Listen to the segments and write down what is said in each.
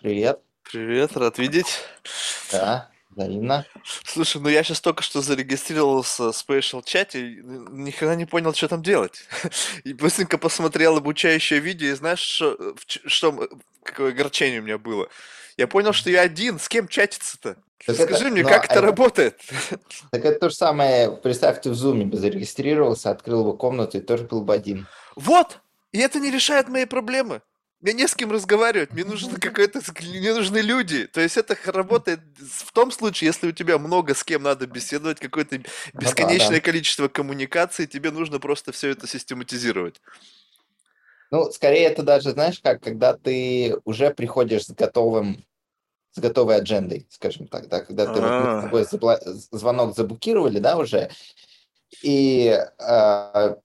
Привет. Привет, рад видеть. Да, взаимно. Слушай, ну я сейчас только что зарегистрировался в Spatial чате, никогда не понял, что там делать. И быстренько посмотрел обучающее видео, и знаешь, что, ч- что какое огорчение у меня было? Я понял, что я один, с кем чатиться-то? Так Скажи это, мне, но как это это, работает? так это то же самое, представь, ты в Zoom бы зарегистрировался, открыл бы комнату и тоже был бы один. Вот! И это не решает мои проблемы. Мне не с кем разговаривать, мне нужно какой-то, мне нужны люди. То есть это работает в том случае, если у тебя много с кем надо беседовать, какое-то Ну да, бесконечное да. количество коммуникаций, тебе нужно просто все это систематизировать. Ну, скорее это даже, знаешь, как, когда ты уже приходишь с готовым, с готовой аджендой, скажем так, да, когда ты вот А, забла- звонок заблокировали, да, уже, и э,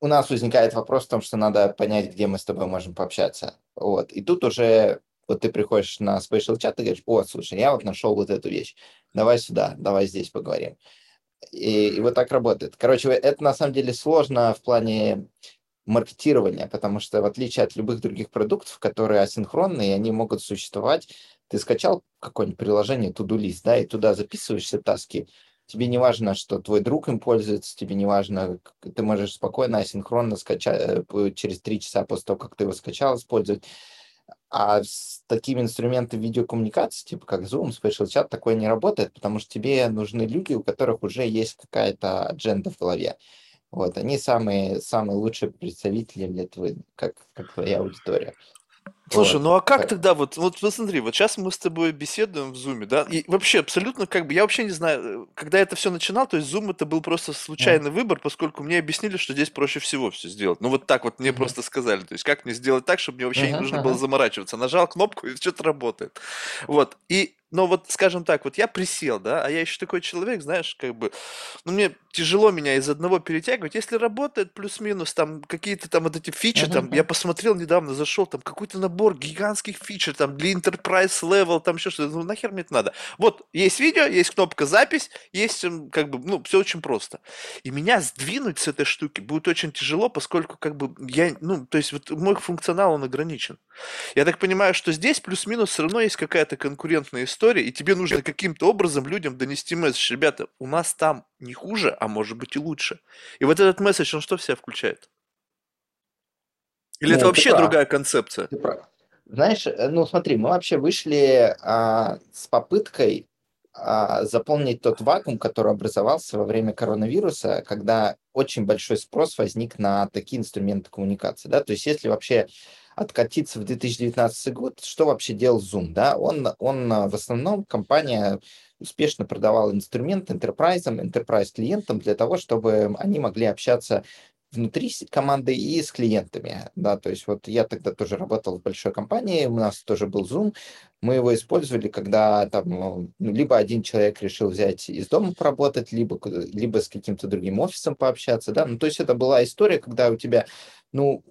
у нас возникает вопрос в том, что надо понять, где мы с тобой можем пообщаться. Вот. И тут уже вот ты приходишь на Spatial чат и говоришь, о, слушай, я вот нашел вот эту вещь, давай сюда, давай здесь поговорим. И, и вот так работает. Короче, это на самом деле сложно в плане маркетирования, потому что в отличие от любых других продуктов, которые асинхронные, они могут существовать, ты скачал какое-нибудь приложение To-Do да, и туда записываешь все таски, тебе не важно, что твой друг им пользуется, тебе не важно, ты можешь спокойно асинхронно скачать э, через три часа после того, как ты его скачал, использовать. А с такими инструментами видеокоммуникации, типа как Zoom, Spatial Chat, такое не работает, потому что тебе нужны люди, у которых уже есть какая-то адженда в голове. Вот, они самые, самые лучшие представители для твоей, как, как твоя аудитория. Слушай, Вот. ну а как Э, тогда вот, вот посмотри, вот сейчас мы с тобой беседуем в Зуме, да, и вообще абсолютно как бы, я вообще не знаю, э, когда это все начинал, то есть Zoom это был просто случайный выбор, поскольку мне объяснили, что здесь проще всего все сделать. Ну вот так вот мне мгм, просто сказали, то есть как мне сделать так, чтобы мне вообще не мгм, нужно было заморачиваться. Нажал кнопку и что-то работает. Вот, и, но вот, скажем так, вот я присел, да, а я еще такой человек, знаешь, как бы, ну мне тяжело меня из одного перетягивать. Если работает плюс-минус, там какие-то там вот эти фичи, Мгм, там, я посмотрел недавно, зашел, там какой-то набор гигантских фичер, там, для Enterprise Level, там еще что-то, ну нахер мне это надо. Вот, есть видео, есть кнопка запись, есть, м, как бы, ну, все очень просто. И меня сдвинуть с этой штуки будет очень тяжело, поскольку, как бы, я, ну, то есть, вот мой функционал, он ограничен. Я так понимаю, что здесь плюс-минус все равно есть какая-то конкурентная история, и тебе нужно каким-то образом людям донести месседж. Ребята, у нас там не хуже, а может быть и лучше. И вот этот месседж, он что в себя включает? Или это Ну, ты вообще прав, другая концепция? ты прав. Знаешь, э, ну смотри, мы вообще вышли а, с попыткой а, заполнить тот вакуум, который образовался во время коронавируса, когда очень большой спрос возник на такие инструменты коммуникации, да, то есть если вообще откатиться в 2019 год, что вообще делал Zoom, да, он, он а, в основном компания успешно продавала инструмент enterprise, enterprise клиентам для того, чтобы они могли общаться внутри команды и с клиентами, да, то есть вот я тогда тоже работал в большой компании, у нас тоже был Zoom, мы его использовали, когда там ну, ну, либо один человек решил взять из дома поработать, либо, либо с каким-то другим офисом пообщаться, да, ну, то есть это была история, когда у тебя, ну,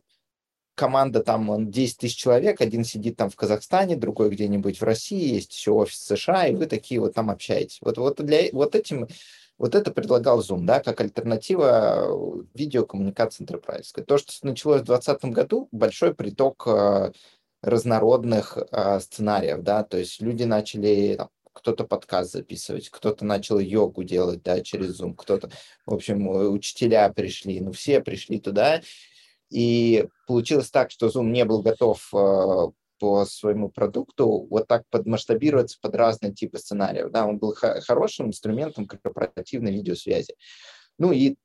команда там он 10 тысяч человек, один сидит там в Казахстане, другой где-нибудь в России, есть еще офис США, и вы такие вот там общаетесь. Вот, вот, для, вот этим вот это предлагал Zoom, да, как альтернатива э, видеокоммуникации enterprise. То, что началось в 2020 году, большой приток э, разнородных э, сценариев, да, то есть люди начали там, кто-то подкаст записывать, кто-то начал йогу делать, да, через Zoom, кто-то, в общем, учителя пришли, ну, все пришли туда, и получилось так, что Zoom не был готов э, по своему продукту вот так подмасштабироваться под разные типы сценариев. Да, он был хо- хорошим инструментом корпоративной видеосвязи. Ну и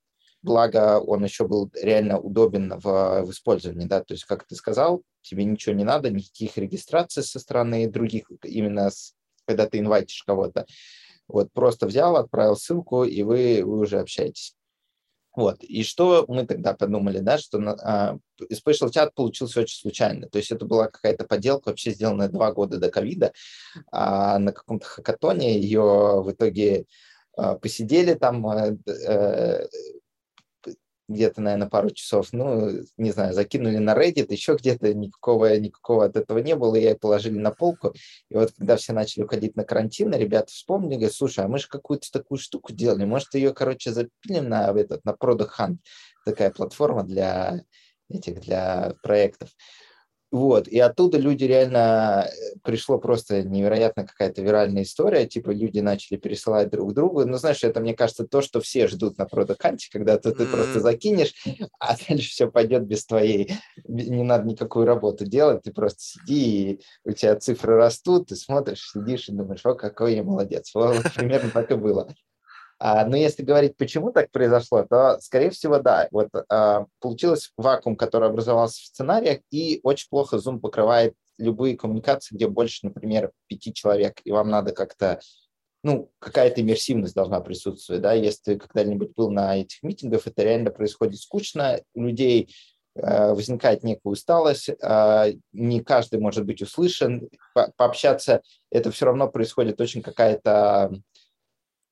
благо он еще был реально удобен в, в использовании, да, то есть, как ты сказал, тебе ничего не надо, никаких регистраций со стороны других, именно с- когда ты инвайтишь кого-то. Вот просто взял, отправил ссылку, и вы, вы уже общаетесь. Вот. И что мы тогда подумали, да, что а, Spatial Chat получился очень случайно. То есть это была какая-то поделка, вообще сделанная два года до ковида, а на каком-то хакатоне ее в итоге а, посидели там а, э, где-то, наверное, пару часов, ну, не знаю, закинули на Reddit, еще где-то никакого, никакого от этого не было, и положили на полку. И вот когда все начали уходить на карантин, ребята вспомнили, говорят, слушай, а мы же какую-то такую штуку делали, может, ее, короче, запилим на этот, на Product Hunt, такая платформа для этих, для проектов. Вот, и оттуда люди реально, э, пришло просто невероятно какая-то виральная история, типа люди начали пересылать друг другу. Ну, знаешь, это, мне кажется, то, что все ждут на продаканте, когда ты, ты mm-hmm. просто закинешь, а дальше все пойдет без твоей, не надо никакую работу делать, ты просто сиди, и у тебя цифры растут, ты смотришь, сидишь и думаешь, о, какой я молодец. Вот, примерно так и было. А, но если говорить, почему так произошло, то, скорее всего, да. Вот а, получилось вакуум, который образовался в сценариях, и очень плохо Zoom покрывает любые коммуникации, где больше, например, пяти человек, и вам надо как-то ну, какая-то иммерсивность должна присутствовать, да, если ты когда-нибудь был на этих митингах, это реально происходит скучно, у людей э, возникает некая усталость, не каждый может быть услышан, по пообщаться, это все равно происходит очень какая-то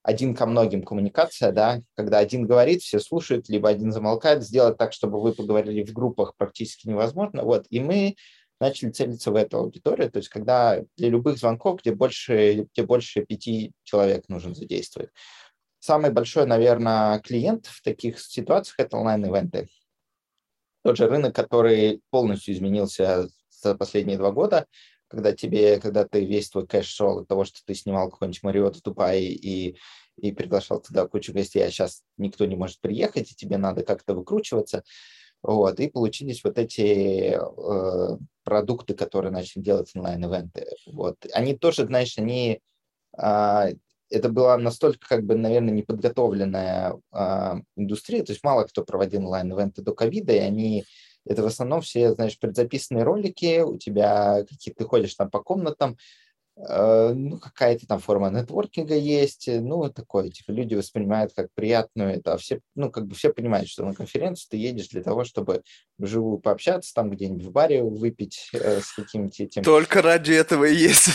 один ко многим коммуникация, да, когда один говорит, все слушают, либо один замолкает, сделать так, чтобы вы поговорили в группах практически невозможно. Вот, и мы начали целиться в эту аудиторию, то есть когда для любых звонков, где больше, где больше пяти человек нужно задействовать. Самый большой, наверное, клиент в таких ситуациях – это онлайн-ивенты. Тот же рынок, который полностью изменился за последние два года, когда тебе, когда ты весь твой кэш шел от того, что ты снимал какой-нибудь Мариот в Дубае и, и приглашал туда кучу гостей, а сейчас никто не может приехать, и тебе надо как-то выкручиваться. Вот, и получились вот эти э, продукты, которые начали делать онлайн-ивенты. Вот. Они тоже, знаешь, они... Э, это была настолько, как бы, наверное, неподготовленная э, индустрия, то есть мало кто проводил онлайн-ивенты до ковида, и они это в основном все, знаешь, предзаписанные ролики, у тебя какие ты ходишь там по комнатам, Э, ну, какая-то там форма нетворкинга есть, э, ну, такое, типа, люди воспринимают как приятную это, а все, ну, как бы все понимают, что на конференцию ты едешь для того, чтобы вживую пообщаться, там где-нибудь в баре выпить э, с каким-то этим... Только ради этого и есть.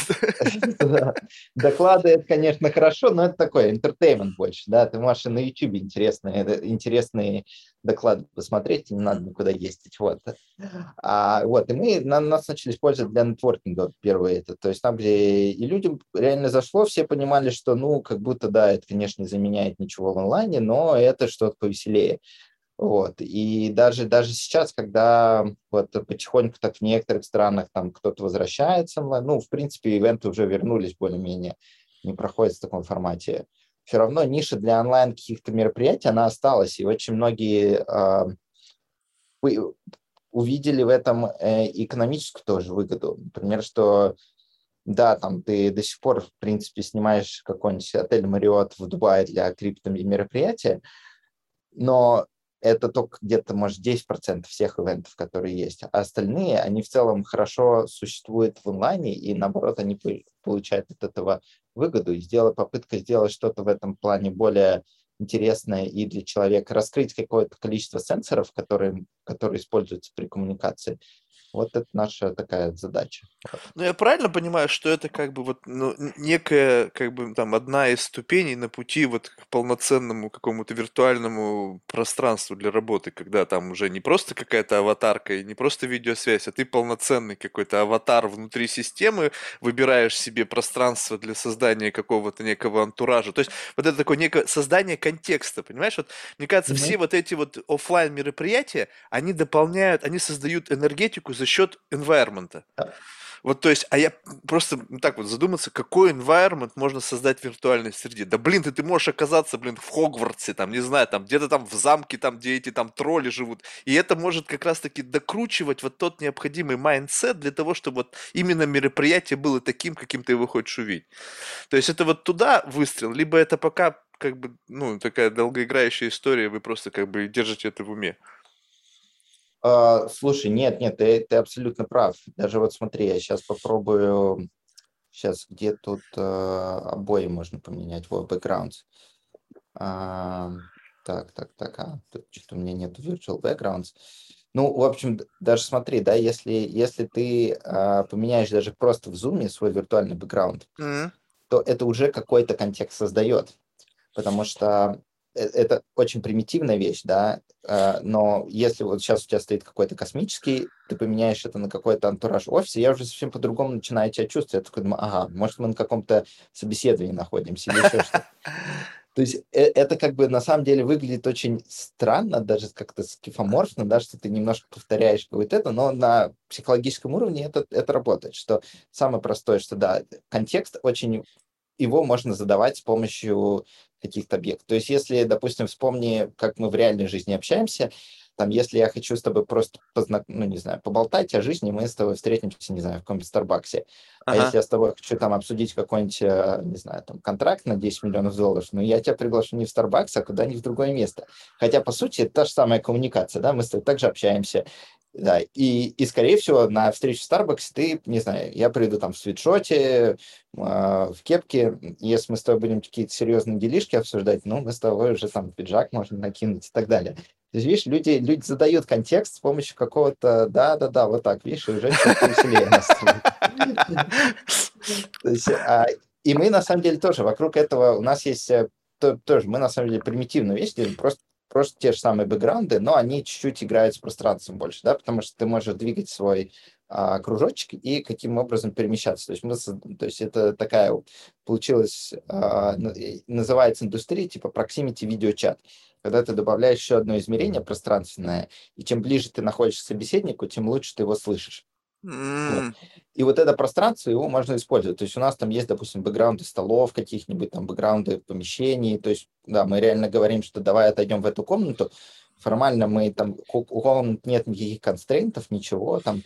Доклады, это, конечно, хорошо, но это такой entertainment больше, да, ты можешь на YouTube интересные, интересные доклады посмотреть, не надо никуда ездить, вот. А, вот, и мы, на, нас начали использовать для нетворкинга первое это, то есть там, где и людям реально зашло, все понимали, что, ну, как будто, да, это, конечно, не заменяет ничего в онлайне, но это что-то повеселее. Вот. И даже, даже сейчас, когда вот потихоньку так в некоторых странах там кто-то возвращается, ну, в принципе, ивенты уже вернулись более-менее, не проходят в таком формате все равно ниша для онлайн каких-то мероприятий, она осталась, и очень многие э, увидели в этом э, экономическую тоже выгоду. Например, что да, там ты до сих пор, в принципе, снимаешь какой-нибудь отель Мариот в Дубае для крипто мероприятия, но это только где-то, может, 10% всех ивентов, которые есть. А остальные, они в целом хорошо существуют в онлайне, и наоборот, они получают от этого выгоду. И сделать, попытка сделать что-то в этом плане более интересное и для человека, раскрыть какое-то количество сенсоров, которые, которые используются при коммуникации, вот это наша такая задача. Ну, я правильно понимаю, что это как бы вот ну, некая, как бы там, одна из ступеней на пути вот к полноценному какому-то виртуальному пространству для работы, когда там уже не просто какая-то аватарка и не просто видеосвязь, а ты полноценный какой-то аватар внутри системы, выбираешь себе пространство для создания какого-то некого антуража. То есть вот это такое некое создание контекста, понимаешь? Вот, мне кажется, mm-hmm. все вот эти вот офлайн мероприятия, они дополняют, они создают энергетику за счет environment. Вот, то есть, а я просто так вот задуматься, какой environment можно создать в виртуальной среде. Да, блин, ты, ты можешь оказаться, блин, в Хогвартсе, там, не знаю, там, где-то там в замке, там, где эти там тролли живут. И это может как раз-таки докручивать вот тот необходимый mindset для того, чтобы вот именно мероприятие было таким, каким ты его хочешь увидеть. То есть, это вот туда выстрел, либо это пока как бы, ну, такая долгоиграющая история, вы просто как бы держите это в уме. Uh, слушай, нет, нет, ты, ты абсолютно прав. Даже вот смотри, я сейчас попробую, сейчас где тут uh, обои можно поменять, вот, backgrounds. Uh, так, так, так, а, тут что-то у меня нет virtual backgrounds. Ну, в общем, даже смотри, да, если, если ты uh, поменяешь даже просто в Zoom свой виртуальный бэкграунд, mm-hmm. то это уже какой-то контекст создает. Потому что Э, это очень примитивная вещь, да, э, но если вот сейчас у тебя стоит какой-то космический, ты поменяешь это на какой-то антураж офиса, я уже совсем по-другому начинаю тебя чувствовать. Я такой думаю, ага, может, мы на каком-то собеседовании находимся или еще что-то. То есть э, это как бы на самом деле выглядит очень странно, даже как-то скифоморфно, да, что ты немножко повторяешь какое-то это, но на психологическом уровне это, это работает, что самое простое, что да, контекст очень, его можно задавать с помощью каких-то объектов. То есть если, допустим, вспомни, как мы в реальной жизни общаемся, там, если я хочу с тобой просто, познак... ну, не знаю, поболтать о жизни, мы с тобой встретимся, не знаю, в каком-нибудь Старбаксе. А если я с тобой хочу там обсудить какой-нибудь, э, не знаю, там, контракт на 10 миллионов долларов, ну, я тебя приглашу не в Старбакс, а куда-нибудь в другое место. Хотя, по сути, это та же самая коммуникация, да, мы с тобой также общаемся. Да, и, и, скорее всего, на встречу в Starbucks ты, не знаю, я приду там в свитшоте, э, в кепке, если мы с тобой будем какие-то серьезные делишки обсуждать, ну, мы с тобой уже там пиджак можно накинуть и так далее. То есть, видишь, люди, люди задают контекст с помощью какого-то, да-да-да, вот так, видишь, и уже веселее нас. И мы, на самом деле, тоже вокруг этого, у нас есть э, тоже, мы, на самом деле, примитивную вещь делаем, просто просто те же самые бэкграунды, но они чуть-чуть играют с пространством больше, да, потому что ты можешь двигать свой а, кружочек и каким образом перемещаться. То есть, мы, то есть это такая получилась, а, называется индустрия типа proximity видеочат когда ты добавляешь еще одно измерение пространственное, и чем ближе ты находишься к собеседнику, тем лучше ты его слышишь. Mm. И вот это пространство, его можно использовать. То есть у нас там есть, допустим, бэкграунды столов, каких-нибудь там бэкграунды помещений. То есть, да, мы реально говорим, что давай отойдем в эту комнату. Формально мы там, у комнат нет никаких констрейнтов, ничего там,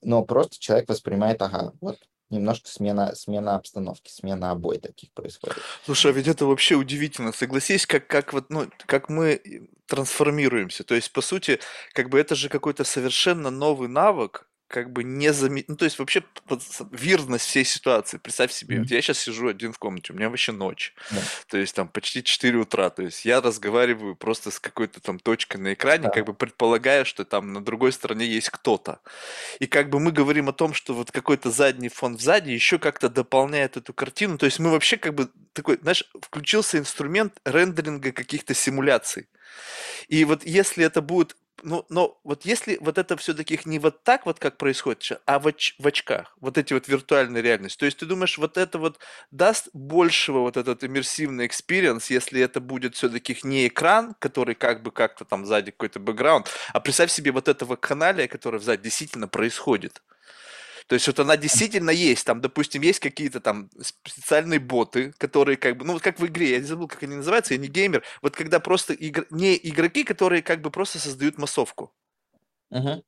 но просто человек воспринимает, ага, вот немножко смена, смена обстановки, смена обои таких происходит. Слушай, а ведь это вообще удивительно. Согласись, как, как, вот, ну, как мы трансформируемся. То есть, по сути, как бы это же какой-то совершенно новый навык, как бы не заметить, ну, то есть вообще вирность всей ситуации. Представь себе, mm-hmm. вот я сейчас сижу один в комнате, у меня вообще ночь, yeah. то есть там почти 4 утра, то есть я разговариваю просто с какой-то там точкой на экране, yeah. как бы предполагая, что там на другой стороне есть кто-то. И как бы мы говорим о том, что вот какой-то задний фон сзади еще как-то дополняет эту картину, то есть мы вообще как бы такой, знаешь, включился инструмент рендеринга каких-то симуляций. И вот если это будет ну, но вот если вот это все-таки не вот так вот, как происходит, а в, оч- в очках, вот эти вот виртуальные реальности, то есть ты думаешь, вот это вот даст большего вот этот иммерсивный experience, если это будет все-таки не экран, который как бы как-то там сзади какой-то бэкграунд, а представь себе вот этого каналия, который сзади действительно происходит. То есть вот она действительно есть. Там, допустим, есть какие-то там специальные боты, которые как бы, ну вот как в игре, я не забыл, как они называются, я не геймер. Вот когда просто игр... не игроки, которые как бы просто создают массовку. Uh-huh.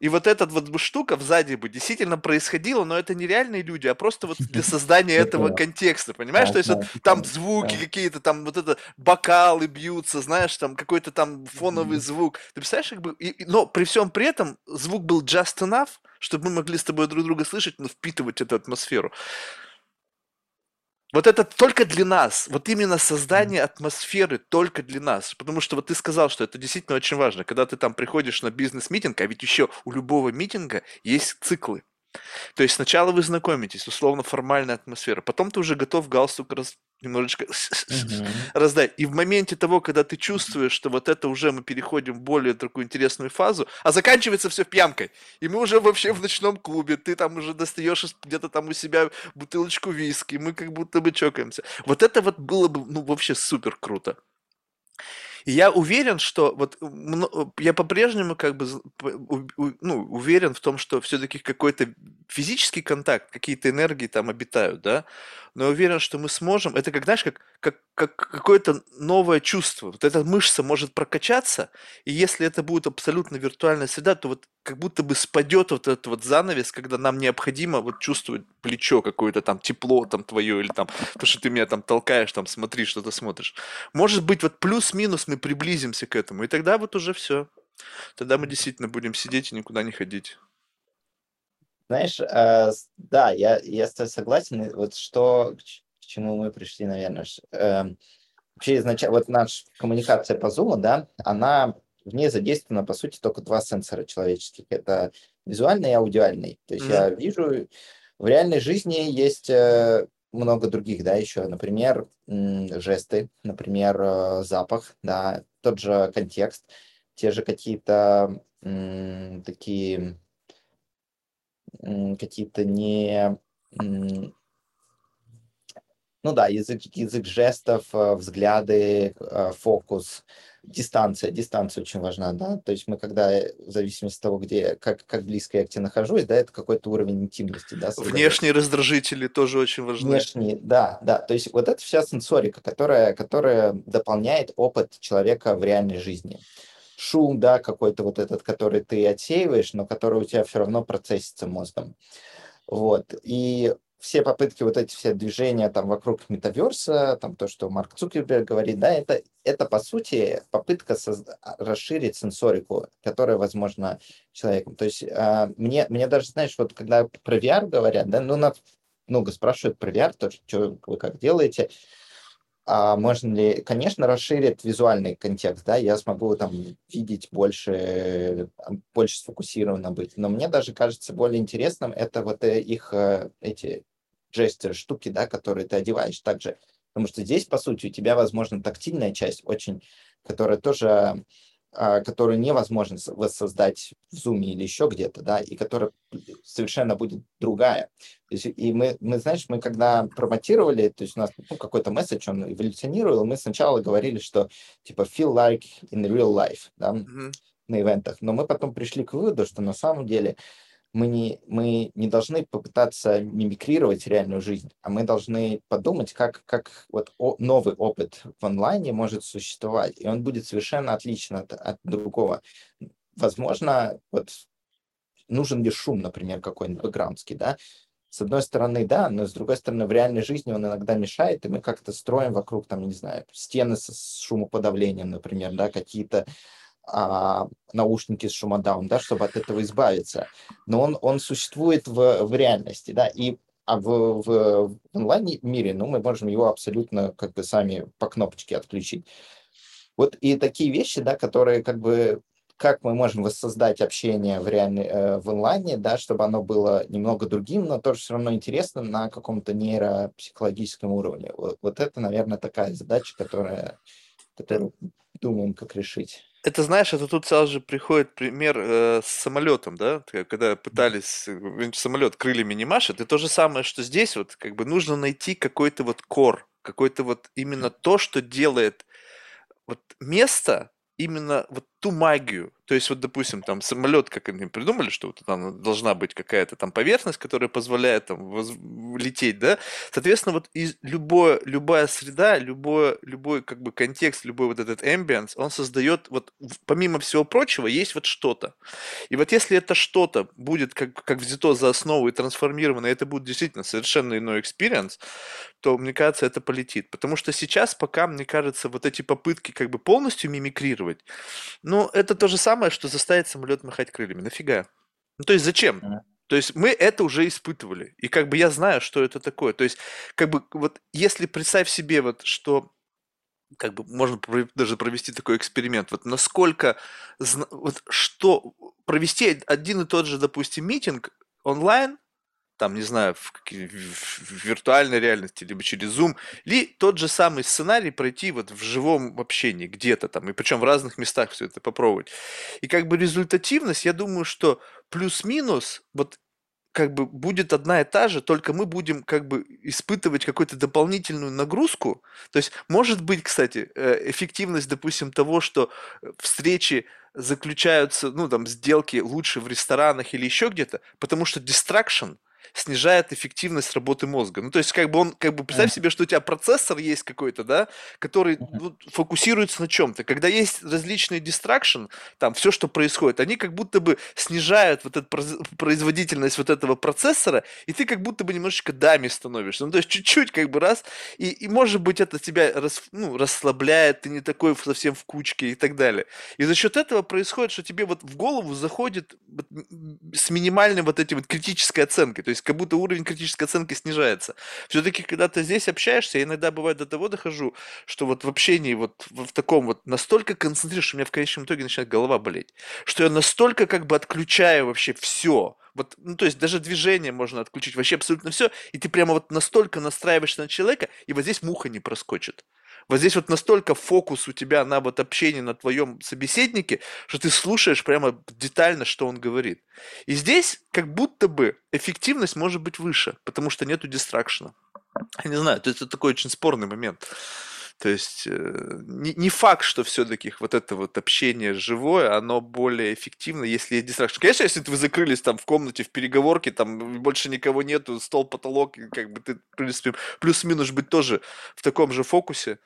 И вот эта вот штука сзади бы действительно происходила, но это не реальные люди, а просто вот для создания этого контекста, понимаешь? То есть вот там звуки какие-то, там вот это бокалы бьются, знаешь, там какой-то там фоновый звук. Ты представляешь, как бы... Но при всем при этом звук был just enough, чтобы мы могли с тобой друг друга слышать, но впитывать эту атмосферу. Вот это только для нас, вот именно создание атмосферы только для нас, потому что вот ты сказал, что это действительно очень важно, когда ты там приходишь на бизнес-митинг, а ведь еще у любого митинга есть циклы. То есть сначала вы знакомитесь, условно формальная атмосфера, потом ты уже готов галстук раз, немножечко uh-huh. раздать. И в моменте того, когда ты чувствуешь, что вот это уже мы переходим в более такую интересную фазу, а заканчивается все пьянкой, и мы уже вообще в ночном клубе, ты там уже достаешь где-то там у себя бутылочку виски, мы как будто бы чокаемся. Вот это вот было бы, ну, вообще супер круто. И я уверен, что вот я по-прежнему как бы ну, уверен в том, что все-таки какой-то физический контакт, какие-то энергии там обитают, да, но я уверен, что мы сможем, это как, знаешь, как, как, как какое-то новое чувство. Вот эта мышца может прокачаться, и если это будет абсолютно виртуальная среда, то вот как будто бы спадет вот этот вот занавес, когда нам необходимо вот чувствовать плечо какое-то там, тепло там твое, или там то, что ты меня там толкаешь, там смотри, что ты смотришь. Может быть, вот плюс-минус мы приблизимся к этому, и тогда вот уже все. Тогда мы действительно будем сидеть и никуда не ходить. Знаешь, э, да, я, я согласен. Вот что, к чему мы пришли, наверное. Э, вообще, изначально, вот наша коммуникация по Zoom, да, она в ней задействовано, по сути, только два сенсора человеческих. Это визуальный и аудиальный. То есть mm-hmm. я вижу, в реальной жизни есть э, много других, да, еще, например, жесты, например, э, запах, да, тот же контекст, те же какие-то такие какие-то не Ну да, язык, язык жестов, э, взгляды, э, фокус, дистанция. Дистанция очень важна, да. То есть мы когда, э, в зависимости от того, где, как, как близко я к тебе нахожусь, да, это какой-то уровень интимности, да. Создается. Внешние раздражители тоже очень важны. Внешние, да, да. То есть вот это вся сенсорика, которая, которая дополняет опыт человека в реальной жизни шум, да, какой-то вот этот, который ты отсеиваешь, но который у тебя все равно процессится мозгом. Вот. И все попытки, вот эти все движения там вокруг метаверса, там то, что Марк Цукерберг говорит, да, это, это по сути попытка созда- расширить сенсорику, которая возможна человеком. То есть а, мне, мне даже, знаешь, вот когда про VR говорят, да, ну, нас много спрашивают про VR, то, что вы как делаете, а можно ли, конечно, расширит визуальный контекст, да, я смогу там видеть больше, больше сфокусированно быть, но мне даже кажется более интересным это вот э, их э, эти жестеры, штуки, да, которые ты одеваешь также, потому что здесь, по сути, у тебя, возможно, тактильная часть очень, которая тоже которую невозможно воссоздать в Zoom или еще где-то, да, и которая совершенно будет другая. То есть, и мы, мы, знаешь, мы когда промотировали, то есть у нас ну, какой-то месседж, он эволюционировал, мы сначала говорили, что типа feel like in real life, да, mm-hmm. на ивентах, но мы потом пришли к выводу, что на самом деле мы не, мы не должны попытаться мимикрировать реальную жизнь, а мы должны подумать, как, как вот о, новый опыт в онлайне может существовать, и он будет совершенно отличен от, от другого. Возможно, вот нужен ли шум, например, какой-нибудь бэкграундский, да, с одной стороны, да, но с другой стороны, в реальной жизни он иногда мешает, и мы как-то строим вокруг, там, не знаю, стены с шумоподавлением, например, да, какие-то а, наушники с шумодаун, да, чтобы от этого избавиться. Но он, он существует в, в реальности, да, и а в, в, в онлайн-мире, ну, мы можем его абсолютно как бы сами по кнопочке отключить. Вот и такие вещи, да, которые как бы как мы можем воссоздать общение в, реальной, э, в онлайне, да, чтобы оно было немного другим, но тоже все равно интересно на каком-то нейропсихологическом уровне. Вот, вот это, наверное, такая задача, которая, которую думаем, как решить. Это, знаешь, это тут сразу же приходит пример э, с самолетом, да, когда пытались э, самолет крыльями не машет, и то же самое, что здесь вот как бы нужно найти какой-то вот кор, какой-то вот именно то, что делает вот место именно вот ту магию. То есть, вот, допустим, там самолет, как они придумали, что вот там должна быть какая-то там поверхность, которая позволяет там воз... лететь, да. Соответственно, вот из любое, любая среда, любой, любой как бы контекст, любой вот этот ambience, он создает вот помимо всего прочего есть вот что-то. И вот если это что-то будет как, как взято за основу и трансформировано, и это будет действительно совершенно иной experience, то, мне кажется, это полетит. Потому что сейчас пока, мне кажется, вот эти попытки как бы полностью мимикрировать, ну, это то же самое, что заставить самолет махать крыльями. Нафига? Ну, то есть зачем? То есть мы это уже испытывали. И как бы я знаю, что это такое. То есть, как бы, вот если представь себе, вот, что как бы можно даже провести такой эксперимент. Вот насколько, вот что, провести один и тот же, допустим, митинг онлайн, там, не знаю, в, в виртуальной реальности, либо через Zoom, или тот же самый сценарий пройти вот в живом общении где-то там, и причем в разных местах все это попробовать. И как бы результативность, я думаю, что плюс-минус, вот как бы будет одна и та же, только мы будем как бы испытывать какую-то дополнительную нагрузку. То есть, может быть, кстати, э, эффективность, допустим, того, что встречи заключаются, ну, там, сделки лучше в ресторанах или еще где-то, потому что distraction – снижает эффективность работы мозга. Ну, то есть, как бы он, как бы, представь себе, что у тебя процессор есть какой-то, да, который ну, фокусируется на чем-то. Когда есть различные дистракшн, там, все, что происходит, они как будто бы снижают вот эту производительность вот этого процессора, и ты как будто бы немножечко дами становишься. Ну, то есть, чуть-чуть, как бы, раз, и, и может быть, это тебя рас, ну, расслабляет, ты не такой совсем в кучке и так далее. И за счет этого происходит, что тебе вот в голову заходит вот, с минимальной вот этой вот критической оценкой. То есть, как будто уровень критической оценки снижается. Все-таки, когда ты здесь общаешься, я иногда бывает до того дохожу, что вот в общении вот в таком вот настолько концентрируешь, что у меня в конечном итоге начинает голова болеть, что я настолько как бы отключаю вообще все, вот, ну, то есть даже движение можно отключить, вообще абсолютно все, и ты прямо вот настолько настраиваешься на человека, и вот здесь муха не проскочит. Вот здесь вот настолько фокус у тебя на вот общении на твоем собеседнике, что ты слушаешь прямо детально, что он говорит. И здесь как будто бы эффективность может быть выше, потому что нету дистракшена. Я не знаю, то есть это такой очень спорный момент. То есть э, не, не факт, что все-таки вот это вот общение живое, оно более эффективно, если есть дистракшн. Конечно, если вы закрылись там в комнате, в переговорке, там больше никого нету, стол, потолок, как бы ты, в принципе, плюс-минус быть тоже в таком же фокусе.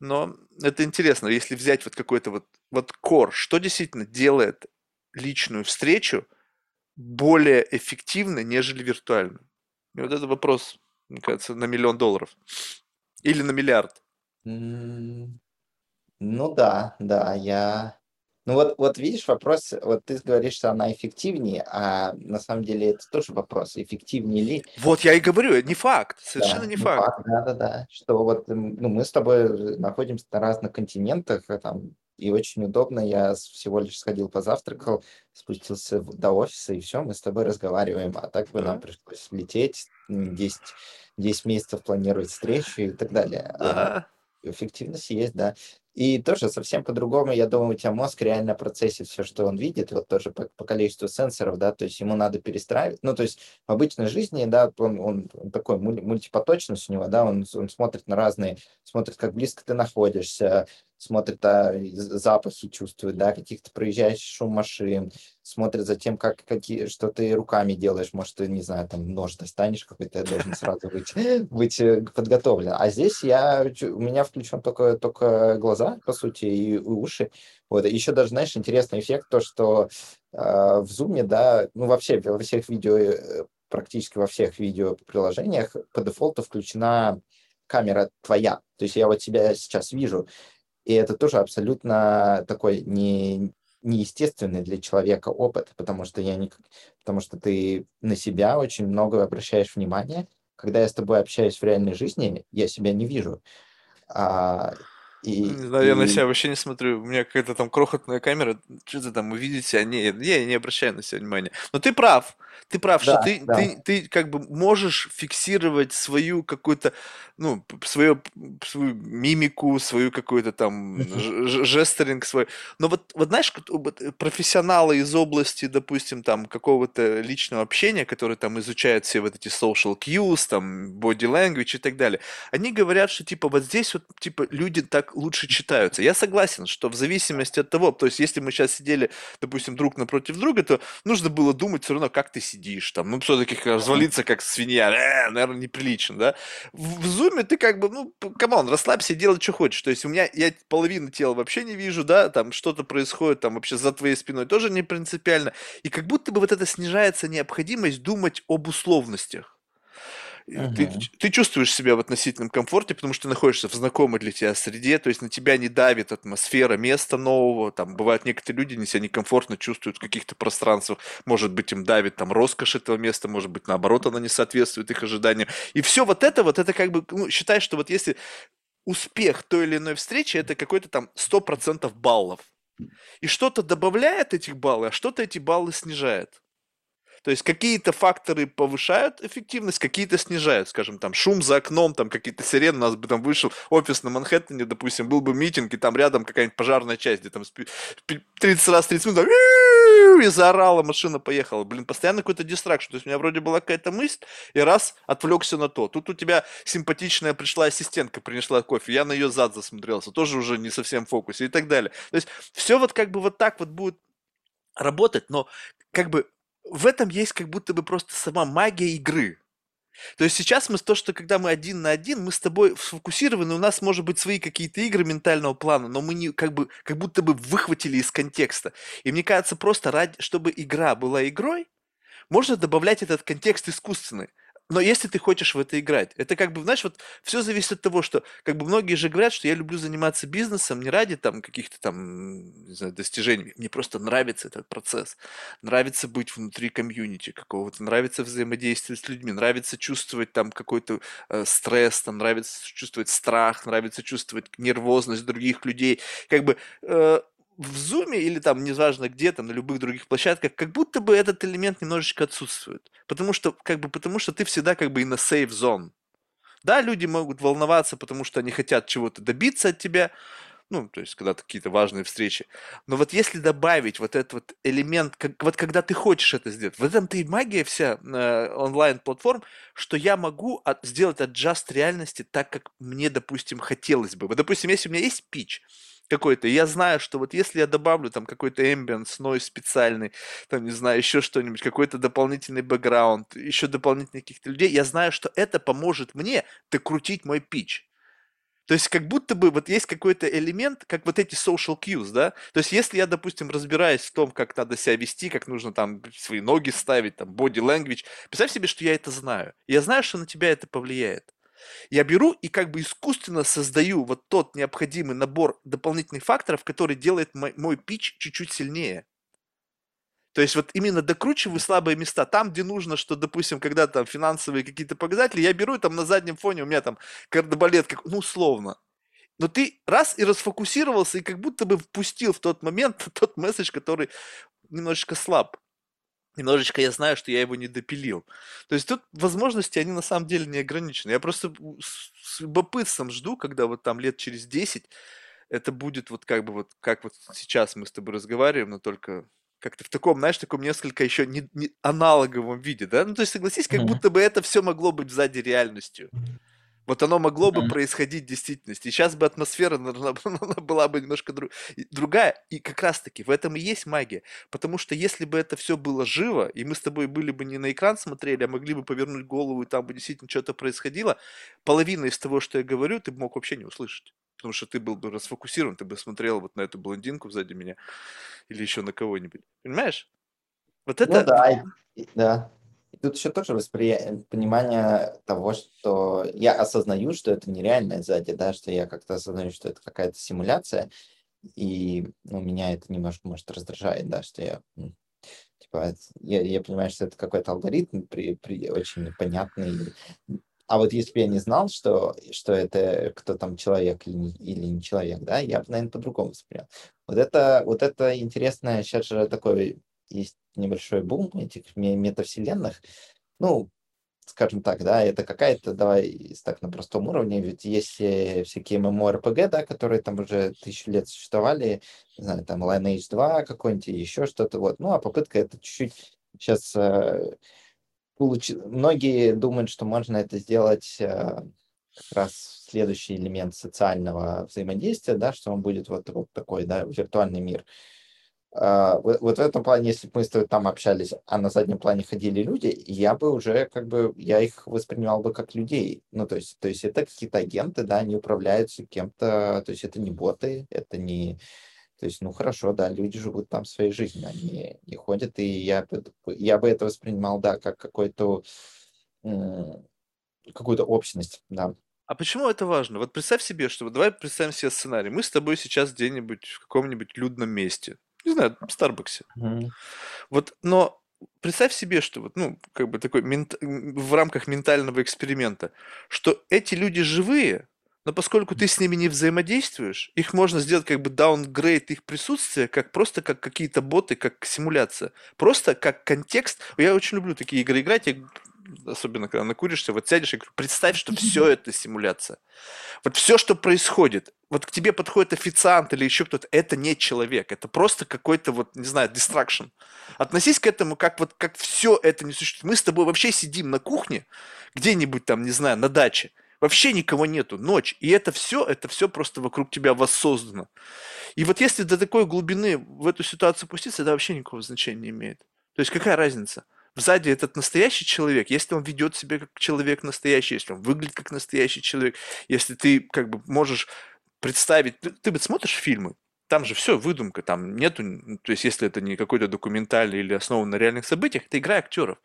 Но это интересно, если взять вот какой-то вот, вот core, что действительно делает личную встречу более эффективной, нежели виртуальную? И вот это вопрос, мне кажется, на миллион долларов. Или на миллиард. Ну да, да, я... Ну вот, вот видишь, вопрос, вот ты говоришь, что она эффективнее, а на самом деле это тоже вопрос, эффективнее ли. Вот я и говорю, не факт, совершенно Да, не факт. факт, да-да-да, что вот ну, мы с тобой находимся на разных континентах, э, там, и очень удобно, я всего лишь сходил позавтракал, спустился до офиса, и все, мы с тобой разговариваем, а так бы нам Да, пришлось лететь, м, 10, 10 месяцев планировать встречу и так далее. А да. Эффективность есть, да. И тоже совсем по-другому, я думаю, у тебя мозг реально процессит все, что он видит, вот тоже по, по количеству сенсоров, да, то есть ему надо перестраивать. Ну, то есть в обычной жизни, да, он, он, такой муль- мультипоточность у него, да, он, он смотрит на разные, смотрит, как близко ты находишься, смотрит, а, запахи чувствует, да, каких-то проезжающих шум машин, смотрит за тем, как, какие, что ты руками делаешь, может, ты, не знаю, там нож достанешь какой-то, я должен сразу быть, быть э, подготовлен. А здесь я, у меня включен только, только глаза, по сути, и, и уши. Вот, и еще даже, знаешь, интересный эффект, то, что э, в зуме, да, ну, вообще во всех видео, э, практически во всех видеоприложениях по дефолту включена камера твоя. То есть я вот себя сейчас вижу, и это тоже абсолютно такой не, неестественный для человека опыт, потому что я не, потому что ты на себя очень много обращаешь внимание. Когда я с тобой общаюсь в реальной жизни, я себя не вижу. А, и, Не знаю, я на и себя вообще не смотрю. У меня какая-то там крохотная камера. Что-то там вы видите, а не, я не обращаю на себя внимания. Но ты прав. Ты прав, что да, ты, да. ты, ты как бы можешь фиксировать свою какую-то, ну, свою, свою мимику, свою какую-то там жестеринг свой. Но вот, вот знаешь, профессионалы из области, допустим, там какого-то личного общения, которые там изучают все вот эти social cues, там body language и так далее, они говорят, что типа вот здесь вот типа люди так лучше читаются. Я согласен, что в зависимости от того, то есть если мы сейчас сидели, допустим, друг напротив друга, то нужно было думать все равно, как ты сидишь там. Ну, все-таки развалиться как свинья, э, наверное, неприлично, да. В, зуме ты как бы, ну, come on, расслабься делай, что хочешь. То есть у меня, я половину тела вообще не вижу, да, там что-то происходит там вообще за твоей спиной тоже не принципиально. И как будто бы вот это снижается необходимость думать об условностях. И Ты, Мгм. ты чувствуешь себя в относительном комфорте, потому что ты находишься в знакомой для тебя среде, то есть на тебя не давит атмосфера места нового, там бывают некоторые люди, они себя некомфортно чувствуют в каких-то пространствах, может быть им давит там роскошь этого места, может быть наоборот она не соответствует их ожиданиям. И все вот это, вот это как бы, ну, считай, что вот если успех той или иной встречи, это какой-то там 100% баллов. И что-то добавляет этих баллов, а что-то эти баллы снижает. То есть какие-то факторы повышают эффективность, какие-то снижают, скажем, там шум за окном, там какие-то сирены, у нас бы там вышел офис на Манхэттене, допустим, был бы митинг, и там рядом какая-нибудь пожарная часть, где там спи- пи- 30 раз 30 минут, и заорала, машина поехала. Блин, постоянно какой-то дистракшн. То есть у меня вроде была какая-то мысль, и раз, отвлекся на то. Тут у тебя симпатичная пришла ассистентка, принесла кофе, я на ее зад засмотрелся, тоже уже не совсем в фокусе и так далее. То есть все вот как бы вот так вот будет работать, но как бы в этом есть как будто бы просто сама магия игры. То есть сейчас мы то, что когда мы один на один, мы с тобой сфокусированы, у нас может быть свои какие-то игры ментального плана, но мы не как бы как будто бы выхватили из контекста. И мне кажется, просто ради, чтобы игра была игрой, можно добавлять этот контекст искусственный. Но если ты хочешь в это играть, это как бы, знаешь, вот все зависит от того, что как бы многие же говорят, что я люблю заниматься бизнесом не ради там каких-то там не знаю, достижений, мне просто нравится этот процесс, нравится быть внутри комьюнити какого-то, нравится взаимодействовать с людьми, нравится чувствовать там какой-то э, стресс, там нравится чувствовать страх, нравится чувствовать нервозность других людей, как бы э, в зуме или там, неважно где, там на любых других площадках, как будто бы этот элемент немножечко отсутствует. Потому что, как бы, потому что ты всегда как бы и на safe zone. Да, люди могут волноваться, потому что они хотят чего-то добиться от тебя, ну, то есть, когда какие-то важные встречи. Но вот если добавить вот этот вот элемент, как, вот когда ты хочешь это сделать, в этом-то и магия вся э, онлайн-платформ, что я могу от, сделать аджаст реальности так, как мне, допустим, хотелось бы. Вот, допустим, если у меня есть пич, какой-то. Я знаю, что вот если я добавлю там какой-то ambience, noise специальный, там, не знаю, еще что-нибудь, какой-то дополнительный бэкграунд, еще дополнительных каких-то людей, я знаю, что это поможет мне докрутить мой пич. То есть как будто бы вот есть какой-то элемент, как вот эти social cues, да? То есть если я, допустим, разбираюсь в том, как надо себя вести, как нужно там свои ноги ставить, там body language, представь себе, что я это знаю. Я знаю, что на тебя это повлияет. Я беру и как бы искусственно создаю вот тот необходимый набор дополнительных факторов, который делает мой, мой пич чуть-чуть сильнее. То есть вот именно докручиваю слабые места. Там, где нужно, что, допустим, когда там финансовые какие-то показатели, я беру там на заднем фоне, у меня там кардебалет, как, ну, условно. Но ты раз и расфокусировался, и как будто бы впустил в тот момент тот месседж, который немножечко слаб немножечко я знаю, что я его не допилил. То есть тут возможности, они на самом деле не ограничены. Я просто с любопытством жду, когда вот там лет через 10 это будет вот как бы вот, как вот сейчас мы с тобой разговариваем, но только как-то в таком, знаешь, таком несколько еще не, не аналоговом виде, да? Ну, то есть, согласись, как mm-hmm. будто бы это все могло быть сзади реальностью. Вот оно могло бы происходить в действительности. И сейчас бы атмосфера была бы немножко друг... другая. И как раз-таки в этом и есть магия. Потому что если бы это все было живо, и мы с тобой были бы не на экран смотрели, а могли бы повернуть голову, и там бы действительно что-то происходило, половина из того, что я говорю, ты бы мог вообще не услышать. Потому что ты был бы расфокусирован, ты бы смотрел вот на эту блондинку сзади меня или еще на кого-нибудь. Понимаешь? Вот ну это... Ну да, да. Тут еще тоже восприятие, понимание того, что я осознаю, что это нереальное сзади, да, что я как-то осознаю, что это какая-то симуляция, и ну, меня это немножко, может, раздражает, да, что я типа, я, я понимаю, что это какой-то алгоритм при, при, очень непонятный. А вот если бы я не знал, что, что это кто там человек или не, или не человек, да, я бы, наверное, по-другому воспринял. Вот это, вот это интересное, сейчас же такой есть небольшой бум этих метавселенных. Ну, скажем так, да, это какая-то, давай так на простом уровне, ведь есть всякие MMORPG, да, которые там уже тысячу лет существовали, не знаю, там Lineage 2 какой-нибудь, еще что-то, вот. Ну, а попытка это чуть-чуть сейчас э, получ... многие думают, что можно это сделать э, как раз следующий элемент социального взаимодействия, да, что он будет вот, вот такой, да, виртуальный мир. А, вот, вот в этом плане, если бы мы с тобой там общались, а на заднем плане ходили люди, я бы уже как бы, я их воспринимал бы как людей. Ну, то есть, то есть это какие-то агенты, да, они управляются кем-то, то есть это не боты, это не... То есть, ну, хорошо, да, люди живут там своей жизнью, они не ходят, и я, я бы это воспринимал, да, как какой-то какую-то общность, да. А почему это важно? Вот представь себе, что давай представим себе сценарий. Мы с тобой сейчас где-нибудь в каком-нибудь людном месте не знаю, в Старбаксе. Mm-hmm. Вот, но представь себе, что вот, ну, как бы такой мент... в рамках ментального эксперимента, что эти люди живые, но поскольку ты с ними не взаимодействуешь, их можно сделать как бы даунгрейд их присутствия, как просто как какие-то боты, как симуляция. Просто как контекст. Я очень люблю такие игры играть. Я особенно когда накуришься, вот сядешь и говорю, представь, что все это симуляция. Вот все, что происходит, вот к тебе подходит официант или еще кто-то, это не человек, это просто какой-то вот, не знаю, дистракшн. Относись к этому как вот, как все это не существует. Мы с тобой вообще сидим на кухне, где-нибудь там, не знаю, на даче, вообще никого нету, ночь, и это все, это все просто вокруг тебя воссоздано. И вот если до такой глубины в эту ситуацию пуститься, это вообще никакого значения не имеет. То есть какая разница? Сзади этот настоящий человек, если он ведет себя как человек настоящий, если он выглядит как настоящий человек, если ты как бы можешь представить, ты, ты вот смотришь фильмы, там же все выдумка, там нету, то есть если это не какой-то документальный или основан на реальных событиях, это игра актеров.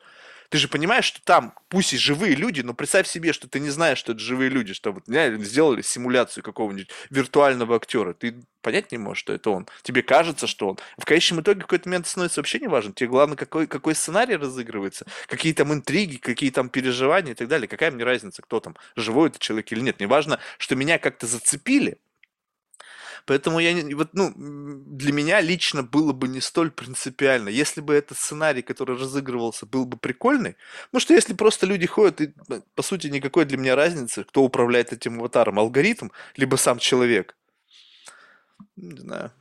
Ты же понимаешь, что там, пусть и живые люди, но представь себе, что ты не знаешь, что это живые люди, что вот сделали симуляцию какого-нибудь виртуального актера. Ты понять не можешь, что это он. Тебе кажется, что он. В конечном итоге в какой-то момент становится вообще не важно. Тебе главное, какой, какой сценарий разыгрывается, какие там интриги, какие там переживания и так далее. Какая мне разница, кто там, живой это человек или нет. Не важно, что меня как-то зацепили, Поэтому я не, вот, ну, для меня лично было бы не столь принципиально. Если бы этот сценарий, который разыгрывался, был бы прикольный, ну что если просто люди ходят, и, э, по сути, никакой для меня разницы, кто управляет этим аватаром, алгоритм, либо сам человек. Не знаю.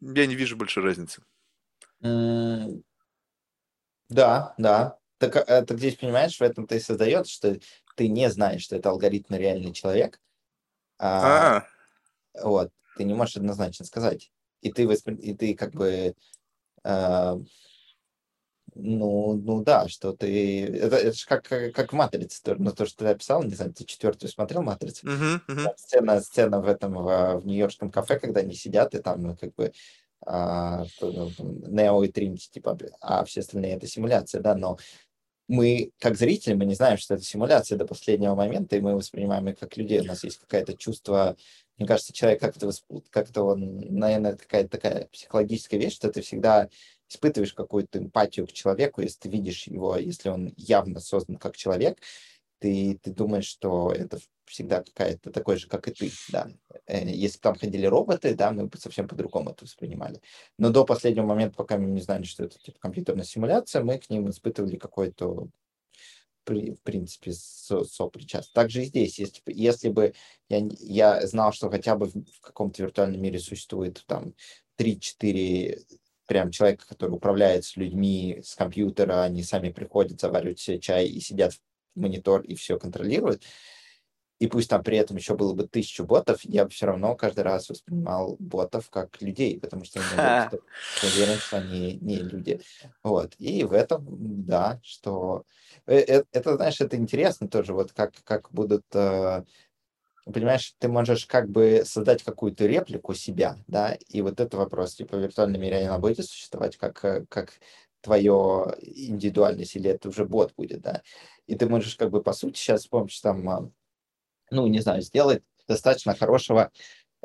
Я не вижу большой разницы. Да, да. Так, а, так здесь, понимаешь, в этом ты и создается, что ты не знаешь, что это алгоритм реальный человек. А, А, вот, ты не можешь однозначно сказать. И ты, воспри... и ты как бы, а, ну, ну да, что ты... Это, это же как, как, как в «Матрице», то, ну, то, что ты описал, не знаю, ты четвертую смотрел «Матрицу»? мгм. Там сцена, сцена в этом, в, в нью-йоркском кафе, когда они сидят, и там, ну, как бы, а, ну, Нео и Тринити, типа, а все остальные это симуляция, да, но мы, как зрители, мы не знаем, что это симуляция до последнего момента, и мы воспринимаем их как людей. У нас есть какое-то чувство, мне кажется, человек как-то, как-то он, наверное, какая-то такая психологическая вещь, что ты всегда испытываешь какую-то эмпатию к человеку, если ты видишь его, если он явно создан как человек, ты, ты думаешь, что это всегда какая-то такой же, как и ты, да. Э, Если бы там ходили роботы, да, мы бы совсем по-другому это воспринимали. Но до последнего момента, пока мы не знали, что это типа компьютерная симуляция, мы к ним испытывали какой-то в принципе, со- сопричастность. Также и здесь, если, бы- если бы я, я знал, что хотя бы в, в каком-то виртуальном мире существует там три-четыре прям человека, который управляет с людьми с компьютера, они сами приходят, заваривают себе чай и сидят в монитор и все контролируют, и пусть там при этом еще было бы тысячу ботов, я бы все равно каждый раз воспринимал ботов как людей, потому что я уверен, что они не люди. Вот. И в этом, да, что... э, э, Это, знаешь, это интересно тоже, вот как, как будут... э, Понимаешь, ты можешь как бы создать какую-то реплику себя, да, и вот это вопрос, типа, в виртуальном мире она будет существовать как, э, как твое индивидуальность, или это уже бот будет, да, и ты можешь как бы по сути сейчас с помощью там а, ну, не знаю, сделать достаточно хорошего,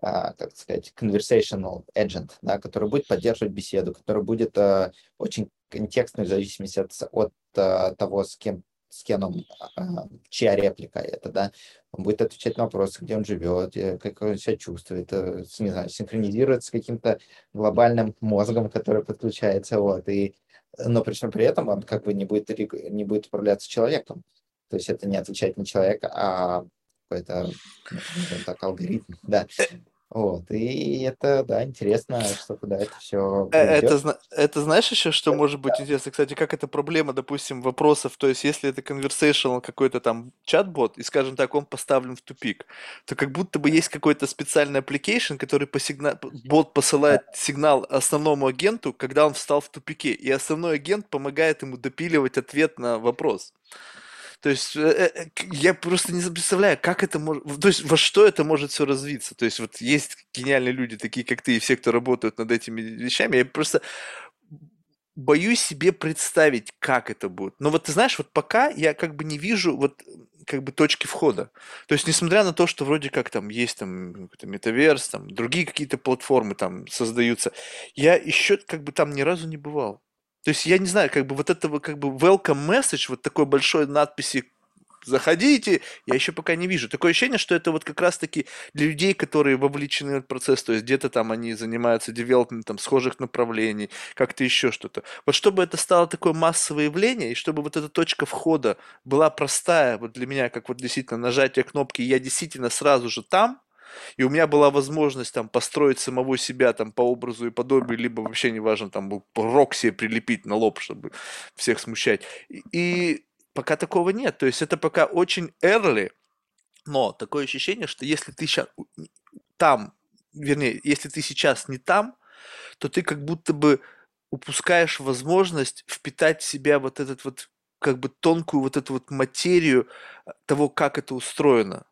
а, как сказать, conversational agent, да, который будет поддерживать беседу, который будет а, очень контекстный в зависимости от, от того, с кем с кем он, чья реплика это, да, он будет отвечать на вопросы, где он живет, э, как он себя чувствует, э, не знаю, синхронизирует с каким-то глобальным мозгом, который подключается, вот, и, но при всем при этом он как бы не будет, не будет управляться человеком, то есть это не отвечать на человека, а какой-то, ну, так, алгоритм, да. Вот, и это, да, интересно, что куда это все Э, Это, это знаешь еще, что может быть интересно? Кстати, как эта проблема, допустим, вопросов, то есть если это conversational какой-то там чат-бот, и, скажем так, он поставлен в тупик, то как будто бы есть какой-то специальный application, который по сигна... бот посылает сигнал основному агенту, когда он встал в тупике, и основной агент помогает ему допиливать ответ на вопрос. То есть э, э, э, я просто не представляю, как это может, то есть во что это может все развиться. То есть вот есть гениальные люди, такие как ты, и все, кто работают над этими вещами. Я просто боюсь себе представить, как это будет. Но вот ты знаешь, вот пока я как бы не вижу вот как бы точки входа. То есть, несмотря на то, что вроде как там есть там метаверс, там другие какие-то платформы там создаются, я еще как бы там ни разу не бывал. То есть я не знаю, как бы вот этого как бы welcome message, вот такой большой надписи заходите, я еще пока не вижу. Такое ощущение, что это вот как раз-таки для людей, которые вовлечены в этот процесс, то есть где-то там они занимаются девелопментом схожих направлений, как-то еще что-то. Вот чтобы это стало такое массовое явление, и чтобы вот эта точка входа была простая, вот для меня, как вот действительно нажатие кнопки, я действительно сразу же там, и у меня была возможность там построить самого себя там по образу и подобию, либо вообще неважно, там рок себе прилепить на лоб, чтобы всех смущать. И, и пока такого нет. То есть это пока очень early, но такое ощущение, что если ты сейчас там, вернее, если ты сейчас не там, то ты как будто бы упускаешь возможность впитать в себя вот этот вот как бы тонкую вот эту вот материю э, того, как это устроено.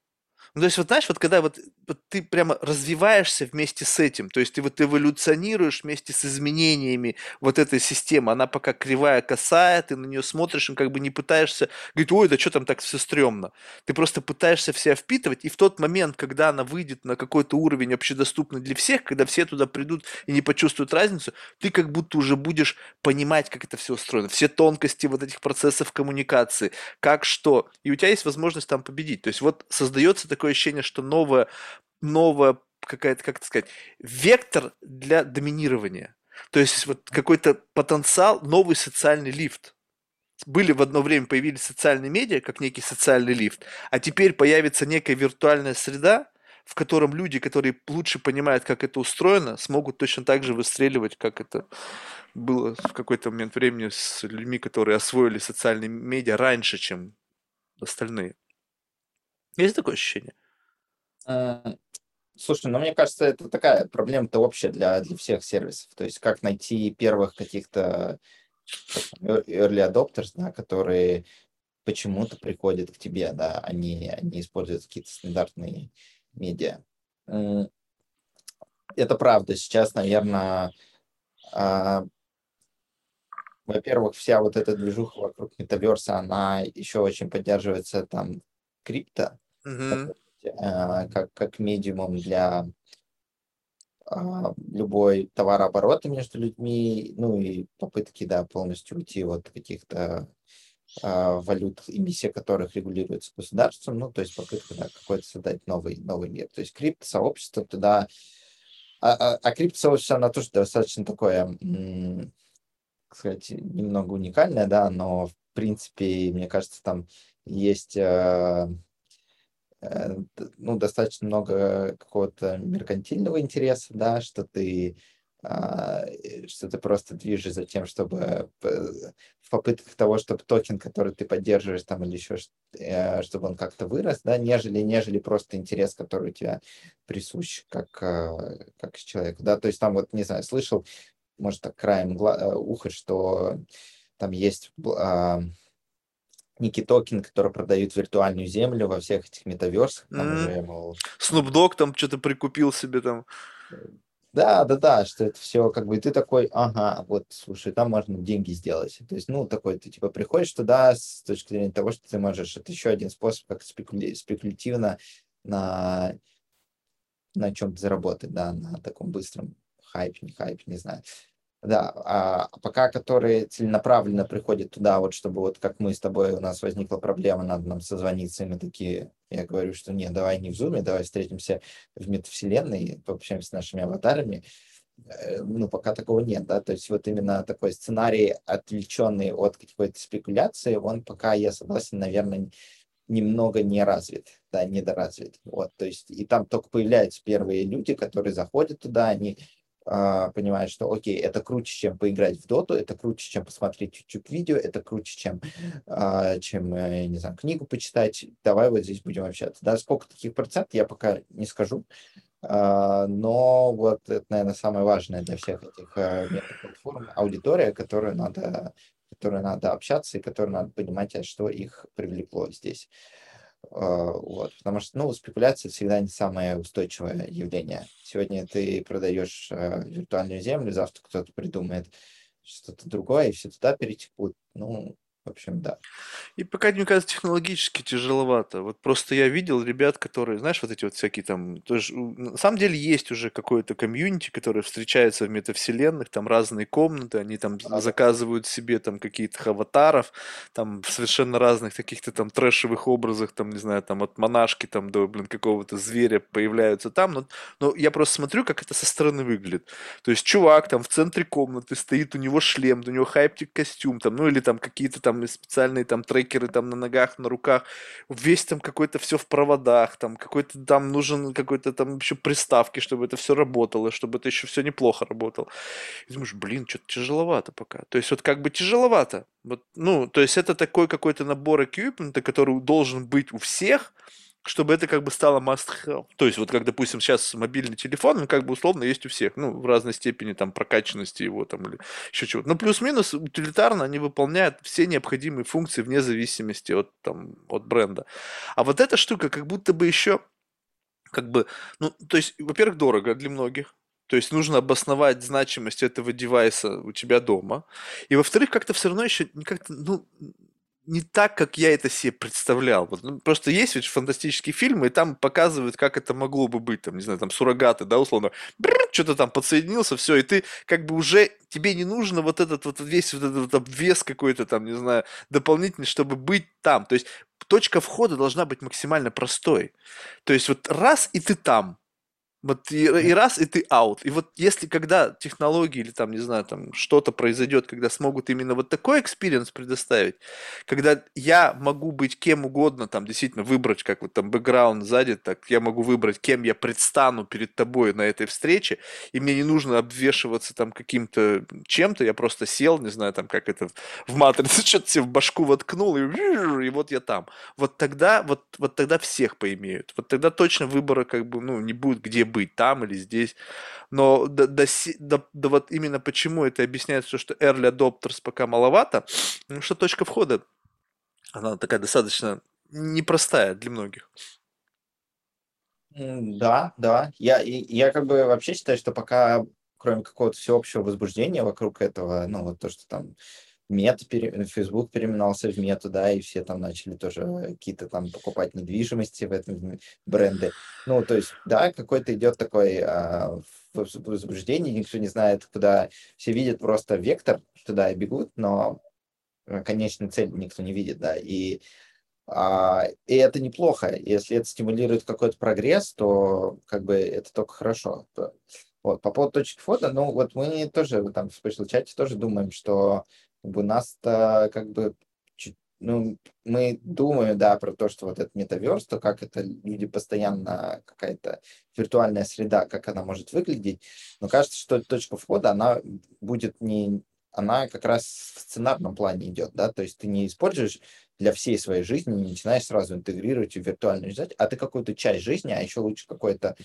Ну, то есть, вот знаешь, вот когда вот, вот ты прямо развиваешься вместе с этим, то есть ты вот эволюционируешь вместе с изменениями вот этой системы, она пока кривая, косая, ты на нее смотришь и как бы не пытаешься говорить, ой, да что там так все стрёмно. Ты просто пытаешься в себя впитывать, и в тот момент, когда она выйдет на какой-то уровень общедоступный для всех, когда все туда придут и не почувствуют разницу, ты как будто уже будешь понимать, как это все устроено, все тонкости вот этих процессов коммуникации, как что, и у тебя есть возможность там победить. То есть вот создается такое ощущение, что новая, новая какая-то, как это сказать, вектор для доминирования. То есть вот какой-то потенциал, новый социальный лифт. Были в одно время, появились социальные медиа, как некий социальный лифт, а теперь появится некая виртуальная среда, в котором люди, которые лучше понимают, как это устроено, смогут точно так же выстреливать, как это было в какой-то момент времени с людьми, которые освоили социальные медиа раньше, чем остальные. Есть такое ощущение? Слушай, ну мне кажется, это такая проблема-то общая для, для всех сервисов. То есть как найти первых каких-то early adopters, да, которые почему-то приходят к тебе, да, они, они используют какие-то стандартные медиа. Это правда. Сейчас, наверное, а, во-первых, вся вот эта движуха вокруг метаверса, она еще очень поддерживается там крипто, mm-hmm. Как, как медиумом для а, любой товарооборота между людьми, ну и попытки, да, полностью уйти от каких-то а, валют, эмиссия которых регулируется государством, ну, то есть попытка, да, какой-то создать новый, новый мир. То есть криптосообщество туда... А, а, а криптосообщество, оно тоже достаточно такое сказать, немного уникальная, да, но в принципе, мне кажется, там есть э, э, ну, достаточно много какого-то меркантильного интереса, да, что ты а, что ты просто движешь за тем, чтобы в попытках того, чтобы токен, который ты поддерживаешь там или еще, э, чтобы он как-то вырос, да, нежели, нежели просто интерес, который у тебя присущ как, как человеку, да, то есть там вот, не знаю, слышал может, так краем э, уха, что там есть а, некий токен, который продают виртуальную землю во всех этих метаверсах. Там мм. уже, мол... Snoop Dogg там что-то прикупил себе там. Да, да, да, что это все как бы, ты такой, ага, вот, слушай, там можно деньги сделать. То есть, ну, такой, ты типа приходишь туда с точки зрения того, что ты можешь, это еще один способ, как спекули... спекулятивно на, на чем-то заработать, да, на таком быстром хайпе, не хайпе, не знаю. Да, а пока которые целенаправленно приходят туда, вот чтобы вот как мы с тобой, у нас возникла проблема, надо нам созвониться, и мы такие, я говорю, что нет, давай не в зуме, давай встретимся в метавселенной, пообщаемся с нашими аватарами, э, ну, пока такого нет, да, то есть вот именно такой сценарий, отвлеченный от какой-то спекуляции, он пока, я согласен, наверное, немного не развит, да, недоразвит, вот, то есть и там только появляются первые люди, которые заходят туда, они а, понимает, что окей, это круче, чем поиграть в доту, это круче, чем посмотреть YouTube-видео, это круче, чем, а, чем, э, не знаю, книгу почитать, давай вот здесь будем общаться. Да, сколько таких процентов, я пока не скажу, а, но вот это, наверное, самое важное для всех этих э, платформ аудитория, которую надо, которой надо общаться и которой надо понимать, что их привлекло здесь. А, вот, потому что, ну, спекуляция всегда не самое устойчивое явление. Сегодня ты продаешь э, виртуальную землю, завтра кто-то придумает что-то другое, и все туда перетекут. Ну, в общем, да. И пока, мне кажется, технологически тяжеловато. Вот просто я видел ребят, которые, знаешь, вот эти вот всякие там... Тоже, на самом деле есть уже какое-то комьюнити, которое встречается в метавселенных, там разные комнаты, они там а, заказывают себе там какие-то аватаров, там в совершенно разных каких-то там трэшевых образах, там, не знаю, там от монашки там до, блин, какого-то зверя появляются там. Но, но я просто смотрю, как это со стороны выглядит. То есть чувак там в центре комнаты стоит, у него шлем, у него хайптик костюм, там, ну или там какие-то там специальные там трекеры там на ногах, на руках, весь там какой-то все в проводах, там какой-то там нужен какой-то там еще приставки, чтобы это все работало, чтобы это еще все неплохо работало. И думаешь, блин, что-то тяжеловато пока. То есть вот как бы тяжеловато. Вот, ну, то есть это такой какой-то набор эквипмента, который должен быть у всех, чтобы это как бы стало must have. То есть вот как, допустим, сейчас мобильный телефон, он как бы условно есть у всех, ну, в разной степени там прокачанности его там или еще чего-то. Но плюс-минус утилитарно они выполняют все необходимые функции вне зависимости от, там, от бренда. А вот эта штука как будто бы еще как бы, ну, то есть, во-первых, дорого для многих, то есть нужно обосновать значимость этого девайса у тебя дома. И во-вторых, как-то все равно еще как-то, ну, не так, как я это себе представлял. Вот, ну, просто есть ведь фантастические фильмы, и там показывают, как это могло бы быть, там, не знаю, там, суррогаты, да, условно, что-то там подсоединился, все, и ты как бы уже, тебе не нужно вот этот вот весь вот этот вот обвес какой-то там, не знаю, дополнительный, чтобы быть там. То есть точка входа должна быть максимально простой. То есть вот раз, и ты там. Вот и, и раз, и ты out. И вот если когда технологии или там, не знаю, там что-то произойдет, когда смогут именно вот такой experience предоставить, когда я могу быть кем угодно, там действительно выбрать, как вот там бэкграунд сзади, так я могу выбрать, кем я предстану перед тобой на этой встрече, и мне не нужно обвешиваться там каким-то чем-то, я просто сел, не знаю, там как это в матрице, что-то себе в башку воткнул, и, и вот я там. Вот тогда, вот, вот тогда всех поимеют. Вот тогда точно выбора как бы, ну, не будет, где быть, там или здесь. Но до, до, до, до вот именно почему это объясняется, что early adopters пока маловато, потому что точка входа, она такая достаточно непростая для многих. Да, да. Я, я как бы вообще считаю, что пока, кроме какого-то всеобщего возбуждения вокруг этого, ну, вот то, что там мета, пере... Facebook переименовался в мету, да, и все там начали тоже какие-то там покупать недвижимости в этом бренды. Ну, то есть, да, какой-то идет такой а, возбуждение, никто не знает, куда все видят просто вектор, туда и бегут, но э, конечную цель никто не видит, да, и а, и это неплохо. Если это стимулирует какой-то прогресс, то как бы это только хорошо. Вот, по поводу точки входа, ну вот мы тоже там в special чате тоже думаем, что у нас-то как бы ну, мы думаем, да, про то, что вот этот метаверс, то как это люди постоянно, какая-то виртуальная среда, как она может выглядеть, но кажется, что точка входа, она будет не, она как раз в сценарном плане идет, да, то есть ты не используешь для всей своей жизни, не начинаешь сразу интегрировать в виртуальную жизнь, а ты какую-то часть жизни, а еще лучше какой-то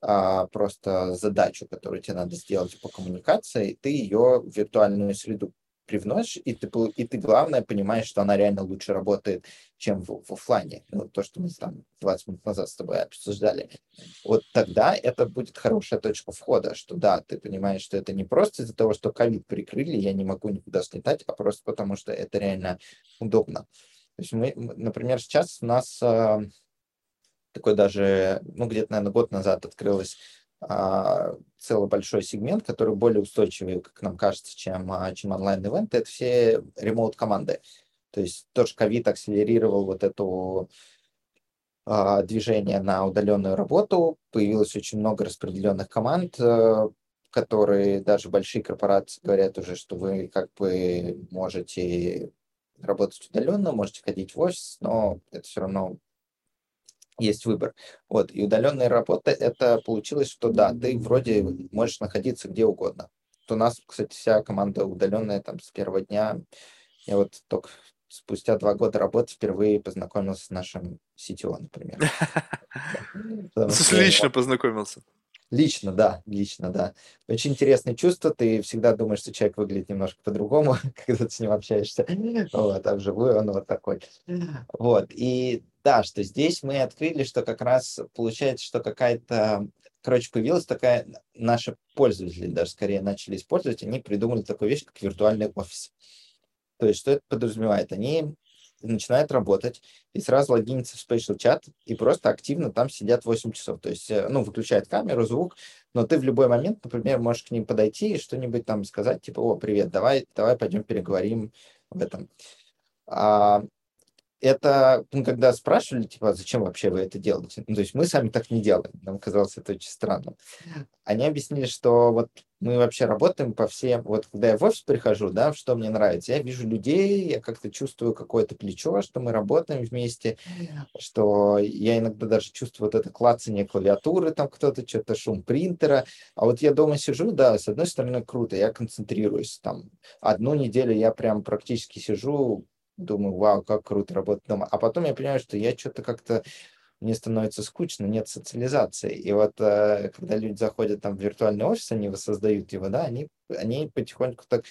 а, просто задачу, которую тебе надо сделать по коммуникации, ты ее в виртуальную среду привносишь, и ты, и ты, главное, понимаешь, что она реально лучше работает, чем в, в офлайне. Ну, то, что мы там 20 минут назад с тобой обсуждали. Вот тогда это будет хорошая точка входа, что да, ты понимаешь, что это не просто из-за того, что ковид прикрыли, я не могу никуда слетать, а просто потому, что это реально удобно. То есть мы, например, сейчас у нас э, такой даже, ну, где-то, наверное, год назад открылась целый большой сегмент, который более устойчивый, как нам кажется, чем, а, чем онлайн-ивент, это все ремоут-команды. То есть тоже ковид акселерировал вот эту а, движение на удаленную работу, появилось очень много распределенных команд, э, которые даже большие корпорации говорят уже, что вы как бы можете работать удаленно, можете ходить в офис, но это все равно есть выбор. Вот, и удаленная работа, это получилось, что да, ты вроде можешь находиться где угодно. Вот у нас, кстати, вся команда удаленная там с первого дня. Я вот только спустя два года работы впервые познакомился с нашим CTO, например. Лично познакомился. Лично, да, лично, да. Очень интересное чувство. Ты всегда думаешь, что человек выглядит немножко по-другому, когда ты с ним общаешься. Вот, а вживую он вот такой. Вот, и да, что здесь мы открыли, что как раз получается, что какая-то, короче, появилась такая, наши пользователи даже скорее начали использовать, они придумали такую вещь, как виртуальный офис. То есть, что это подразумевает? Они начинают работать и сразу логинятся в Spatial Chat и просто активно там сидят 8 часов. То есть, э, ну, выключают камеру, звук, но ты в любой момент, например, можешь к ним подойти и что-нибудь там сказать, типа, о, привет, давай, давай пойдем переговорим об этом. А, это, ну, когда спрашивали, типа, «А зачем вообще вы это делаете? Ну, то есть мы сами так не делаем. Нам казалось это очень странно. Они объяснили, что вот мы вообще работаем по всем... Вот когда я в офис прихожу, да, что мне нравится, я вижу людей, я как-то чувствую какое-то плечо, что мы работаем вместе, что я иногда даже чувствую вот это клацание клавиатуры, там кто-то, что-то шум принтера. А вот я дома сижу, да, с одной стороны круто, я концентрируюсь. Там одну неделю я прям практически сижу думаю, вау, как круто работать дома. А потом я понимаю, что я что-то как-то мне становится скучно, нет социализации. И вот э, когда люди заходят там в виртуальный офис, они воссоздают его, да, они, они потихоньку так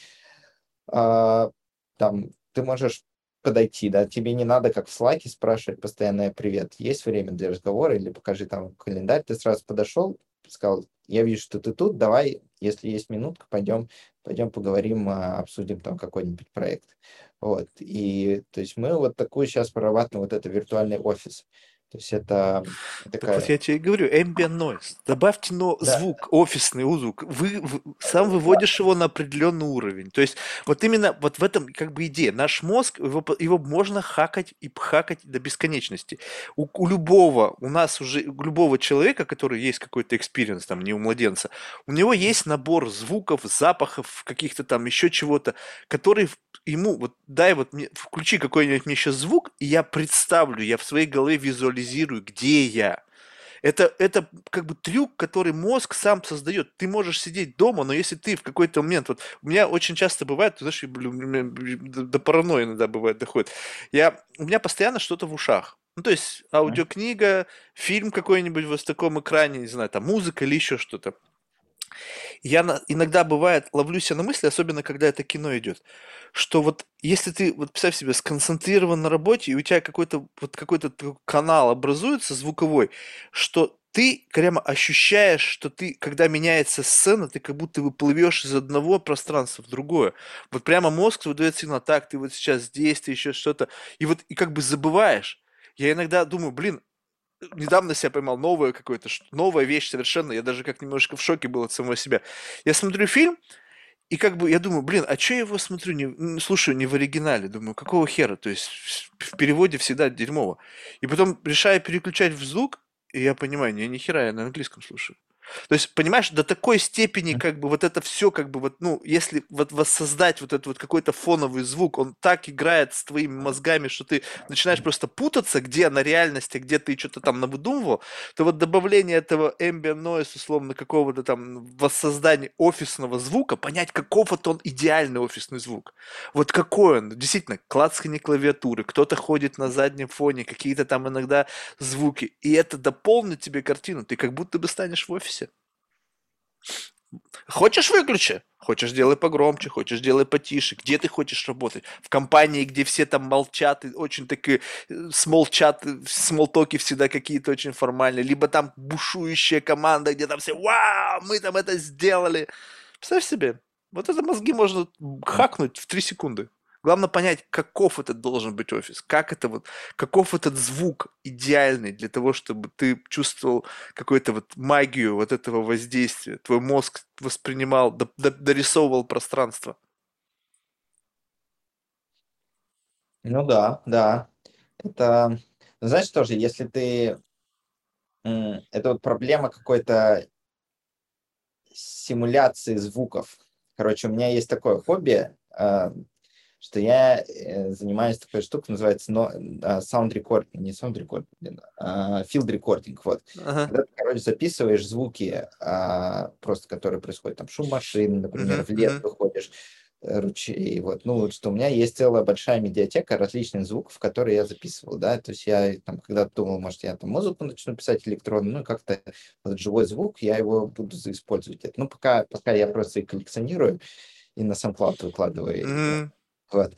э, там ты можешь подойти, да, тебе не надо, как в слайке, спрашивать постоянно «Привет, есть время для разговора?» или «Покажи там календарь». Ты сразу подошел, сказал «Я вижу, что ты тут, давай, если есть минутка, пойдем, пойдем поговорим, а, обсудим там какой-нибудь проект». Вот. И то есть мы вот такую сейчас прорабатываем, вот это виртуальный офис. То есть это такая... Так вот я тебе и говорю, ambient noise. Добавьте но да. звук, офисный звук. Вы, вы сам выводишь его на определенный уровень. То есть вот именно вот в этом как бы идея. Наш мозг, его, его можно хакать и хакать до бесконечности. У, у любого, у нас уже, у любого человека, который есть какой-то experience, там, не у младенца, у него есть набор звуков, запахов, каких-то там еще чего-то, который ему, вот дай вот мне, включи какой-нибудь мне сейчас звук, и я представлю, я в своей голове визуализирую, где я. Это, это как бы трюк, который мозг сам создает. Ты можешь сидеть дома, но если ты в какой-то момент... Вот у меня очень часто бывает, знаешь, блин, до паранойи иногда бывает доходит. Я, у меня постоянно что-то в ушах. Ну, то есть аудиокнига, фильм какой-нибудь в таком экране, не знаю, там музыка или еще что-то. Я на, иногда бывает ловлю себя на мысли, особенно когда это кино идет, что вот если ты, вот представь себе, сконцентрирован на работе, и у тебя какой-то вот какой-то канал образуется звуковой, что ты прямо ощущаешь, что ты, когда меняется сцена, ты как будто выплывешь из одного пространства в другое. Вот прямо мозг выдает сигнал, так, ты вот сейчас здесь, ты еще что-то, и вот и как бы забываешь. Я иногда думаю, блин, недавно себя поймал новое какое-то, новая вещь совершенно. Я даже как немножко в шоке был от самого себя. Я смотрю фильм, и как бы я думаю, блин, а что я его смотрю, не, слушаю не в оригинале? Думаю, какого хера? То есть в переводе всегда дерьмово. И потом решаю переключать в звук, и я понимаю, не, ни хера, я на английском слушаю. То есть, понимаешь, до такой степени, как бы вот это все, как бы вот, ну, если вот воссоздать вот этот вот какой-то фоновый звук, он так играет с твоими мозгами, что ты начинаешь просто путаться, где на реальности, где ты что-то там навыдумывал, то вот добавление этого ambient noise, условно, какого-то там воссоздания офисного звука, понять, каков вот он идеальный офисный звук. Вот какой он, действительно, клацкание клавиатуры, кто-то ходит на заднем фоне, какие-то там иногда звуки, и это дополнит тебе картину, ты как будто бы станешь в офисе Хочешь выключи? Хочешь делай погромче, хочешь делай потише. Где ты хочешь работать? В компании, где все там молчат, и очень такие смолчат, смолтоки всегда какие-то очень формальные. Либо там бушующая команда, где там все, вау, мы там это сделали. Представь себе, вот это мозги можно хакнуть в три секунды. Главное понять, каков этот должен быть офис, как это вот, каков этот звук идеальный для того, чтобы ты чувствовал какую-то вот магию вот этого воздействия. Твой мозг воспринимал, дорисовывал пространство. Ну да, да. Это, знаешь, тоже, если ты... Это вот проблема какой-то симуляции звуков. Короче, у меня есть такое хобби, а, что я э, занимаюсь такой штукой, называется но, а, sound recording, не sound recording, а field recording, вот. Ага. Когда ты, короче, записываешь звуки, а, просто которые происходят, там, шум машин, например, uh-huh, в лес uh-huh. выходишь, э, ручей, вот, ну, что у меня есть целая большая медиатека различных звуков, которые я записывал, да, то есть я там когда думал, может, я там музыку начну писать электронную, ну, как-то вот живой звук, я его буду использовать. Ну, пока, пока я просто их коллекционирую и на SoundCloud выкладываю. Mm-hmm. Вот.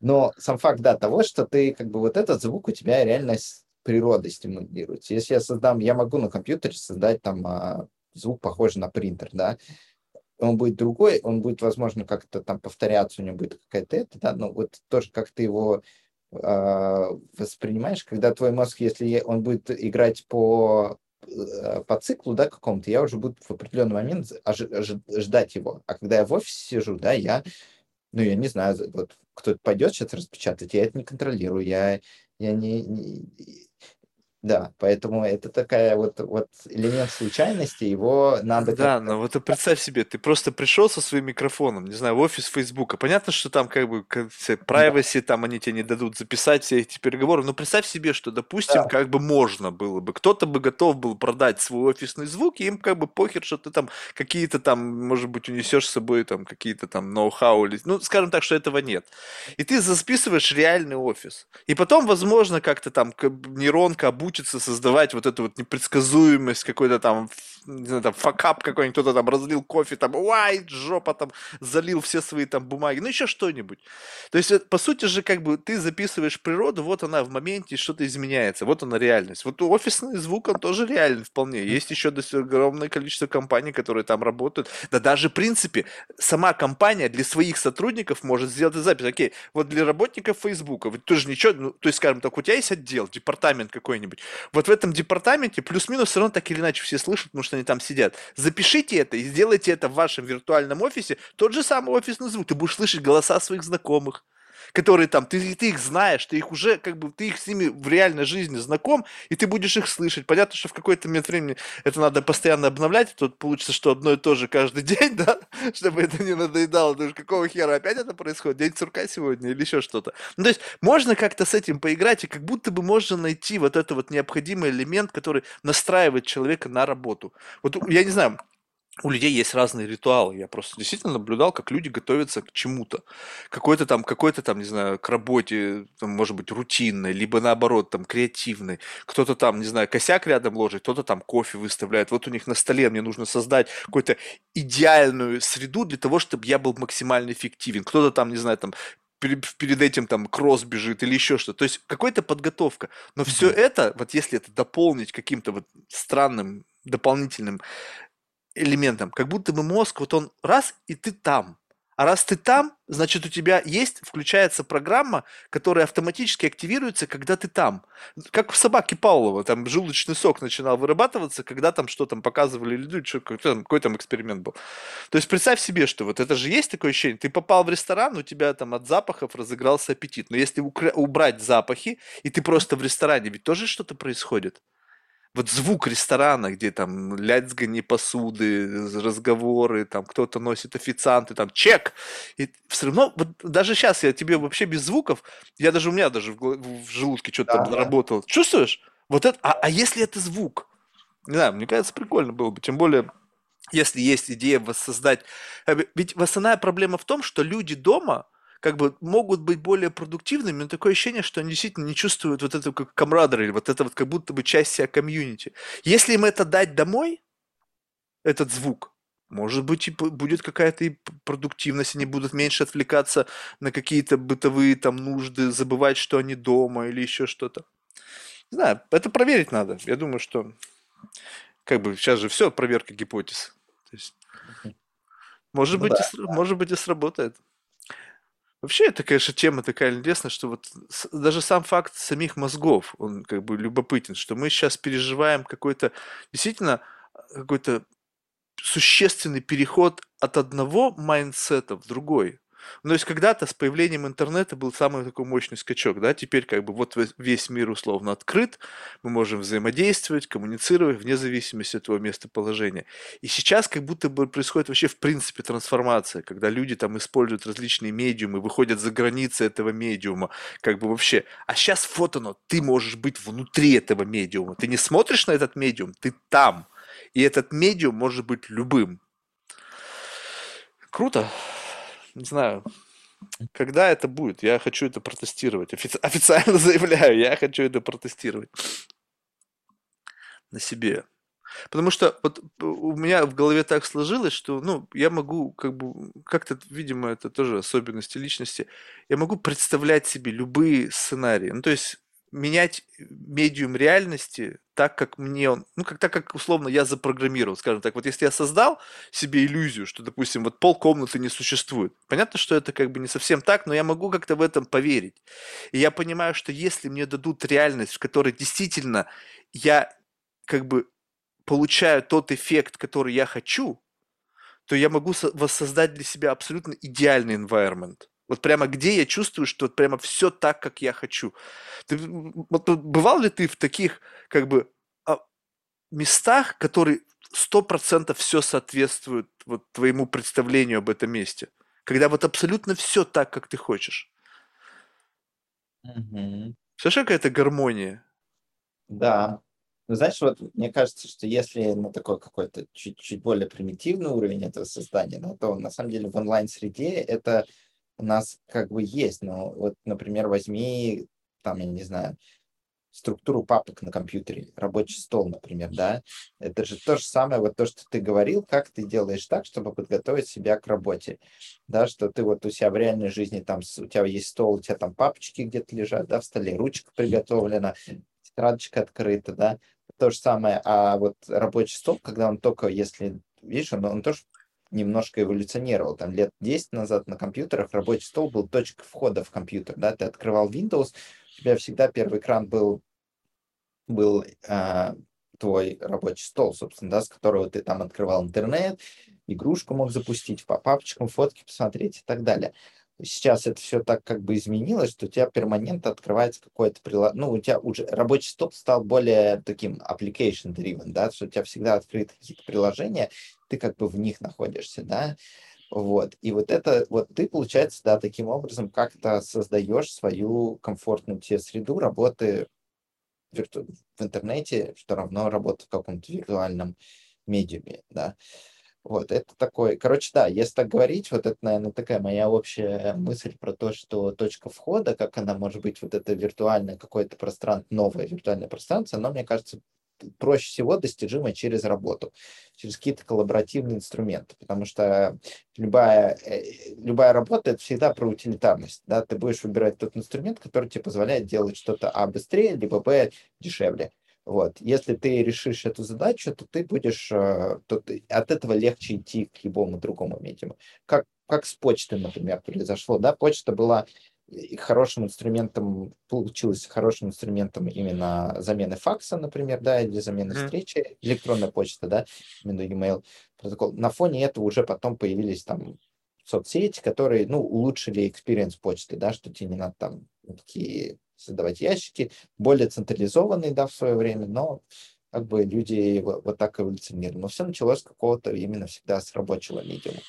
Но сам факт, да, того, что ты, как бы, вот этот звук у тебя реально с природой стимулируется. Если я создам, я могу на компьютере создать там а, звук, похожий на принтер, да, он будет другой, он будет, возможно, как-то там повторяться, у него будет какая-то это, да, но вот тоже как ты его э, воспринимаешь, когда твой мозг, если он будет играть по э, по циклу, да, какому-то, я уже буду в определенный момент ожи- ждать его. А когда я в офисе сижу, да, я ну, я не знаю, вот кто-то пойдет сейчас распечатать, я это не контролирую, я, я не, не, да, поэтому это такая вот, вот элемент случайности, его надо... Да, но вот представь себе, ты просто пришел со своим микрофоном, не знаю, в офис Фейсбука. Понятно, что там как бы privacy, да. там они тебе не дадут записать все эти переговоры, но представь себе, что, допустим, да. как бы можно было бы, кто-то бы готов был продать свой офисный звук, и им как бы похер, что ты там какие-то там, может быть, унесешь с собой там какие-то там ноу-хау, или, ну, скажем так, что этого нет. И ты записываешь реальный офис. И потом, возможно, как-то там нейронка обучит учится создавать вот эту вот непредсказуемость, какой-то там, не знаю, там, факап какой-нибудь, кто-то там разлил кофе, там, уай, жопа, там, залил все свои там бумаги, ну, еще что-нибудь. То есть, по сути же, как бы, ты записываешь природу, вот она в моменте, что-то изменяется, вот она реальность. Вот офисный звук, он тоже реальный вполне. Есть еще огромное количество компаний, которые там работают. Да даже, в принципе, сама компания для своих сотрудников может сделать запись. Окей, вот для работников Фейсбука, вы тоже ничего, ну, то есть, скажем так, у тебя есть отдел, департамент какой-нибудь, Вот в этом департаменте плюс-минус все равно так или иначе все слышат, потому что они там сидят. Запишите это и сделайте это в вашем виртуальном офисе. Тот же самый офисный звук. Ты будешь слышать голоса своих знакомых, которые там, ты, ты их знаешь, ты их уже, как бы, ты их с ними в реальной жизни знаком, и ты будешь их слышать. Понятно, что в какой-то момент времени это надо постоянно обновлять, тут получится, что одно и то же каждый день, да, чтобы это не надоедало, потому что какого хера опять это происходит, день сурка сегодня или еще что-то. Ну, то есть можно как-то с этим поиграть, и как будто бы можно найти вот это вот необходимый элемент, который настраивает человека на работу. Вот я не знаю, у людей есть разные ритуалы. Я просто действительно наблюдал, как люди готовятся к чему-то. Какой-то там, какой-то там, не знаю, к работе, там, может быть, рутинной, либо наоборот, там, креативной. Кто-то там, не знаю, косяк рядом ложит, кто-то там кофе выставляет. Вот у них на столе мне нужно создать какую-то идеальную среду для того, чтобы я был максимально эффективен. Кто-то там, не знаю, там перед этим там кросс бежит или еще что-то. То есть какая-то подготовка. Но все это, вот если это дополнить каким-то вот странным дополнительным элементом, как будто бы мозг, вот он раз, и ты там. А раз ты там, значит, у тебя есть, включается программа, которая автоматически активируется, когда ты там. Как в собаке Павлова, там желудочный сок начинал вырабатываться, когда там что там показывали люди, что, какой, там, какой там эксперимент был. То есть представь себе, что вот это же есть такое ощущение, ты попал в ресторан, у тебя там от запахов разыгрался аппетит. Но если убрать запахи, и ты просто в ресторане, ведь тоже что-то происходит вот звук ресторана, где там лязгание посуды, разговоры, там кто-то носит официанты, там чек. И все равно, вот даже сейчас я тебе вообще без звуков, я даже у меня даже в, в желудке что-то да, там заработало. Чувствуешь? Вот это, а, а если это звук? Не знаю, мне кажется, прикольно было бы. Тем более, если есть идея воссоздать. Э, ведь основная проблема в том, что люди дома, как бы могут быть более продуктивными, но такое ощущение, что они действительно не чувствуют вот этого как камрадера, или вот это вот как будто бы часть себя комьюнити. Если им это дать домой, этот звук, может быть, и будет какая-то и продуктивность, они будут меньше отвлекаться на какие-то бытовые там нужды, забывать, что они дома или еще что-то. Не знаю, это проверить надо. Я думаю, что как бы сейчас же все проверка гипотез. То есть, может, ну, быть, да. и, может быть, и сработает. Вообще, это, конечно, тема такая интересная, что вот даже сам факт самих мозгов, он как бы любопытен, что мы сейчас переживаем какой-то действительно какой-то существенный переход от одного mindset а в другой. Ну, то есть когда-то с появлением интернета был самый такой мощный скачок, да, теперь как бы вот весь мир условно открыт, мы можем взаимодействовать, коммуницировать вне зависимости от его местоположения. И сейчас как будто бы происходит вообще в принципе трансформация, когда люди там используют различные медиумы, выходят за границы этого медиума, как бы вообще. А сейчас вот оно, ты можешь быть внутри этого медиума, ты не смотришь на этот медиум, ты там. И этот медиум может быть любым. Круто не знаю, когда это будет? Я хочу это протестировать. Офици- официально заявляю, я хочу это протестировать на себе. Потому что вот у меня в голове так сложилось, что, ну, я могу, как бы, как-то, видимо, это тоже особенности личности, я могу представлять себе любые сценарии. Ну, то есть менять медиум реальности так, как мне он, ну, как так, как условно я запрограммировал, скажем так. Вот если я создал себе иллюзию, что, допустим, вот пол комнаты не существует, понятно, что это как бы не совсем так, но я могу как-то в этом поверить. И я понимаю, что если мне дадут реальность, в которой действительно я как бы получаю тот эффект, который я хочу, то я могу воссоздать для себя абсолютно идеальный environment. Вот прямо где я чувствую, что вот прямо все так, как я хочу. Ты, вот, бывал ли ты в таких как бы а, местах, которые сто процентов все соответствуют вот твоему представлению об этом месте? Когда вот абсолютно все так, как ты хочешь. Угу. Слышишь, какая-то гармония? Да. Ну, знаешь, вот мне кажется, что если на такой какой-то чуть-чуть более примитивный уровень этого создания, ну, то на самом деле в онлайн-среде это у нас как бы есть, но вот, например, возьми, там, я не знаю, структуру папок на компьютере, рабочий стол, например, да, это же то же самое, вот то, что ты говорил, как ты делаешь так, чтобы подготовить себя к работе, да, что ты вот у себя в реальной жизни, там, у тебя есть стол, у тебя там папочки где-то лежат, да, в столе ручка приготовлена, тетрадочка открыта, да, то же самое, а вот рабочий стол, когда он только, если, видишь, он, он тоже немножко эволюционировал. Там лет 10 назад на компьютерах рабочий стол был точкой входа в компьютер. Да? Ты открывал Windows, у тебя всегда первый экран был был а, твой рабочий стол, собственно, да, с которого ты там открывал интернет, игрушку мог запустить, по папочкам фотки посмотреть и так далее. Сейчас это все так как бы изменилось, что у тебя перманентно открывается какое-то приложение, ну, у тебя уже рабочий стол стал более таким application-driven, да, что у тебя всегда открыты какие-то приложения, ты как бы в них находишься, да, вот. И вот это, вот ты, получается, да, таким образом как-то создаешь свою комфортную тебе среду работы в интернете, что равно работа в каком-то виртуальном медиуме, да. Вот, это такой, короче, да, если так говорить, вот это, наверное, такая моя общая мысль про то, что точка входа, как она может быть, вот это виртуальное какое-то пространство, новое виртуальное пространство, оно, мне кажется, проще всего достижимо через работу, через какие-то коллаборативные инструменты, потому что любая, э, любая работа – это всегда про утилитарность. Да? Ты будешь выбирать тот инструмент, который тебе позволяет делать что-то а быстрее, либо б дешевле. Вот. Если ты решишь эту задачу, то ты будешь, э, то ты, от этого легче идти к любому другому медиуму. Как, как с почтой, например, произошло. Да? Почта была хорошим инструментом, получилось хорошим инструментом именно замены факса, например, да, или замены mm-hmm. встречи, электронная почта, да, именно email протокол. На фоне этого уже потом появились там соцсети, которые, ну, улучшили experience почты, да, что тебе не надо там такие создавать ящики, более централизованные, да, в свое время, но как бы люди вот так эволюционировали. Но все началось с какого-то именно всегда с рабочего медиума.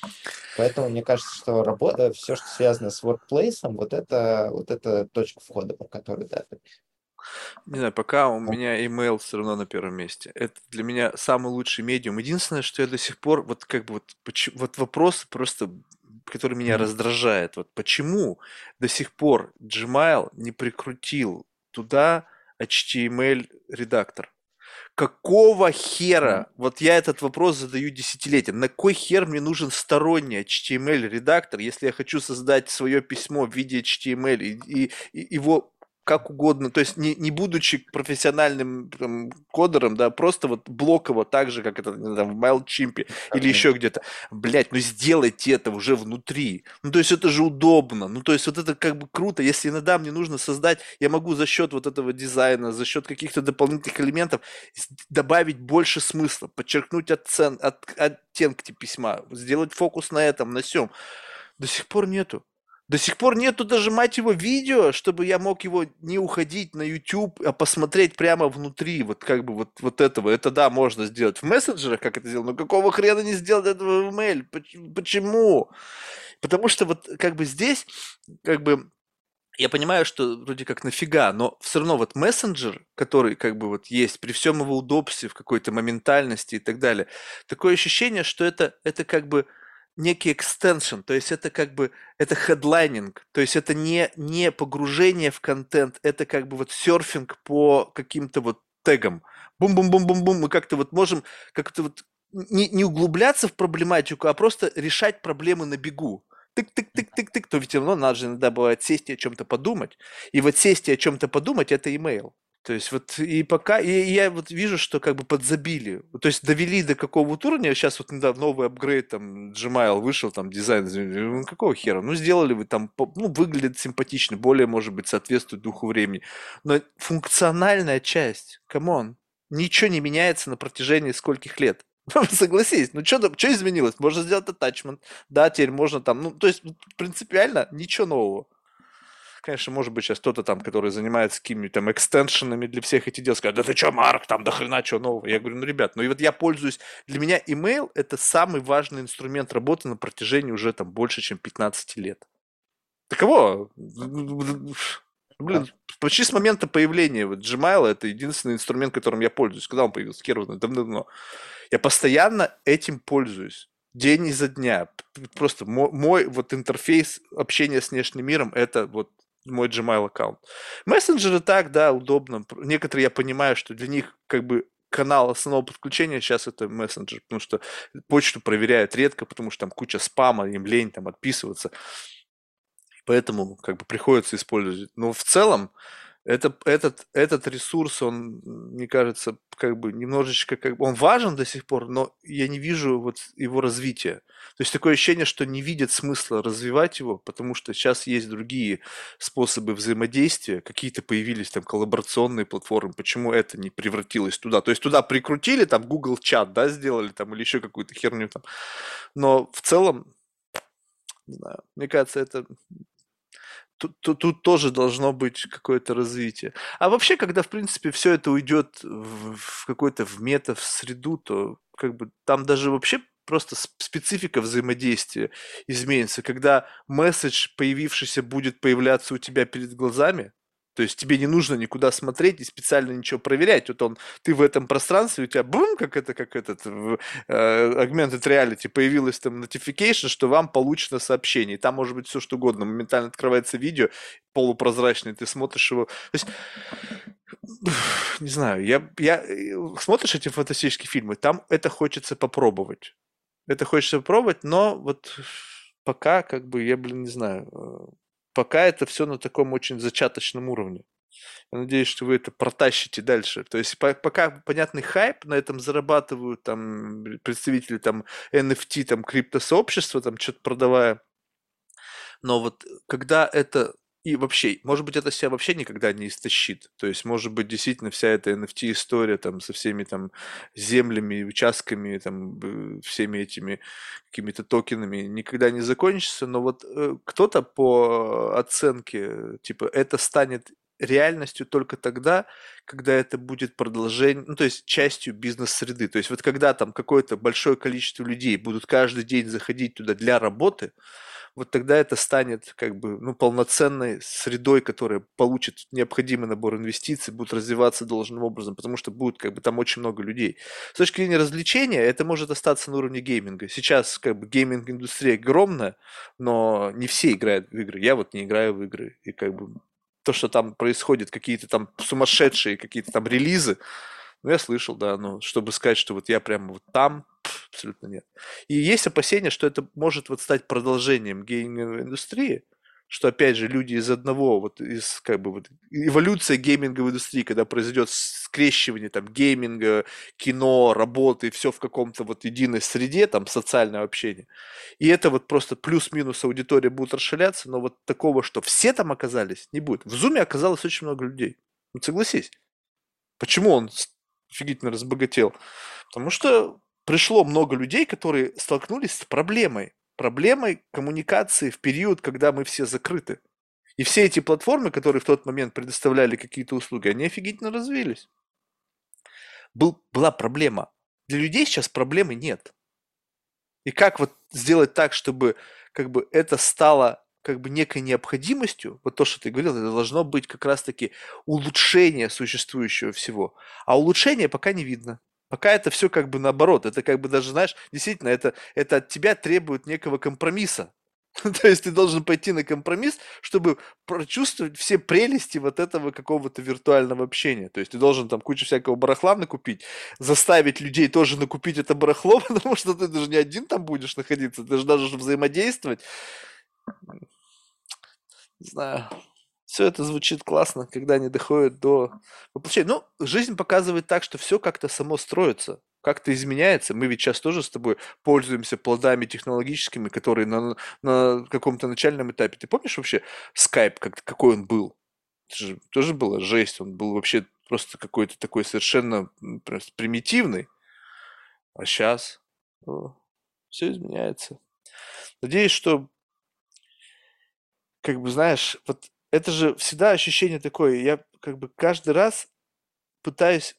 Поэтому мне кажется, что работа, все, что связано с workplace, вот это, вот это точка входа, по которой, да, не знаю, пока у меня email все равно на первом месте. Это для меня самый лучший медиум. Единственное, что я до сих пор, вот как бы вот, вот вопрос просто, который меня mm-hmm. раздражает. Вот почему до сих пор Gmail не прикрутил туда HTML редактор? Какого хера? Вот я этот вопрос задаю десятилетиям. На кой хер мне нужен сторонний HTML-редактор, если я хочу создать свое письмо в виде HTML и, и, и его как угодно, то есть не, не будучи профессиональным там, кодером, да, просто вот блоково так же, как это там, в MailChimp или еще где-то. Блять, ну сделайте это уже внутри. Ну то есть это же удобно. Ну то есть вот это как бы круто. Если иногда мне нужно создать, я могу за счет вот этого дизайна, за счет каких-то дополнительных элементов добавить больше смысла, подчеркнуть оцен, от, оттенки письма, сделать фокус на этом, на всем. До сих пор нету. До сих пор нету даже, мать его, видео, чтобы я мог его не уходить на YouTube, а посмотреть прямо внутри, вот как бы вот, вот этого. Это да, можно сделать в мессенджерах, как это сделать, но какого хрена не сделать этого в email? Почему? Потому что вот как бы здесь, как бы, я понимаю, что вроде как нафига, но все равно вот мессенджер, который как бы вот есть при всем его удобстве, в какой-то моментальности и так далее, такое ощущение, что это, это как бы некий extension, то есть это как бы, это headlining, то есть это не, не погружение в контент, это как бы вот серфинг по каким-то вот тегам. Бум-бум-бум-бум-бум, мы как-то вот можем как-то вот не, не углубляться в проблематику, а просто решать проблемы на бегу. Тык-тык-тык-тык-тык, то ведь равно надо же иногда бывает сесть и о чем-то подумать. И вот сесть и о чем-то подумать – это имейл. То есть вот и пока, и я вот вижу, что как бы подзабили. То есть довели до какого-то уровня, сейчас вот недавно новый апгрейд, там, Gmail вышел, там, дизайн, ну, какого хера? Ну, сделали вы там, ну, выглядит симпатично, более, может быть, соответствует духу времени. Но функциональная часть, come on, ничего не меняется на протяжении скольких лет. Согласись, ну что изменилось? Можно сделать attachment, да, теперь можно там, ну, то есть принципиально ничего нового конечно, может быть, сейчас кто-то там, который занимается какими-то там экстеншенами для всех этих дел, скажет, да ты что, Марк, там до хрена что нового. Я говорю, ну, ребят, ну и вот я пользуюсь, для меня email это самый важный инструмент работы на протяжении уже там больше, чем 15 лет. Таково. Блин, почти с момента появления вот Gmail это единственный инструмент, которым я пользуюсь. Когда он появился? Хер давно. Я постоянно этим пользуюсь день изо дня. Просто мой, мой вот интерфейс общения с внешним миром это вот мой Gmail аккаунт. Мессенджеры так, да, удобно. Некоторые я понимаю, что для них как бы канал основного подключения сейчас это мессенджер, потому что почту проверяют редко, потому что там куча спама, им лень там отписываться. Поэтому как бы приходится использовать. Но в целом Это, этот, этот ресурс, он, мне кажется, как бы немножечко, как бы, он важен до сих пор, но я не вижу вот его развития. То есть такое ощущение, что не видят смысла развивать его, потому что сейчас есть другие способы взаимодействия, какие-то появились там коллаборационные платформы, почему это не превратилось туда? То есть туда прикрутили, там Google чат, да, сделали там или еще какую-то херню там. Но в целом, не знаю, мне кажется, это тут, тут, тоже должно быть какое-то развитие. А вообще, когда, в принципе, все это уйдет в, в какой-то в мета, в среду, то как бы там даже вообще просто специфика взаимодействия изменится. Когда месседж, появившийся, будет появляться у тебя перед глазами, то есть тебе не нужно никуда смотреть и специально ничего проверять. Вот он, ты в этом пространстве, у тебя бум, как это, как этот в э, Augmented Reality появилось там notification, что вам получено сообщение. И там может быть все что угодно. Моментально открывается видео полупрозрачное, ты смотришь его. То есть, не знаю, я, я э, смотришь эти фантастические фильмы, там это хочется попробовать. Это хочется попробовать, но вот пока, как бы, я, блин, не знаю, э, пока это все на таком очень зачаточном уровне. Я надеюсь, что вы это протащите дальше. То есть пока понятный хайп, на этом зарабатывают там представители там NFT, там криптосообщества, там что-то продавая. Но вот когда это и вообще, может быть, это себя вообще никогда не истощит. То есть, может быть, действительно вся эта NFT-история там со всеми там землями, участками, там всеми этими какими-то токенами никогда не закончится. Но вот э, кто-то по оценке, типа, это станет реальностью только тогда, когда это будет продолжение, ну, то есть частью бизнес-среды. То есть вот когда там какое-то большое количество людей будут каждый день заходить туда для работы, вот тогда это станет как бы ну, полноценной средой, которая получит необходимый набор инвестиций, будет развиваться должным образом, потому что будет как бы там очень много людей. С точки зрения развлечения, это может остаться на уровне гейминга. Сейчас как бы гейминг-индустрия огромная, но не все играют в игры. Я вот не играю в игры. И как бы то, что там происходит, какие-то там сумасшедшие какие-то там релизы, ну, я слышал, да, но чтобы сказать, что вот я прямо вот там, абсолютно нет. И есть опасения, что это может вот стать продолжением гейминговой индустрии, что опять же люди из одного, вот из как бы вот эволюция гейминговой индустрии, когда произойдет скрещивание там гейминга, кино, работы, все в каком-то вот единой среде, там социальное общение. И это вот просто плюс-минус аудитория будет расширяться, но вот такого, что все там оказались, не будет. В Зуме оказалось очень много людей. Ну, согласись. Почему он офигительно разбогател. Потому что пришло много людей, которые столкнулись с проблемой. Проблемой коммуникации в период, когда мы все закрыты. И все эти платформы, которые в тот момент предоставляли какие-то услуги, они офигительно развились. Был, была проблема. Для людей сейчас проблемы нет. И как вот сделать так, чтобы как бы это стало как бы некой необходимостью, вот то, что ты говорил, это должно быть как раз-таки улучшение существующего всего. А улучшения пока не видно. Пока это все как бы наоборот. Это как бы даже, знаешь, действительно, это, это от тебя требует некого компромисса. То есть ты должен пойти на компромисс, чтобы прочувствовать все прелести вот этого какого-то виртуального общения. То есть ты должен там кучу всякого барахла накупить, заставить людей тоже накупить это барахло, потому что ты даже не один там будешь находиться, ты же даже взаимодействовать не знаю, все это звучит классно, когда они доходят до воплощения. Ну, жизнь показывает так, что все как-то само строится, как-то изменяется. Мы ведь сейчас тоже с тобой пользуемся плодами технологическими, которые на, на каком-то начальном этапе. Ты помнишь вообще скайп, как, какой он был? Это же тоже была жесть. Он был вообще просто какой-то такой совершенно просто примитивный. А сейчас все изменяется. Надеюсь, что как бы, знаешь, вот это же всегда ощущение такое. Я как бы каждый раз пытаюсь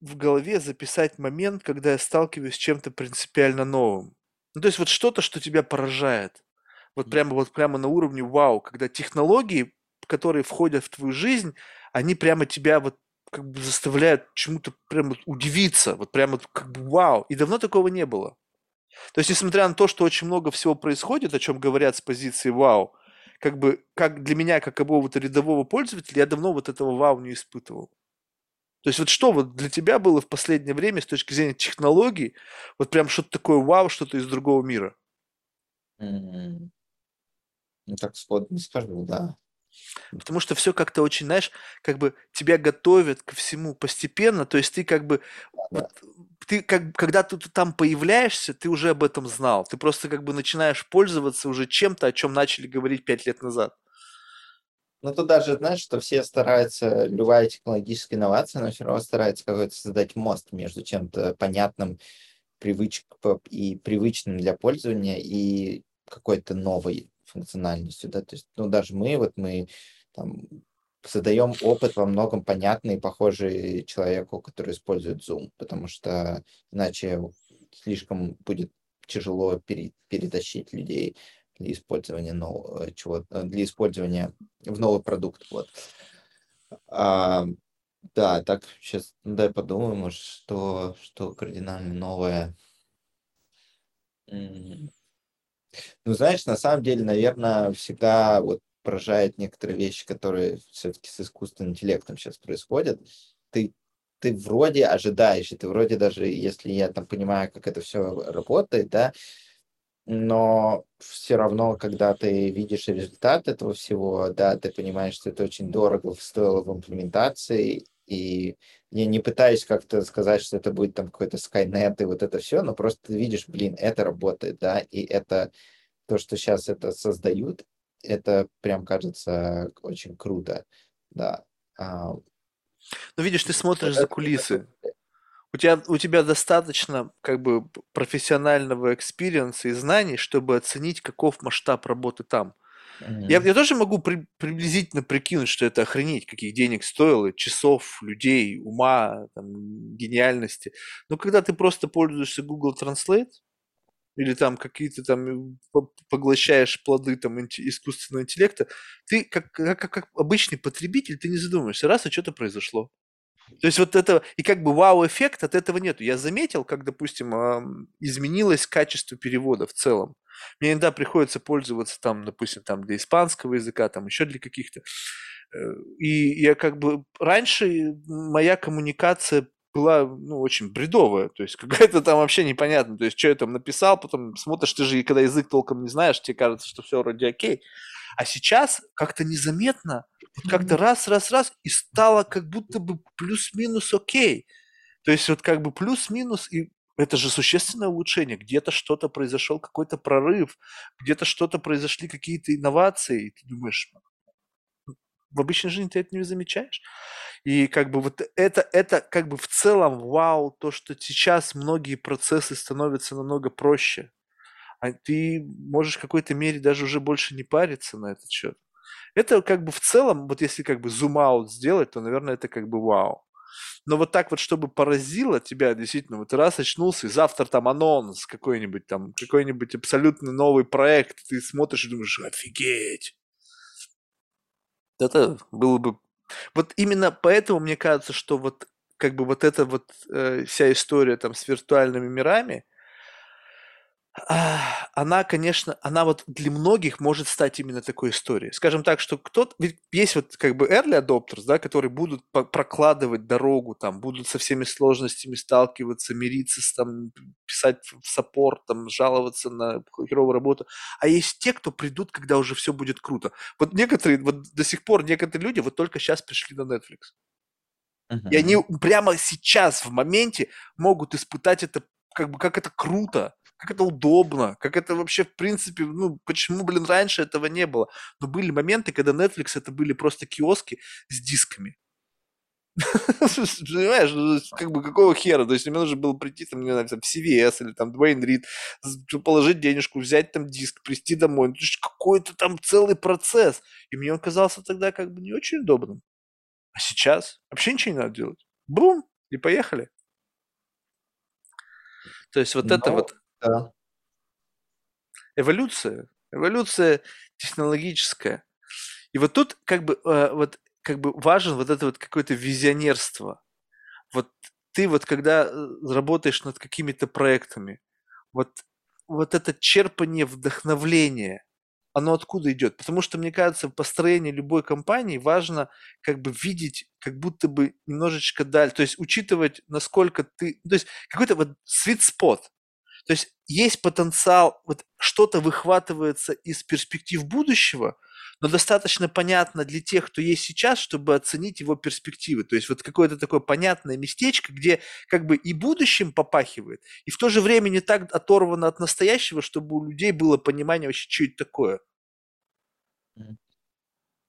в голове записать момент, когда я сталкиваюсь с чем-то принципиально новым. Ну, то есть вот что-то, что тебя поражает. Вот прямо, вот прямо на уровне вау, когда технологии, которые входят в твою жизнь, они прямо тебя вот как бы заставляют чему-то прямо удивиться, вот прямо как бы вау. И давно такого не было. То есть, несмотря на то, что очень много всего происходит, о чем говорят с позиции вау, как бы, как для меня, как какого-то рядового пользователя, я давно вот этого вау не испытывал. То есть вот что вот для тебя было в последнее время с точки зрения технологий, вот прям что-то такое вау, что-то из другого мира? Mm-hmm. Ну так сходу не скажу, да. Потому что все как-то очень, знаешь, как бы тебя готовят ко всему постепенно, то есть ты как бы, вот, ты как, когда ты там появляешься, ты уже об этом знал, ты просто как бы начинаешь пользоваться уже чем-то, о чем начали говорить пять лет назад. Ну, тут даже, знаешь, что все стараются, любая технологическая инновация, но все равно старается какой-то создать мост между чем-то понятным, привыч... и привычным для пользования и какой-то новой функциональностью, да, то есть, ну, даже мы, вот мы там создаем опыт во многом понятный, похожий человеку, который использует Zoom, потому что иначе слишком будет тяжело пере, перетащить людей для использования нового чего для использования в новый продукт. Вот. А, да, так сейчас ну, дай подумаем, что, что кардинально новое. Ну, знаешь, на самом деле, наверное, всегда вот поражает некоторые вещи, которые все-таки с искусственным интеллектом сейчас происходят. Ты, ты вроде ожидаешь, и ты вроде даже, если я там понимаю, как это все работает, да, но все равно, когда ты видишь результат этого всего, да, ты понимаешь, что это очень дорого стоило в имплементации, и я не пытаюсь как-то сказать, что это будет там какой-то Skynet и вот это все, но просто видишь, блин, это работает, да, и это то, что сейчас это создают, это прям кажется очень круто, да. А, ну, видишь, ты смотришь за кулисы, у тебя, у тебя достаточно как бы профессионального experience а и знаний, чтобы оценить, каков масштаб работы там. Mm-hmm. Я, я тоже могу при, приблизительно прикинуть, что это охренеть, каких денег стоило, часов, людей, ума, там, гениальности. Но когда ты просто пользуешься Google Translate, или там какие-то там поглощаешь плоды там искусственного интеллекта, ты как, как, как обычный потребитель, ты не задумываешься, раз, и что-то произошло. То есть вот это, и как бы вау-эффект от этого нету. Я заметил, как, допустим, изменилось качество перевода в целом. Мне иногда приходится пользоваться там, допустим, там для испанского языка, там еще для каких-то. Э, и я как бы раньше моя коммуникация была, ну, очень бредовая, то есть какая-то там вообще непонятно, то есть что я там написал, потом смотришь, ты же, когда язык толком не знаешь, тебе кажется, что все вроде окей, а сейчас как-то незаметно, вот как-то раз, раз, раз, и стало как будто бы плюс-минус окей. То есть вот как бы плюс-минус, и это же существенное улучшение. Где-то что-то произошел, какой-то прорыв, где-то что-то произошли, какие-то инновации. И ты думаешь, в обычной жизни ты это не замечаешь. И как бы вот это, это как бы в целом вау, то, что сейчас многие процессы становятся намного проще а ты можешь в какой-то мере даже уже больше не париться на этот счет. Это как бы в целом, вот если как бы зум-аут сделать, то, наверное, это как бы вау. Но вот так вот, чтобы поразило тебя, действительно, вот раз очнулся, и завтра там анонс какой-нибудь там, какой-нибудь абсолютно новый проект, ты смотришь и думаешь, офигеть. Это было бы... Вот именно поэтому мне кажется, что вот как бы вот эта вот э, вся история там с виртуальными мирами, она, конечно, она вот для многих может стать именно такой историей. Скажем так, что кто-то, ведь есть вот как бы early adopters, да, которые будут прокладывать дорогу, там, будут со всеми сложностями сталкиваться, мириться, с, там, писать в саппорт, там, жаловаться на херовую работу. А есть те, кто придут, когда уже все будет круто. Вот некоторые, вот до сих пор некоторые люди вот только сейчас пришли на Netflix. Uh-huh. И они прямо сейчас, в моменте, могут испытать это, как бы, как это круто как это удобно, как это вообще, в принципе, ну, почему, блин, раньше этого не было. Но были моменты, когда Netflix это были просто киоски с дисками. Понимаешь, ну, как бы какого хера? То есть мне нужно было прийти там, не знаю, там, в CVS или там Дуэйн Рид, положить денежку, взять там диск, прийти домой. Ну, какой-то там целый процесс. И мне он казался тогда как бы не очень удобным. А сейчас вообще ничего не надо делать. Бум! И поехали. То есть вот Но... это вот да. Эволюция. Эволюция технологическая. И вот тут как бы, э, вот, как бы важен вот это вот какое-то визионерство. Вот ты вот когда э, работаешь над какими-то проектами, вот, вот это черпание вдохновления, оно откуда идет? Потому что, мне кажется, в построении любой компании важно как бы видеть как будто бы немножечко даль, то есть учитывать, насколько ты, то есть какой-то вот sweet spot, то есть есть потенциал, вот что-то выхватывается из перспектив будущего, но достаточно понятно для тех, кто есть сейчас, чтобы оценить его перспективы. То есть вот какое-то такое понятное местечко, где как бы и будущим попахивает, и в то же время не так оторвано от настоящего, чтобы у людей было понимание вообще, что это такое.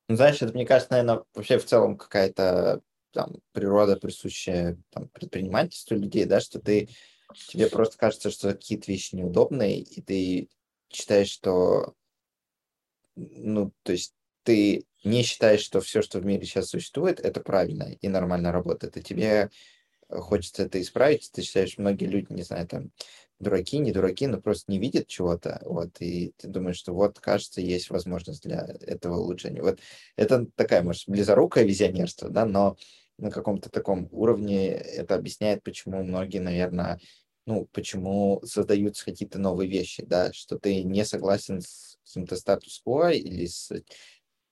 Ну, знаешь, это, мне кажется, наверное, вообще в целом какая-то там природа, присущая там, предпринимательству людей, да, что ты тебе просто кажется, что какие-то вещи неудобные, и ты считаешь, что ну, то есть ты не считаешь, что все, что в мире сейчас существует, это правильно и нормально работает, и тебе хочется это исправить, ты считаешь, многие люди, не знаю, там, дураки, не дураки, но просто не видят чего-то, вот, и ты думаешь, что вот, кажется, есть возможность для этого улучшения. Вот это такая, может, близорукое визионерство, да, но на каком-то таком уровне это объясняет, почему многие, наверное, ну, почему создаются какие-то новые вещи, да, что ты не согласен с каким-то статус-кво или с,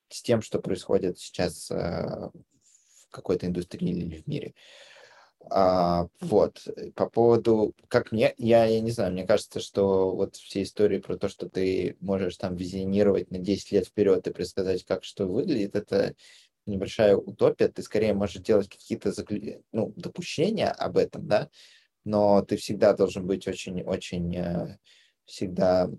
с тем, что происходит сейчас э, в какой-то индустрии или в мире. А, вот, по поводу, как мне, я, я не знаю, мне кажется, что вот все истории про то, что ты можешь там визионировать на 10 лет вперед и предсказать, как что выглядит, это небольшая утопия, ты скорее можешь делать какие-то ну, допущения об этом, да, но ты всегда должен быть очень-очень э, всегда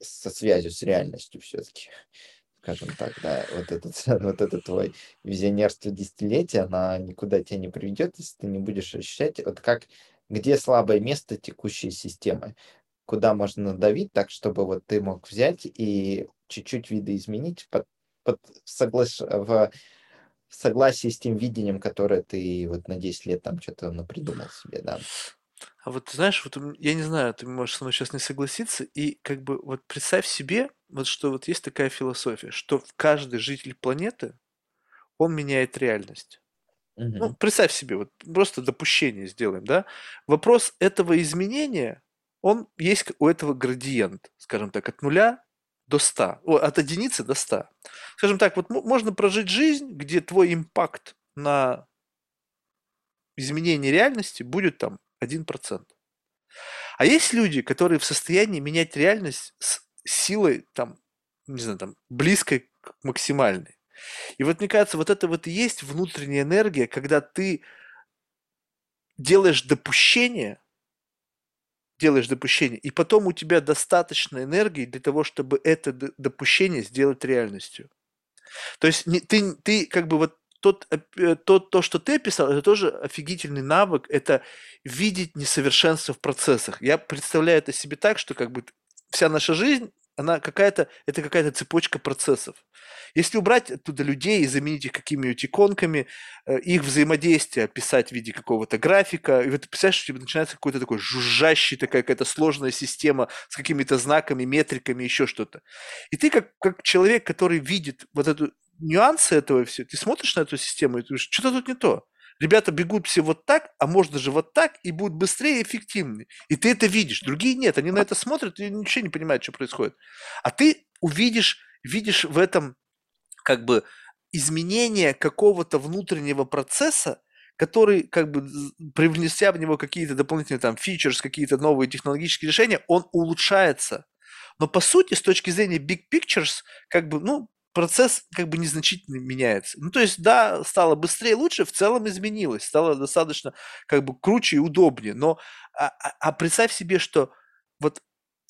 со связью с реальностью все-таки, скажем так, да, вот этот, вот этот твой визионерство десятилетия, она никуда тебя не приведет, если ты не будешь ощущать, вот как, где слабое место текущей системы, куда можно надавить так, чтобы вот ты мог взять и чуть-чуть видоизменить под, под соглаш... в в согласии с тем видением, которое ты вот на 10 лет там что-то придумал себе, да. А вот знаешь, вот я не знаю, ты можешь со мной сейчас не согласиться, и как бы вот представь себе, вот что вот есть такая философия, что каждый житель планеты, он меняет реальность. Угу. Ну, представь себе, вот просто допущение сделаем, да? Вопрос этого изменения, он есть у этого градиент, скажем так, от нуля до 100, о, от единицы до 100. Скажем так, вот можно прожить жизнь, где твой импакт на изменение реальности будет там 1%. А есть люди, которые в состоянии менять реальность с силой там, не знаю, там, близкой к максимальной. И вот мне кажется, вот это вот и есть внутренняя энергия, когда ты делаешь допущение, делаешь допущение, и потом у тебя достаточно энергии для того, чтобы это допущение сделать реальностью. То есть не, ты, ты как бы вот тот, э, тот, то, что ты описал, это тоже офигительный навык, это видеть несовершенство в процессах. Я представляю это себе так, что как бы вся наша жизнь она какая-то, это какая-то цепочка процессов. Если убрать оттуда людей и заменить их какими-нибудь иконками, э, их взаимодействие описать в виде какого-то графика, и вот ты представляешь, что у тебя начинается какой-то такой жужжащий, такая какая-то сложная система с какими-то знаками, метриками, еще что-то. И ты как, как человек, который видит вот эту нюансы этого все, ты смотришь на эту систему и думаешь, что-то тут не то ребята бегут все вот так, а можно же вот так, и будет быстрее и эффективнее. И ты это видишь. Другие нет, они на это смотрят и ничего не понимают, что происходит. А ты увидишь, видишь в этом как бы изменение какого-то внутреннего процесса, который, как бы, привнеся в него какие-то дополнительные там фичерс, какие-то новые технологические решения, он улучшается. Но по сути, с точки зрения big pictures, как бы, ну, процесс как бы незначительно меняется. Ну, то есть, да, стало быстрее, лучше, в целом изменилось, стало достаточно как бы круче и удобнее. Но а, а, а представь себе, что вот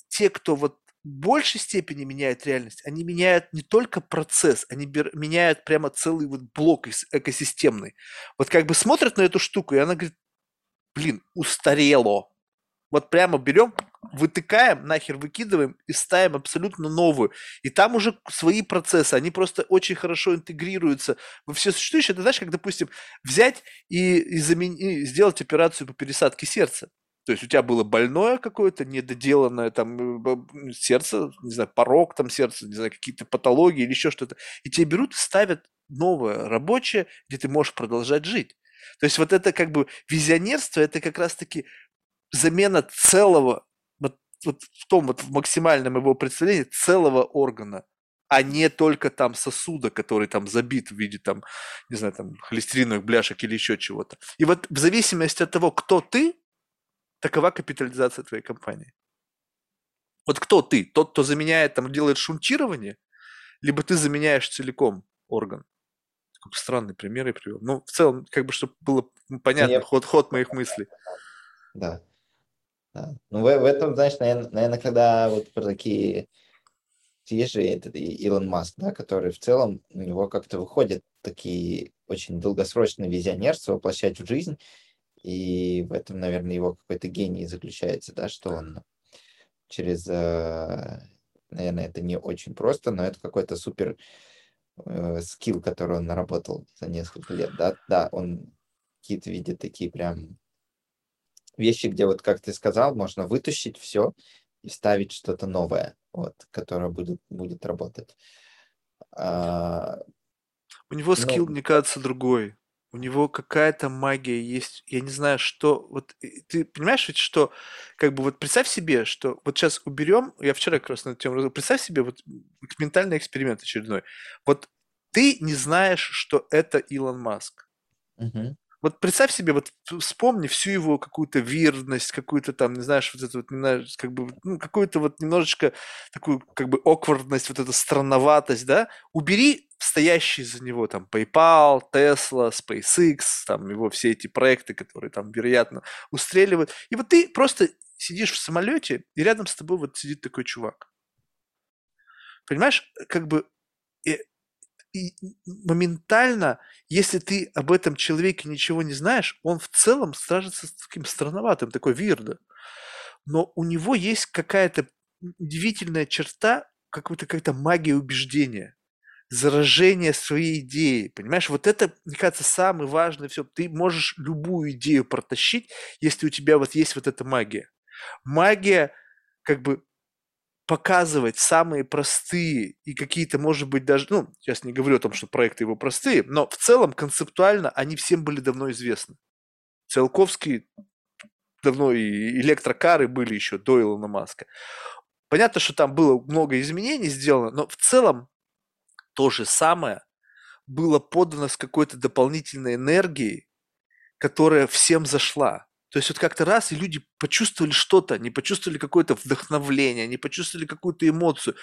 те, кто вот в большей степени меняет реальность, они меняют не только процесс, они меняют прямо целый вот блок экосистемный. Вот как бы смотрят на эту штуку, и она говорит, блин, устарело. Вот прямо берем, вытыкаем, нахер выкидываем и ставим абсолютно новую. И там уже свои процессы, они просто очень хорошо интегрируются во все существующее. Это знаешь, как, допустим, взять и, и, замен... и сделать операцию по пересадке сердца. То есть у тебя было больное какое-то, недоделанное там э, сердце, не знаю, порог там сердца, не знаю, какие-то патологии или еще что-то. И тебе берут и ставят новое рабочее, где ты можешь продолжать жить. То есть вот это как бы визионерство, это как раз-таки замена целого вот в том вот в максимальном его представлении целого органа, а не только там сосуда, который там забит в виде там, не знаю, там холестериновых бляшек или еще чего-то. И вот в зависимости от того, кто ты, такова капитализация твоей компании. Вот кто ты? Тот, кто заменяет, там, делает шунтирование, либо ты заменяешь целиком орган. Как странный пример я привел. Ну, в целом, как бы, чтобы было понятно, ход, ход моих мыслей. Да. Да. Ну, в, в этом, знаешь, наверное, наверное, когда вот про такие... Есть же этот Илон Маск, да, который в целом у него как-то выходят такие очень долгосрочные визионерства воплощать в жизнь, и в этом, наверное, его какой-то гений заключается, да, что он через, э, наверное, это не очень просто, но это какой-то супер э, скилл, который он наработал за несколько лет, да, да, он какие-то видит такие прям вещи, где вот, как ты сказал, можно вытащить все и вставить что-то новое, вот, которое будет, будет работать. А, У него скилл, ну, мне кажется, другой у него какая-то магия есть, я не знаю, что, вот ты понимаешь ведь, что, как бы вот представь себе, что вот сейчас уберем, я вчера как раз на эту тему представь себе вот ментальный эксперимент очередной, вот ты не знаешь, что это Илон Маск. Угу. Вот представь себе, вот вспомни всю его какую-то верность, какую-то там, не знаешь, вот эту вот, не знаю, как бы, ну, какую-то вот немножечко такую, как бы, awkwardность, вот эту странноватость, да, убери стоящие за него там PayPal, Tesla, SpaceX, там его все эти проекты, которые там, вероятно, устреливают. И вот ты просто сидишь в самолете, и рядом с тобой вот сидит такой чувак. Понимаешь, как бы и моментально, если ты об этом человеке ничего не знаешь, он в целом стражится таким странноватым, такой вирдо. Но у него есть какая-то удивительная черта, какая-то какая-то магия убеждения, заражение своей идеи. Понимаешь, вот это, мне кажется, самое важное все. Ты можешь любую идею протащить, если у тебя вот есть вот эта магия. Магия как бы показывать самые простые и какие-то, может быть, даже, ну, сейчас не говорю о том, что проекты его простые, но в целом концептуально они всем были давно известны. Циолковский давно и электрокары были еще до Илона Маска. Понятно, что там было много изменений сделано, но в целом то же самое было подано с какой-то дополнительной энергией, которая всем зашла. То есть вот как-то раз, и люди почувствовали что-то, не почувствовали какое-то вдохновление, не почувствовали какую-то эмоцию.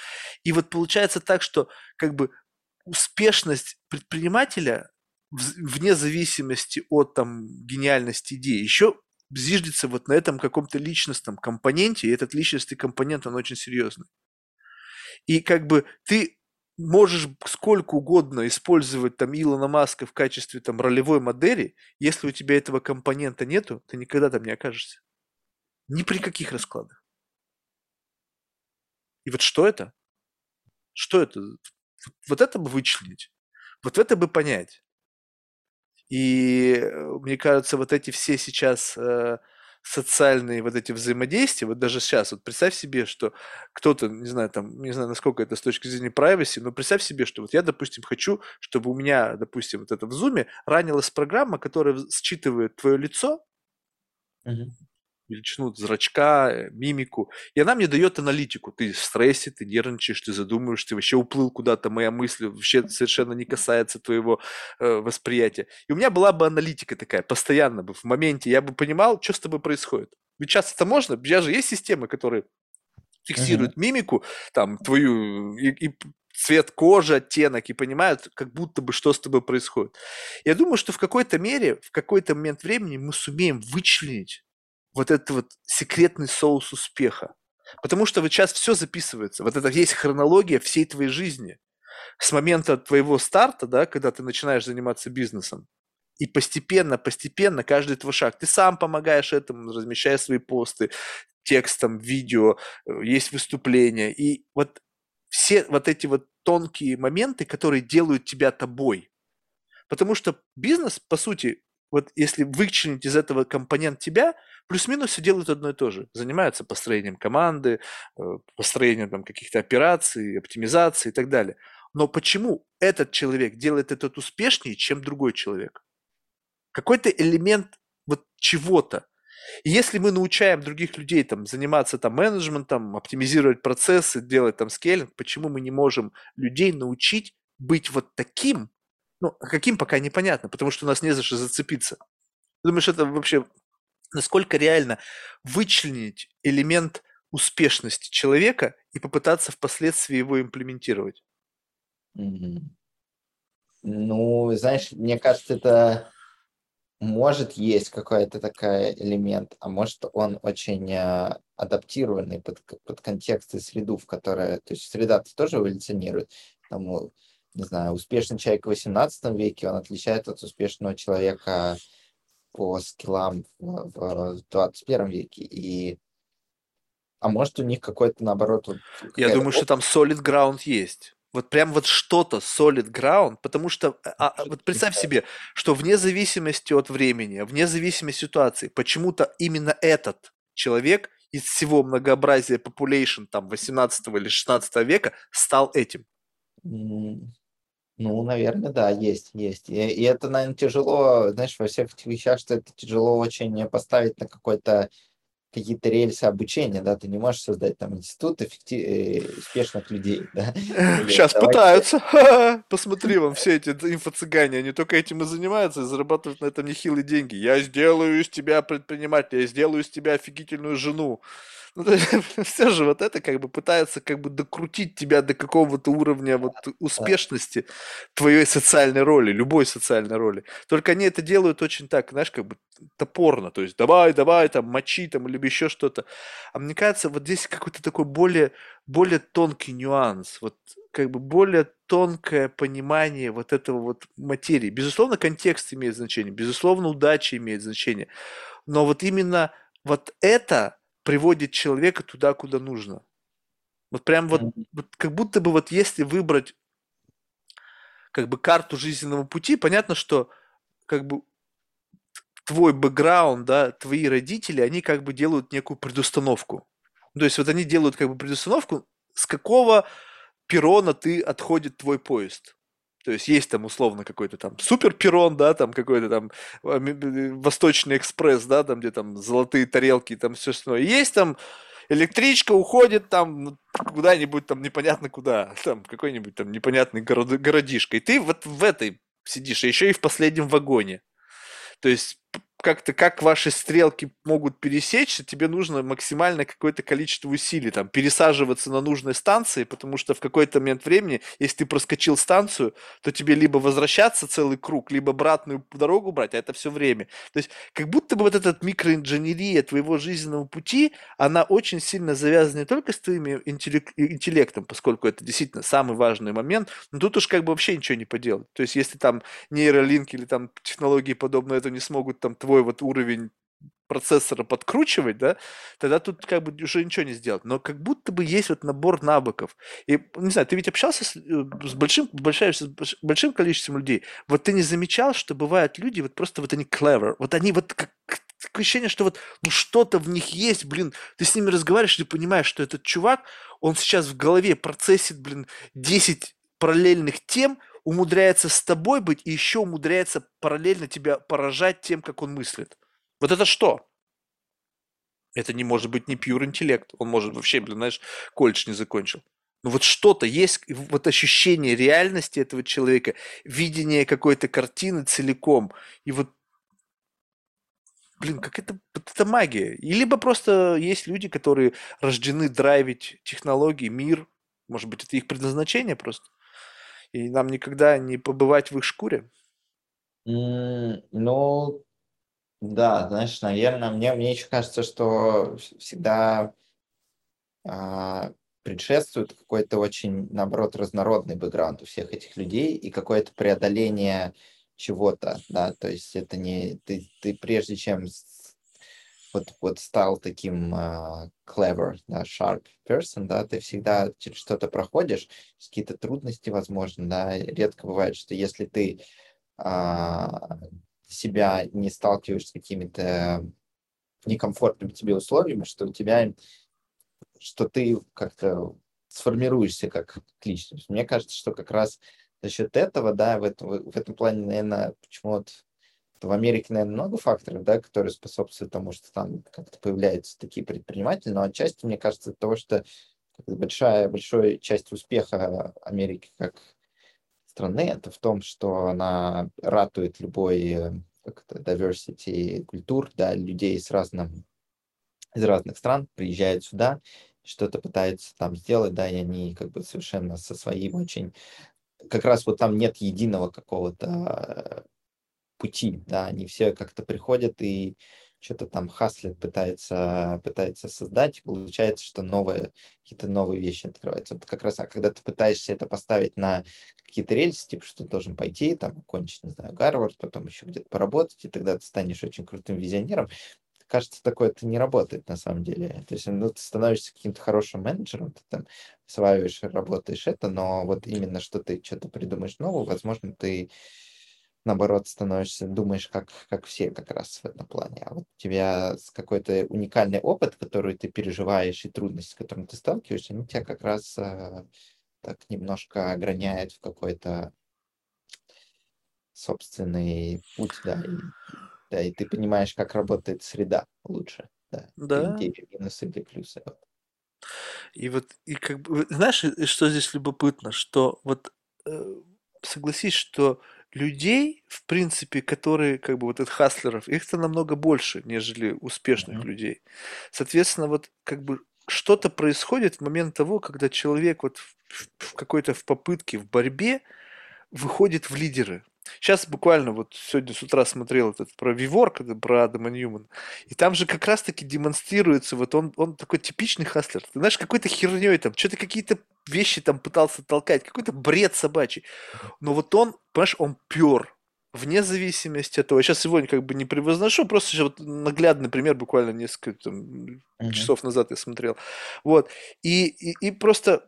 И вот получается так, что как бы успешность предпринимателя вне зависимости от там гениальности идеи еще зиждется вот на этом каком-то личностном компоненте, и этот личностный компонент, он очень серьезный. И как бы ты можешь сколько угодно использовать там Илона Маска в качестве там ролевой модели, если у тебя этого компонента нету, ты никогда там не окажешься. Ни при каких раскладах. И вот что это? Что это? Вот это бы вычленить. Вот это бы понять. И э, мне кажется, вот эти все сейчас э, социальные вот эти взаимодействия, вот даже сейчас, вот представь себе, что кто-то, не знаю, там, не знаю, насколько это с точки зрения privacy, но представь себе, что вот я, допустим, хочу, чтобы у меня, допустим, вот это в зуме ранилась программа, которая считывает твое лицо, величину зрачка, э, мимику. И она мне дает аналитику. Ты в стрессе, ты нервничаешь, ты задумываешь, ты вообще уплыл куда-то, моя мысль вообще совершенно не касается твоего э, восприятия. И у меня была бы аналитика такая, постоянно бы, в моменте. Я бы понимал, что с тобой происходит. Ведь часто это можно. Я же есть системы, которые фиксируют uh-huh. мимику, там, твою, и, и цвет кожи, оттенок, и понимают, как будто бы что с тобой происходит. Я думаю, что в какой-то мере, в какой-то момент времени мы сумеем вычленить вот этот вот секретный соус успеха. Потому что вот сейчас все записывается. Вот это есть хронология всей твоей жизни. С момента твоего старта, да, когда ты начинаешь заниматься бизнесом, и постепенно, постепенно каждый твой шаг. Ты сам помогаешь этому, размещая свои посты, текстом, видео, э, есть выступления. И вот все вот эти вот тонкие моменты, которые делают тебя тобой. Потому что бизнес, по сути, вот если вычленить из этого компонент тебя, плюс-минус все делают одно и то же. Занимаются построением команды, э, построением там, каких-то операций, оптимизации и так далее. Но почему этот человек делает этот успешнее, чем другой человек? Какой-то элемент вот чего-то. И если мы научаем других людей там, заниматься там, менеджментом, оптимизировать процессы, делать там скейлинг, почему мы не можем людей научить быть вот таким, ну, а каким пока непонятно, потому что у нас не за что зацепиться. Думаешь, это вообще насколько реально вычленить элемент успешности человека и попытаться впоследствии его имплементировать? Мгм. Ну, знаешь, мне кажется, это может есть какой-то такой элемент, а может он очень а, адаптированный под, под контекст и среду, в которой... То есть среда тоже эволюционирует. Там, не знаю, успешный человек в 18 веке, он отличается от успешного человека по скиллам в, в 21 веке. И, а может у них какой-то, наоборот, вот Я думаю, что там solid ground есть. Вот прям вот что-то solid ground, потому что, а, а, вот представь себе, что вне зависимости от времени, вне зависимости от ситуации, почему-то именно этот человек из всего многообразия population там 18 или 16 века стал этим. Ну, наверное, да, есть, есть. И, и это, наверное, тяжело, знаешь, во всех этих вещах, что это тяжело очень поставить на какой-то какие-то рельсы обучения, да, ты не можешь создать там институт эффекти- э, успешных людей, да. Сейчас давайте- пытаются. Посмотри, вон все эти инфо-цыгане, они только этим и занимаются и зарабатывают на этом нехилые деньги. Я сделаю из тебя предпринимателя, я сделаю из тебя офигительную жену. Ну, то есть, все же вот это как бы пытаются как бы докрутить тебя до какого-то уровня вот успешности твоей социальной роли, любой социальной роли. Только они это делают очень так, знаешь, как бы топорно. То есть давай, давай, там, мочи там или еще что-то. А мне кажется, вот здесь какой-то такой более, более тонкий нюанс. Вот как бы более тонкое понимание вот этого вот материи. Безусловно, контекст имеет значение, безусловно, удача имеет значение. Но вот именно вот это приводит человека туда, куда нужно. Вот прям вот, вот как будто бы вот если выбрать как бы карту жизненного пути, понятно, что как бы твой бэкграунд, да, твои родители, они как бы делают некую предустановку. То есть вот они делают как бы предустановку, с какого перона ты отходит твой поезд. То есть есть там условно какой-то там супер перрон, да, там какой-то там а, м- Восточный экспресс, да, там где там золотые тарелки, там все остальное. Есть там электричка уходит там ну, куда-нибудь там непонятно куда, там какой-нибудь там непонятный город, городишко. И ты вот в этой сидишь, а еще и в последнем вагоне. То есть как-то как ваши стрелки могут пересечься, тебе нужно максимальное какое-то количество усилий, там, пересаживаться на нужной станции, потому что в какой-то момент времени, если ты проскочил станцию, то тебе либо возвращаться целый круг, либо обратную дорогу брать, а это все время. То есть как будто бы вот эта микроинженерия твоего жизненного пути, она очень сильно завязана не только с твоим интеллек- интеллектом, поскольку это действительно самый важный момент, но тут уж как бы вообще ничего не поделать. То есть если там нейролинк или там технологии подобные это не смогут там твой вот уровень процессора подкручивать, да, тогда тут как бы уже ничего не сделать. Но как будто бы есть вот набор навыков. И, не знаю, ты ведь общался с, э, с большим, большая- с больш- большим количеством людей. Вот ты не замечал, что бывают люди, вот просто вот они clever, вот они вот как, такое ощущение, что вот ну что-то в них есть, блин, ты с ними разговариваешь, ты понимаешь, что этот чувак, он сейчас в голове процессит, блин, 10 параллельных тем, умудряется с тобой быть и еще умудряется параллельно тебя поражать тем, как он мыслит. Вот это что? Это не может быть не pure интеллект. Он может вообще, блин, знаешь, колледж не закончил. Но вот что-то есть, вот ощущение реальности этого человека, видение какой-то картины целиком. И вот, блин, как это, это магия. И либо просто есть люди, которые рождены драйвить технологии, мир. Может быть, это их предназначение просто. И нам никогда не побывать в их шкуре. М, Ну, да, знаешь, наверное, мне, мне еще кажется, что вс- всегда а, предшествует какой-то очень, наоборот, разнородный бэкграунд у всех этих людей и какое-то преодоление чего-то, да, то есть это не ты, ты прежде чем вот, вот стал таким а, clever, да, sharp person, да, ты всегда через что-то проходишь, какие-то трудности, возможно, да, редко бывает, что если ты а, себя не сталкиваешь с какими-то некомфортными тебе условиями, что у тебя что ты как-то сформируешься как личность. Мне кажется, что как раз за счет этого, да, в этом, в этом плане, наверное, почему вот в Америке, наверное, много факторов, да, которые способствуют тому, что там как-то появляются такие предприниматели, но отчасти, мне кажется, того, что большая, большая часть успеха Америки как страны, это в том, что она ратует любой э, как это, diversity культур, да, людей с разным, из разных стран приезжают сюда, что-то пытаются там сделать, да, и они как бы совершенно со своим очень как раз вот там нет единого какого-то пути, да, они все как-то приходят и что-то там хаслит, пытается, пытается создать, получается, что новые, какие-то новые вещи открываются. Вот как раз, а когда ты пытаешься это поставить на какие-то рельсы, типа, что ты должен пойти, там, окончить, не знаю, Гарвард, потом еще где-то поработать, и тогда ты станешь очень крутым визионером, кажется, такое это не работает на самом деле. То есть, ну, ты становишься каким-то хорошим менеджером, ты там осваиваешь, работаешь это, но вот именно что ты что-то придумаешь новое, возможно, ты наоборот, становишься, думаешь, как, как все как раз в этом плане. А вот у тебя какой-то уникальный опыт, который ты переживаешь, и трудности, с которыми ты сталкиваешься, они тебя как раз э, так немножко ограняют в какой-то собственный путь, да, и, да, и ты понимаешь, как работает среда лучше, да, Да. где минусы, где плюсы. Вот. И вот, и как бы, знаешь, что здесь любопытно, что вот э, согласись, что людей, в принципе, которые, как бы, вот этих хаслеров, их-то намного больше, нежели успешных mm-hmm. людей. Соответственно, вот, как бы, что-то происходит в момент того, когда человек вот в, в какой-то в попытке, в борьбе выходит в лидеры. Сейчас буквально вот сегодня с утра смотрел этот про Виворк, про Адама Ньюман, и там же как раз-таки демонстрируется, вот он, он такой типичный хаслер. Ты знаешь, какой-то херней там, что-то какие-то вещи там пытался толкать, какой-то бред собачий. Но вот он, понимаешь, он пер, вне зависимости от того. Я сейчас сегодня как бы не превозношу, просто сейчас вот наглядный пример, буквально несколько там, mm-hmm. часов назад я смотрел. Вот. И, и, и просто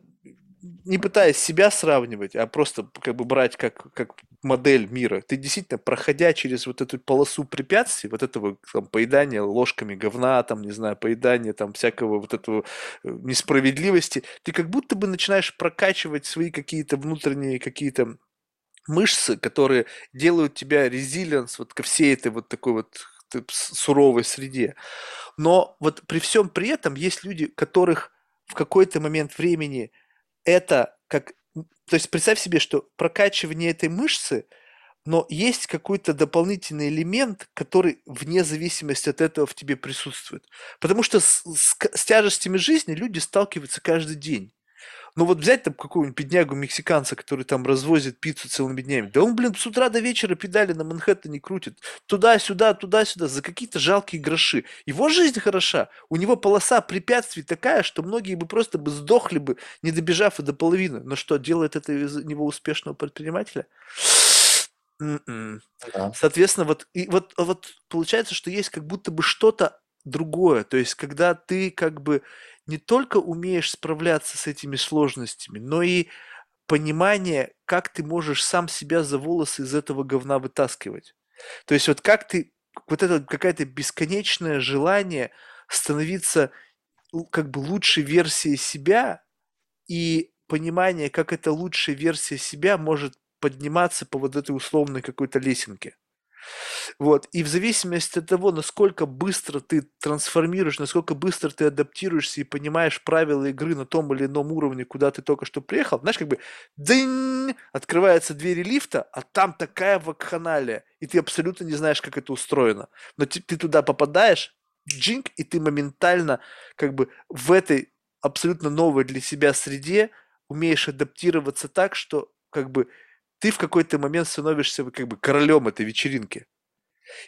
не пытаясь себя сравнивать, а просто как бы брать как, как модель мира, ты действительно, проходя через вот эту полосу препятствий, вот этого там, поедания ложками говна, там, не знаю, поедания там всякого вот этого э, несправедливости, ты как будто бы начинаешь прокачивать свои какие-то внутренние какие-то мышцы, которые делают тебя резилиенс вот ко всей этой вот такой вот суровой среде. Но вот при всем при этом есть люди, которых в какой-то момент времени – это как... То есть представь себе, что прокачивание этой мышцы, но есть какой-то дополнительный элемент, который вне зависимости от этого в тебе присутствует. Потому что с, с, с тяжестями жизни люди сталкиваются каждый день. Ну вот взять там какого-нибудь беднягу мексиканца, который там развозит пиццу целыми днями. Да он, блин, с утра до вечера педали на Манхэттене крутит. Туда-сюда, туда-сюда, за какие-то жалкие гроши. Его жизнь хороша. У него полоса препятствий такая, что многие бы просто бы сдохли бы, не добежав и до половины. Но что, делает это из него успешного предпринимателя? М-м. Да. Соответственно, вот, и вот, вот получается, что есть как будто бы что-то другое. То есть, когда ты как бы не только умеешь справляться с этими сложностями, но и понимание, как ты можешь сам себя за волосы из этого говна вытаскивать. То есть вот как ты, вот это какое-то бесконечное желание становиться как бы лучшей версией себя и понимание, как эта лучшая версия себя может подниматься по вот этой условной какой-то лесенке. Вот. И в зависимости от того, насколько быстро ты трансформируешь, насколько быстро ты адаптируешься и понимаешь правила игры на том или ином уровне, куда ты только что приехал, знаешь, как бы дынь, открываются двери лифта, а там такая вакханалия, и ты абсолютно не знаешь, как это устроено. Но ты, ты туда попадаешь, джинк, и ты моментально как бы в этой абсолютно новой для себя среде умеешь адаптироваться так, что как бы ты в какой-то момент становишься как бы королем этой вечеринки.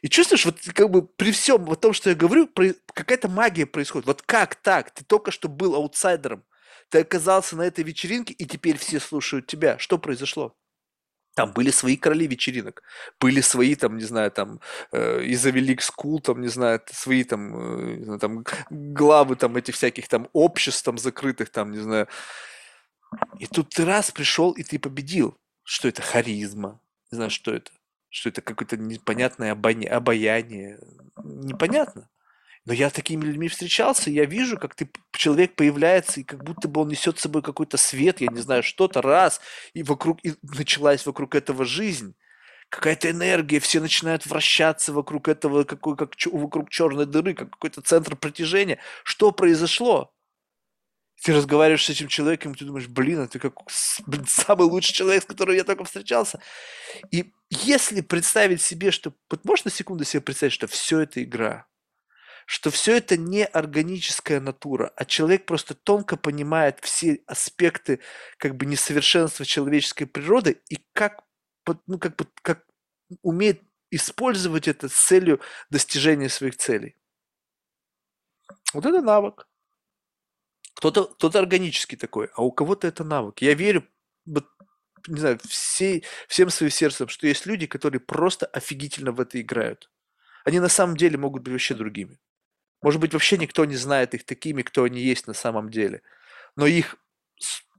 И чувствуешь, вот как бы при всем вот том, что я говорю, какая-то магия происходит. Вот как так? Ты только что был аутсайдером. Ты оказался на этой вечеринке, и теперь все слушают тебя. Что произошло? Там были свои короли вечеринок, были свои, там, не знаю, там, э, school, там, не знаю, свои, там, э, там, главы, там, этих всяких, там, обществ, там, закрытых, там, не знаю. И тут ты раз пришел, и ты победил что это харизма, не знаю, что это, что это какое-то непонятное обаяние, непонятно. Но я с такими людьми встречался, я вижу, как ты, человек появляется, и как будто бы он несет с собой какой-то свет, я не знаю, что-то, раз, и вокруг, и началась вокруг этого жизнь. Какая-то энергия, все начинают вращаться вокруг этого, какой, как вокруг черной дыры, как какой-то центр притяжения. Что произошло? Ты разговариваешь с этим человеком, и ты думаешь, блин, это как блин, самый лучший человек, с которым я только встречался. И если представить себе, что... Вот можешь на секунду себе представить, что все это игра, что все это не органическая натура, а человек просто тонко понимает все аспекты как бы несовершенства человеческой природы и как, ну, как бы, как умеет использовать это с целью достижения своих целей. Вот это навык. Кто-то кто органический такой, а у кого-то это навык. Я верю, не знаю, всей, всем своим сердцем, что есть люди, которые просто офигительно в это играют. Они на самом деле могут быть вообще другими. Может быть, вообще никто не знает их такими, кто они есть на самом деле. Но их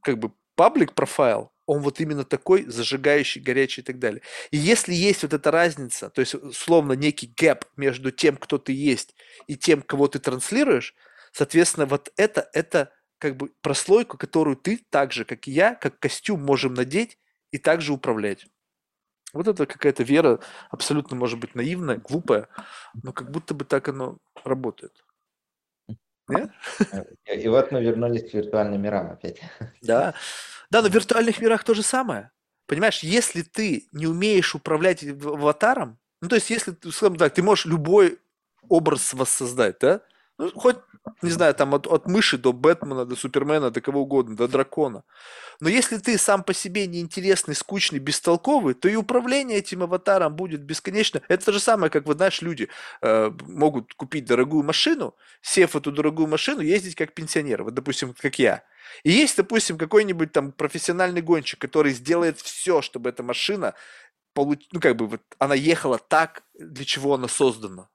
как бы паблик профайл, он вот именно такой, зажигающий, горячий и так далее. И если есть вот эта разница, то есть словно некий гэп между тем, кто ты есть, и тем, кого ты транслируешь, соответственно, вот это, это как бы прослойку, которую ты так же, как и я, как костюм можем надеть и также управлять. Вот это какая-то вера, абсолютно может быть наивная, глупая, но как будто бы так оно работает. Нет? И вот мы вернулись к виртуальным мирам опять. Да. Да, но в виртуальных мирах то же самое. Понимаешь, если ты не умеешь управлять аватаром, ну, то есть, если, скажем так, ты можешь любой образ воссоздать, да? Ну, хоть, не знаю, там от, от мыши до Бэтмена, до Супермена, до кого угодно, до дракона. Но если ты сам по себе неинтересный, скучный, бестолковый, то и управление этим аватаром будет бесконечно. Это то же самое, как, вот, знаешь, люди э, могут купить дорогую машину, сев эту дорогую машину, ездить как пенсионер. Вот, допустим, как я. И есть, допустим, какой-нибудь там профессиональный гонщик, который сделает все, чтобы эта машина, получ... ну, как бы, вот, она ехала так, для чего она создана.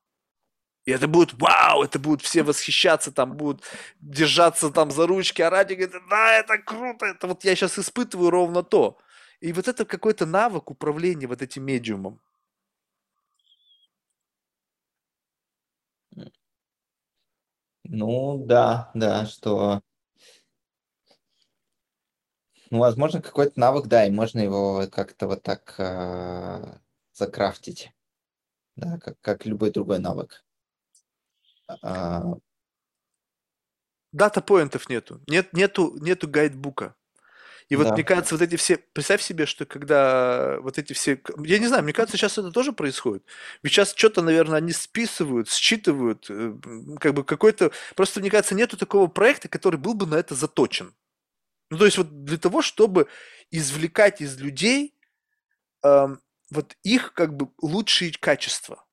И это будет вау, это будут все восхищаться, там будут держаться там за ручки, а ради говорит, да, это круто, это вот я сейчас испытываю ровно то. И вот это какой-то навык управления вот этим медиумом. Ну, да, да, что... Ну, возможно, какой-то навык, да, и можно его как-то вот так э, закрафтить. Да, как, как любой другой навык. А, Дата поинтов нету. Нет, нету, нету гайдбука. И вот, да. мне кажется, вот эти все... Представь себе, что когда вот эти все... Я не знаю, мне кажется, сейчас это тоже происходит. Ведь сейчас что-то, наверное, они списывают, считывают. Э, как бы какой-то... Просто, мне кажется, нету такого проекта, который был бы на это заточен. Ну, то есть вот для того, чтобы извлекать из людей эм, вот их как бы лучшие качества.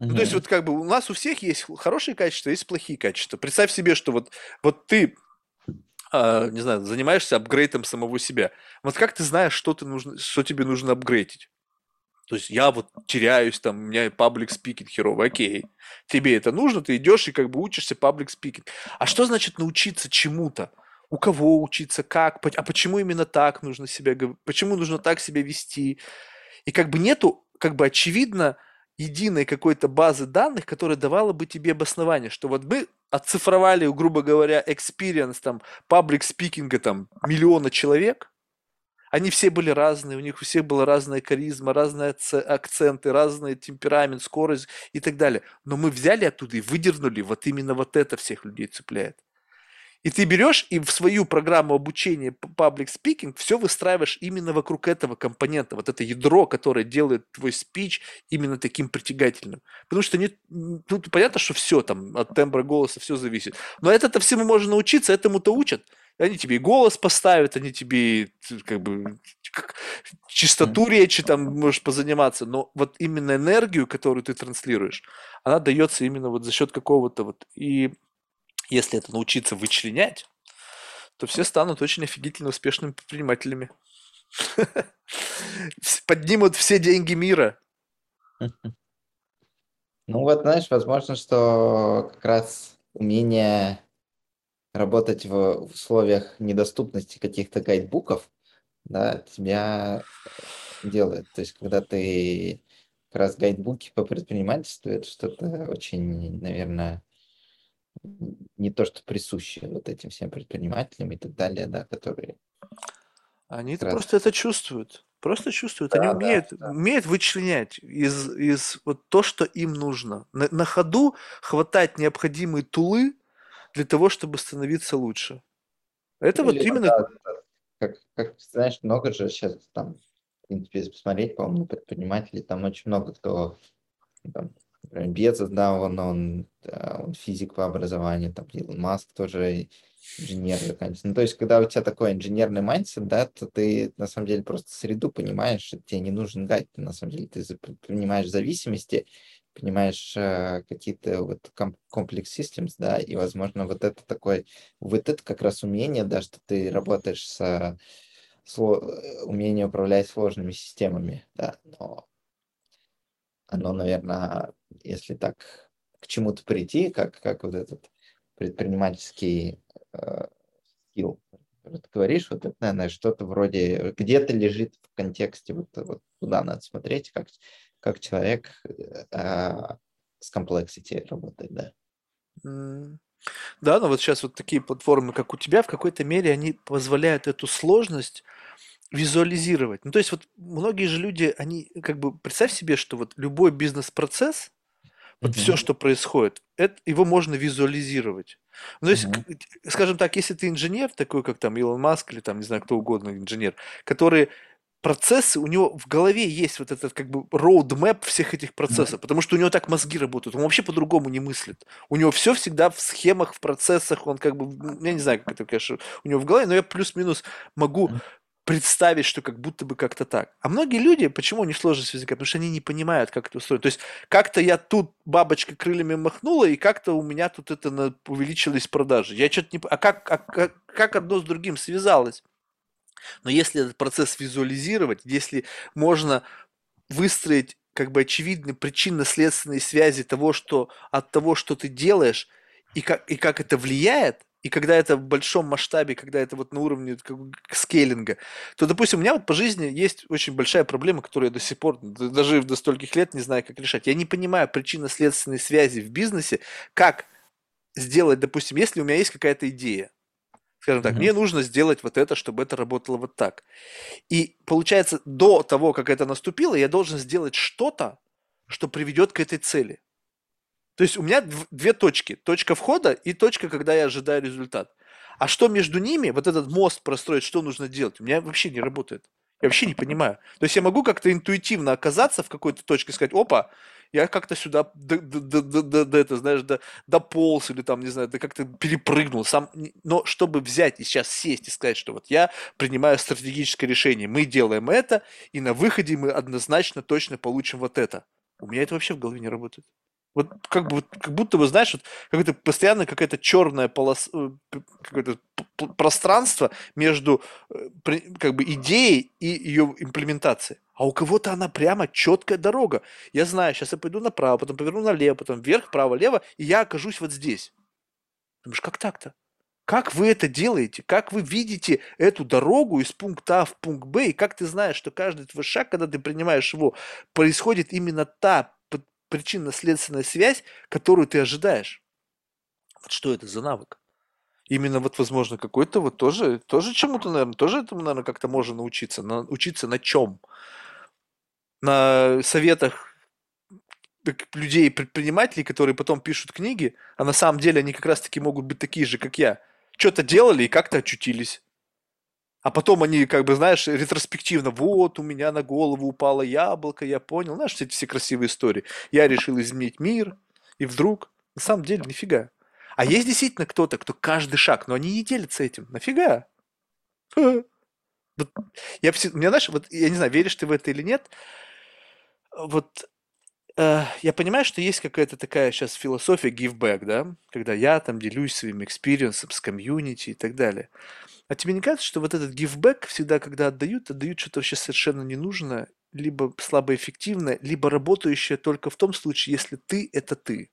Ну, то есть вот как бы у нас у всех есть хорошие качества, есть плохие качества. Представь себе, что вот, вот ты, э, не знаю, занимаешься апгрейдом самого себя. Вот как ты знаешь, что, ты нужно, что тебе нужно апгрейдить? То есть я вот теряюсь, там, у меня паблик спикинг херовый, окей. Тебе это нужно, ты идешь и как бы учишься паблик спикинг. А что значит научиться чему-то? У кого учиться, как, а почему именно так нужно себя, почему нужно так себя вести? И как бы нету, как бы очевидно, единой какой-то базы данных, которая давала бы тебе обоснование, что вот мы оцифровали, грубо говоря, experience там паблик спикинга там миллиона человек, они все были разные, у них у всех была разная харизма, разные акценты, разный темперамент, скорость и так далее. Но мы взяли оттуда и выдернули, вот именно вот это всех людей цепляет. И ты берешь и в свою программу обучения public speaking все выстраиваешь именно вокруг этого компонента, вот это ядро, которое делает твой спич именно таким притягательным. Потому что не, ну, понятно, что все там от тембра голоса все зависит. Но это-то всему можно научиться, этому-то учат. Они тебе и голос поставят, они тебе как бы как, чистоту речи там можешь позаниматься, но вот именно энергию, которую ты транслируешь, она дается именно вот за счет какого-то вот и если это научиться вычленять, то все станут очень офигительно успешными предпринимателями. Поднимут все деньги мира. Ну вот, знаешь, возможно, что как раз умение работать в условиях недоступности каких-то гайдбуков, да, тебя делает. То есть, когда ты как раз гайдбуки по предпринимательству, это что-то очень, наверное, не то, что присущее вот этим всем предпринимателям и так далее, да, которые... Они это просто это чувствуют. Просто чувствуют. Да, Они умеют, да, да. умеют вычленять из, из вот то, что им нужно. На, на ходу хватать необходимые тулы для того, чтобы становиться лучше. Это Или, вот именно... Да, как, как, знаешь, много же сейчас там, в принципе, посмотреть, по-моему, предпринимателей, там очень много кто там, например, Безос, да, он, он, он физик по образованию, там, Илон Маск тоже инженер заканчивается. Ну, то есть, когда у тебя такой инженерный mindset, да, то ты, на самом деле, просто среду понимаешь, что тебе не нужен гайд, на самом деле, ты понимаешь зависимости, понимаешь э, какие-то вот complex systems, да, и, возможно, вот это такой, вот это как раз умение, да, что ты работаешь с, с умение управлять сложными системами, да, но оно, наверное, если так к чему-то прийти, как, как вот этот предпринимательский э, скилл, ты говоришь, вот это, наверное, что-то вроде, где-то лежит в контексте, вот, вот туда надо смотреть, как, как человек э, с complexity работает, да. Да, но вот сейчас вот такие платформы, как у тебя, в какой-то мере они позволяют эту сложность визуализировать. Ну, то есть вот многие же люди, они как бы, представь себе, что вот любой бизнес-процесс, вот все, что происходит, это, его можно визуализировать. Ну, то есть, Мгм. скажем так, если ты инженер, такой как там Илон Маск или там, не знаю, кто угодно инженер, который процессы, у него в голове есть вот этот как бы roadmap всех этих процессов, потому что у него так мозги работают, он вообще по-другому не мыслит. У него все всегда в схемах, в процессах, он как бы, я не знаю, как это, конечно, у него в голове, но я плюс-минус могу Мгм. Представить, что как будто бы как-то так. А многие люди, почему они сложность возникает? Потому что они не понимают, как это устроено. То есть как-то я тут бабочкой крыльями махнула, и как-то у меня тут это на, увеличились продажи. Я что-то не... А как, а как, как одно с другим связалось? Но если этот процесс визуализировать, если можно выстроить как бы очевидные причинно-следственные связи того, что от того, что ты делаешь, и как, и как это влияет, и когда это в большом масштабе, когда это вот на уровне как скейлинга, то, допустим, у меня вот по жизни есть очень большая проблема, которую я до сих пор, даже до стольких лет, не знаю, как решать. Я не понимаю причинно-следственные связи в бизнесе, как сделать, допустим, если у меня есть какая-то идея, Скажем так, Мгм. мне нужно сделать вот это, чтобы это работало вот так. И получается, до того, как это наступило, я должен сделать что-то, что приведет к этой цели. То есть у меня дв- две точки. Точка входа и точка, когда я ожидаю результат. А что между ними, вот этот мост простроить, что нужно делать, у меня вообще не работает. Я вообще не понимаю. То есть я могу как-то интуитивно оказаться в какой-то точке и сказать, опа, я как-то сюда до, до, это, знаешь, до, дополз или там, не знаю, да как-то перепрыгнул сам. Но чтобы взять и сейчас сесть и сказать, что вот я принимаю стратегическое решение, мы делаем это, и на выходе мы однозначно точно получим вот это. У меня это вообще в голове не работает. Вот как бы, как будто бы, знаешь, вот какое-то постоянно какая-то черная полоса, э, какое-то пространство между э, как бы идеей и ее имплементацией. А у кого-то она прямо четкая дорога. Я знаю, сейчас я пойду направо, потом поверну налево, потом вверх, право, лево, и я окажусь вот здесь. Думаешь, как так-то? Как вы это делаете? Как вы видите эту дорогу из пункта А в пункт Б? И как ты знаешь, что каждый твой шаг, когда ты принимаешь его, происходит именно та причинно-следственная связь, которую ты ожидаешь? Вот что это за навык? Именно вот, возможно, какой-то вот тоже, тоже чему-то, наверное, тоже этому, наверное, как-то можно научиться. На, учиться на чем? На советах людей, предпринимателей, которые потом пишут книги, а на самом деле они как раз-таки могут быть такие же, как я. Что-то делали и как-то очутились. А потом они, как бы, знаешь, ретроспективно, вот, у меня на голову упало яблоко, я понял, знаешь, эти все красивые истории. Я решил изменить мир, и вдруг, на самом деле, нифига. А есть действительно кто-то, кто каждый шаг, но они не делятся этим. Нафига? Вот я, меня, знаешь, вот я не знаю, веришь ты в это или нет, вот я понимаю, что есть какая-то такая сейчас философия give back, да, когда я там делюсь своим experience ом с комьюнити и так далее. А тебе не кажется, что вот этот give back всегда, когда отдают, отдают что-то вообще совершенно ненужное, либо слабоэффективное, либо работающее только в том случае, если ты– это ты.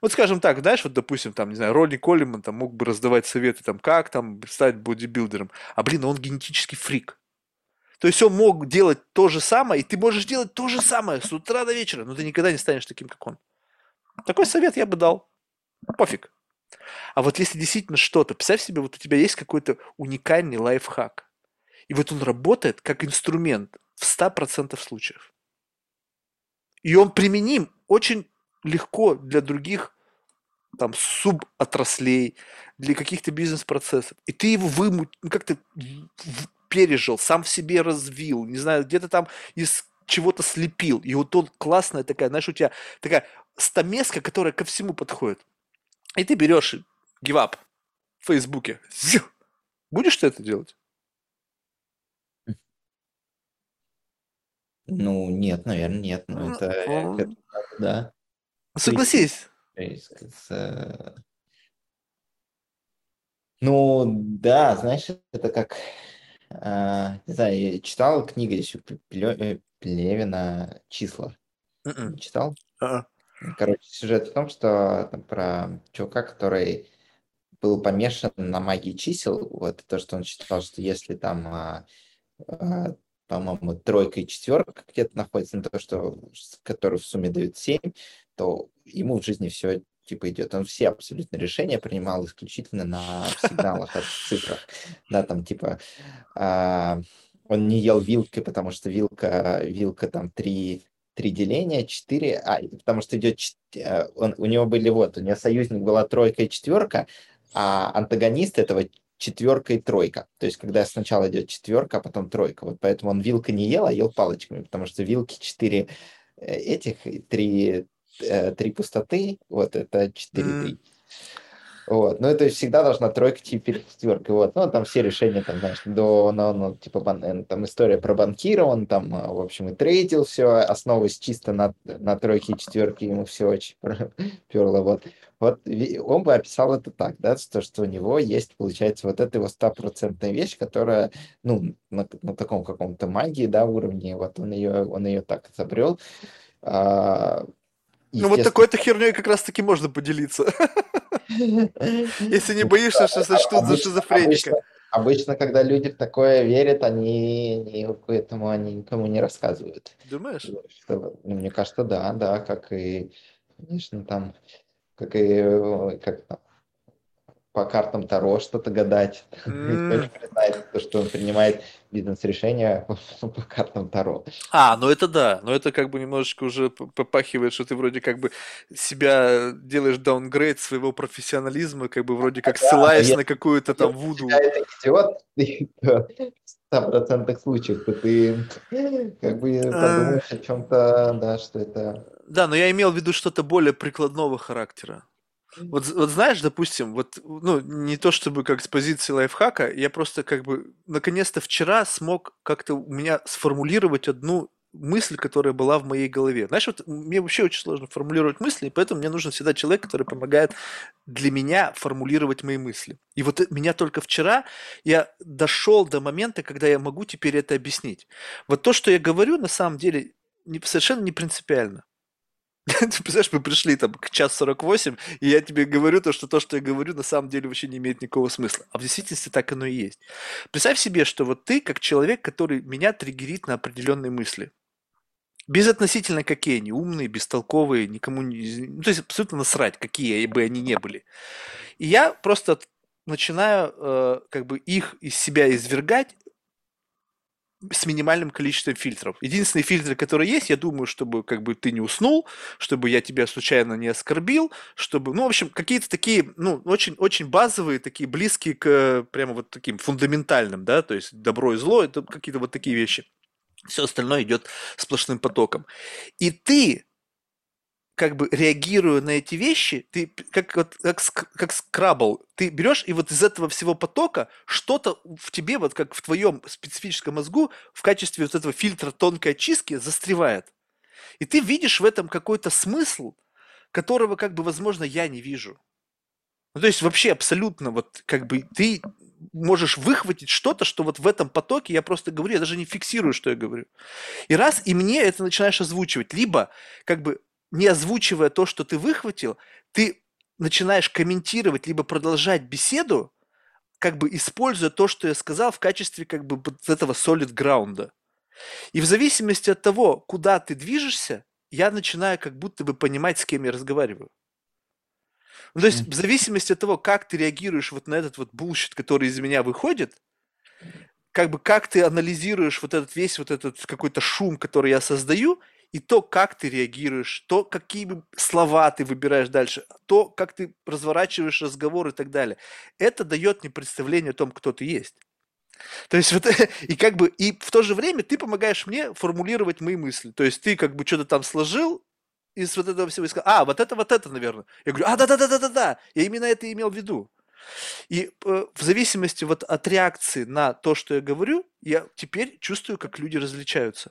Вот скажем так, знаешь, вот допустим, там, не знаю, Ронни Колеман там мог бы раздавать советы, там, как там стать бодибилдером, а, блин, он генетический фрик. То есть он мог делать то же самое, и ты можешь делать то же самое с утра до вечера, но ты никогда не станешь таким, как он. Такой совет я бы дал. Пофиг. А вот если действительно что-то, представь себе, вот у тебя есть какой-то уникальный лайфхак, и вот он работает как инструмент в 100% случаев. И он применим очень легко для других там суботраслей, для каких-то бизнес-процессов. И ты его выму... ну, как-то пережил, сам в себе развил, не знаю, где-то там из чего-то слепил. И вот он классная такая, знаешь, у тебя такая стамеска, которая ко всему подходит. И ты берешь гивап в Фейсбуке. Будешь ты это делать? Ну, нет, наверное, нет. Ну, это, это да. Согласись. Ну, да, знаешь, это как, не знаю, я читал книгу еще э, Плевина «Числа». М-м. Читал? А-а. Короче, сюжет в том, что там про чувака, который был помешан на магии чисел, вот то, что он считал, что если там, а, а, по-моему, тройка и четверка где-то находится, на то, что, который в сумме дают 7, то ему в жизни все типа идет. Он все абсолютно решения принимал исключительно на сигналах от цифрах. Да, там типа а, он не ел вилкой, потому что вилка, вилка там три три деления, четыре, а, потому что идет, э, он, у него были вот, у него союзник была тройка и четверка, а антагонист этого четверка и тройка. То есть, когда сначала идет четверка, а потом тройка. Вот поэтому он вилка не ел, а ел палочками, потому что вилки четыре э, этих, три, э, три пустоты, вот это четыре mm. Вот. Но это всегда должна тройка идти перед четверкой. Вот. Ну, там все решения, там, знаешь, до, ну, ну, типа, бан, э, там история про банкира, он там, э, в общем, и трейдил все, основываясь чисто на, на тройке и четверке, ему все очень перло. Вот. Вот он бы описал это так, да, то, что у него есть, получается, вот эта его стопроцентная вещь, которая, ну, на, на таком каком-то магии, да, уровне, вот он ее, он ее так изобрел. А, ну вот такой-то херней как раз-таки можно поделиться. Если не боишься, что сочтут за шизофреника. Обычно, когда люди в такое верят, они не, этому они никому не рассказывают. Думаешь? Что, ну, мне кажется, да, да, как и, конечно, там, как и как там, по картам Таро что-то гадать. Mm. То, что он принимает бизнес-решения по картам Таро. А, ну это да, но это как бы немножечко уже попахивает, что ты вроде как бы себя делаешь даунгрейд своего профессионализма, как бы вроде как да, ссылаясь на какую-то там вуду. это идиот, 100% случаев, то ты как бы а. подумаешь о чем-то, да, что это... Да, но я имел в виду что-то более прикладного характера. Вот, вот знаешь, допустим, вот, ну, не то чтобы как с позиции лайфхака, я просто как бы наконец-то вчера смог как-то у меня сформулировать одну мысль, которая была в моей голове. Знаешь, вот мне вообще очень сложно формулировать мысли, и поэтому мне нужен всегда человек, который помогает для меня формулировать мои мысли. И вот меня только вчера я дошел до момента, когда я могу теперь это объяснить. Вот то, что я говорю, на самом деле не, совершенно не принципиально. Ты представляешь, мы пришли там к час 48, и я тебе говорю то, что то, что я говорю, на самом деле вообще не имеет никакого смысла. А в действительности так оно и есть. Представь себе, что вот ты как человек, который меня триггерит на определенные мысли. Безотносительно какие они, умные, бестолковые, никому не... Ну, то есть абсолютно насрать, какие бы они ни были. И я просто начинаю э, как бы их из себя извергать с минимальным количеством фильтров. Единственный фильтр, который есть, я думаю, чтобы как бы ты не уснул, чтобы я тебя случайно не оскорбил, чтобы, ну, в общем, какие-то такие, ну, очень, очень базовые, такие близкие к прямо вот таким фундаментальным, да, то есть добро и зло, это какие-то вот такие вещи. Все остальное идет сплошным потоком. И ты как бы реагируя на эти вещи, ты как, вот, как, как скрабл, ты берешь и вот из этого всего потока что-то в тебе, вот как в твоем специфическом мозгу, в качестве вот этого фильтра тонкой очистки застревает. И ты видишь в этом какой-то смысл, которого, как бы, возможно, я не вижу. Ну, то есть вообще абсолютно вот как бы ты можешь выхватить что-то, что вот в этом потоке я просто говорю, я даже не фиксирую, что я говорю. И раз, и мне это начинаешь озвучивать. Либо как бы не озвучивая то, что ты выхватил, ты начинаешь комментировать, либо продолжать беседу, как бы используя то, что я сказал в качестве как бы вот этого solid ground. И в зависимости от того, куда ты движешься, я начинаю как будто бы понимать, с кем я разговариваю. Ну, то есть в зависимости от того, как ты реагируешь вот на этот вот bullshit, который из меня выходит, как бы как ты анализируешь вот этот весь вот этот какой-то шум, который я создаю, и то, как ты реагируешь, то, какие слова ты выбираешь дальше, то, как ты разворачиваешь разговор и так далее. Это дает мне представление о том, кто ты есть. То есть вот, и как бы, и в то же время ты помогаешь мне формулировать мои мысли. То есть ты как бы что-то там сложил, из вот этого всего и сказал, а, вот это, вот это, наверное. Я говорю, а, да-да-да-да-да-да, я именно это имел в виду. И э, в зависимости вот от реакции на то, что я говорю, я теперь чувствую, как люди различаются.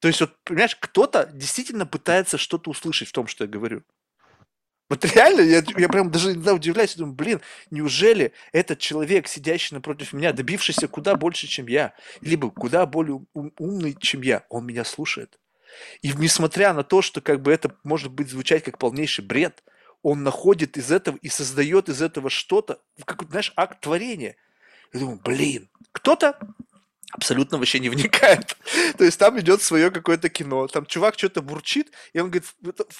То есть, вот, понимаешь, кто-то действительно пытается что-то услышать в том, что я говорю. Вот реально, я, я прям даже иногда удивляюсь, думаю, блин, неужели этот человек, сидящий напротив меня, добившийся куда больше, чем я, либо куда более ум, умный, чем я, он меня слушает. И несмотря на то, что как бы это может быть звучать как полнейший бред, он находит из этого и создает из этого что-то, как, знаешь, акт творения. Я думаю, блин, кто-то абсолютно вообще не вникает. То есть там идет свое какое-то кино, там чувак что-то бурчит, и он говорит,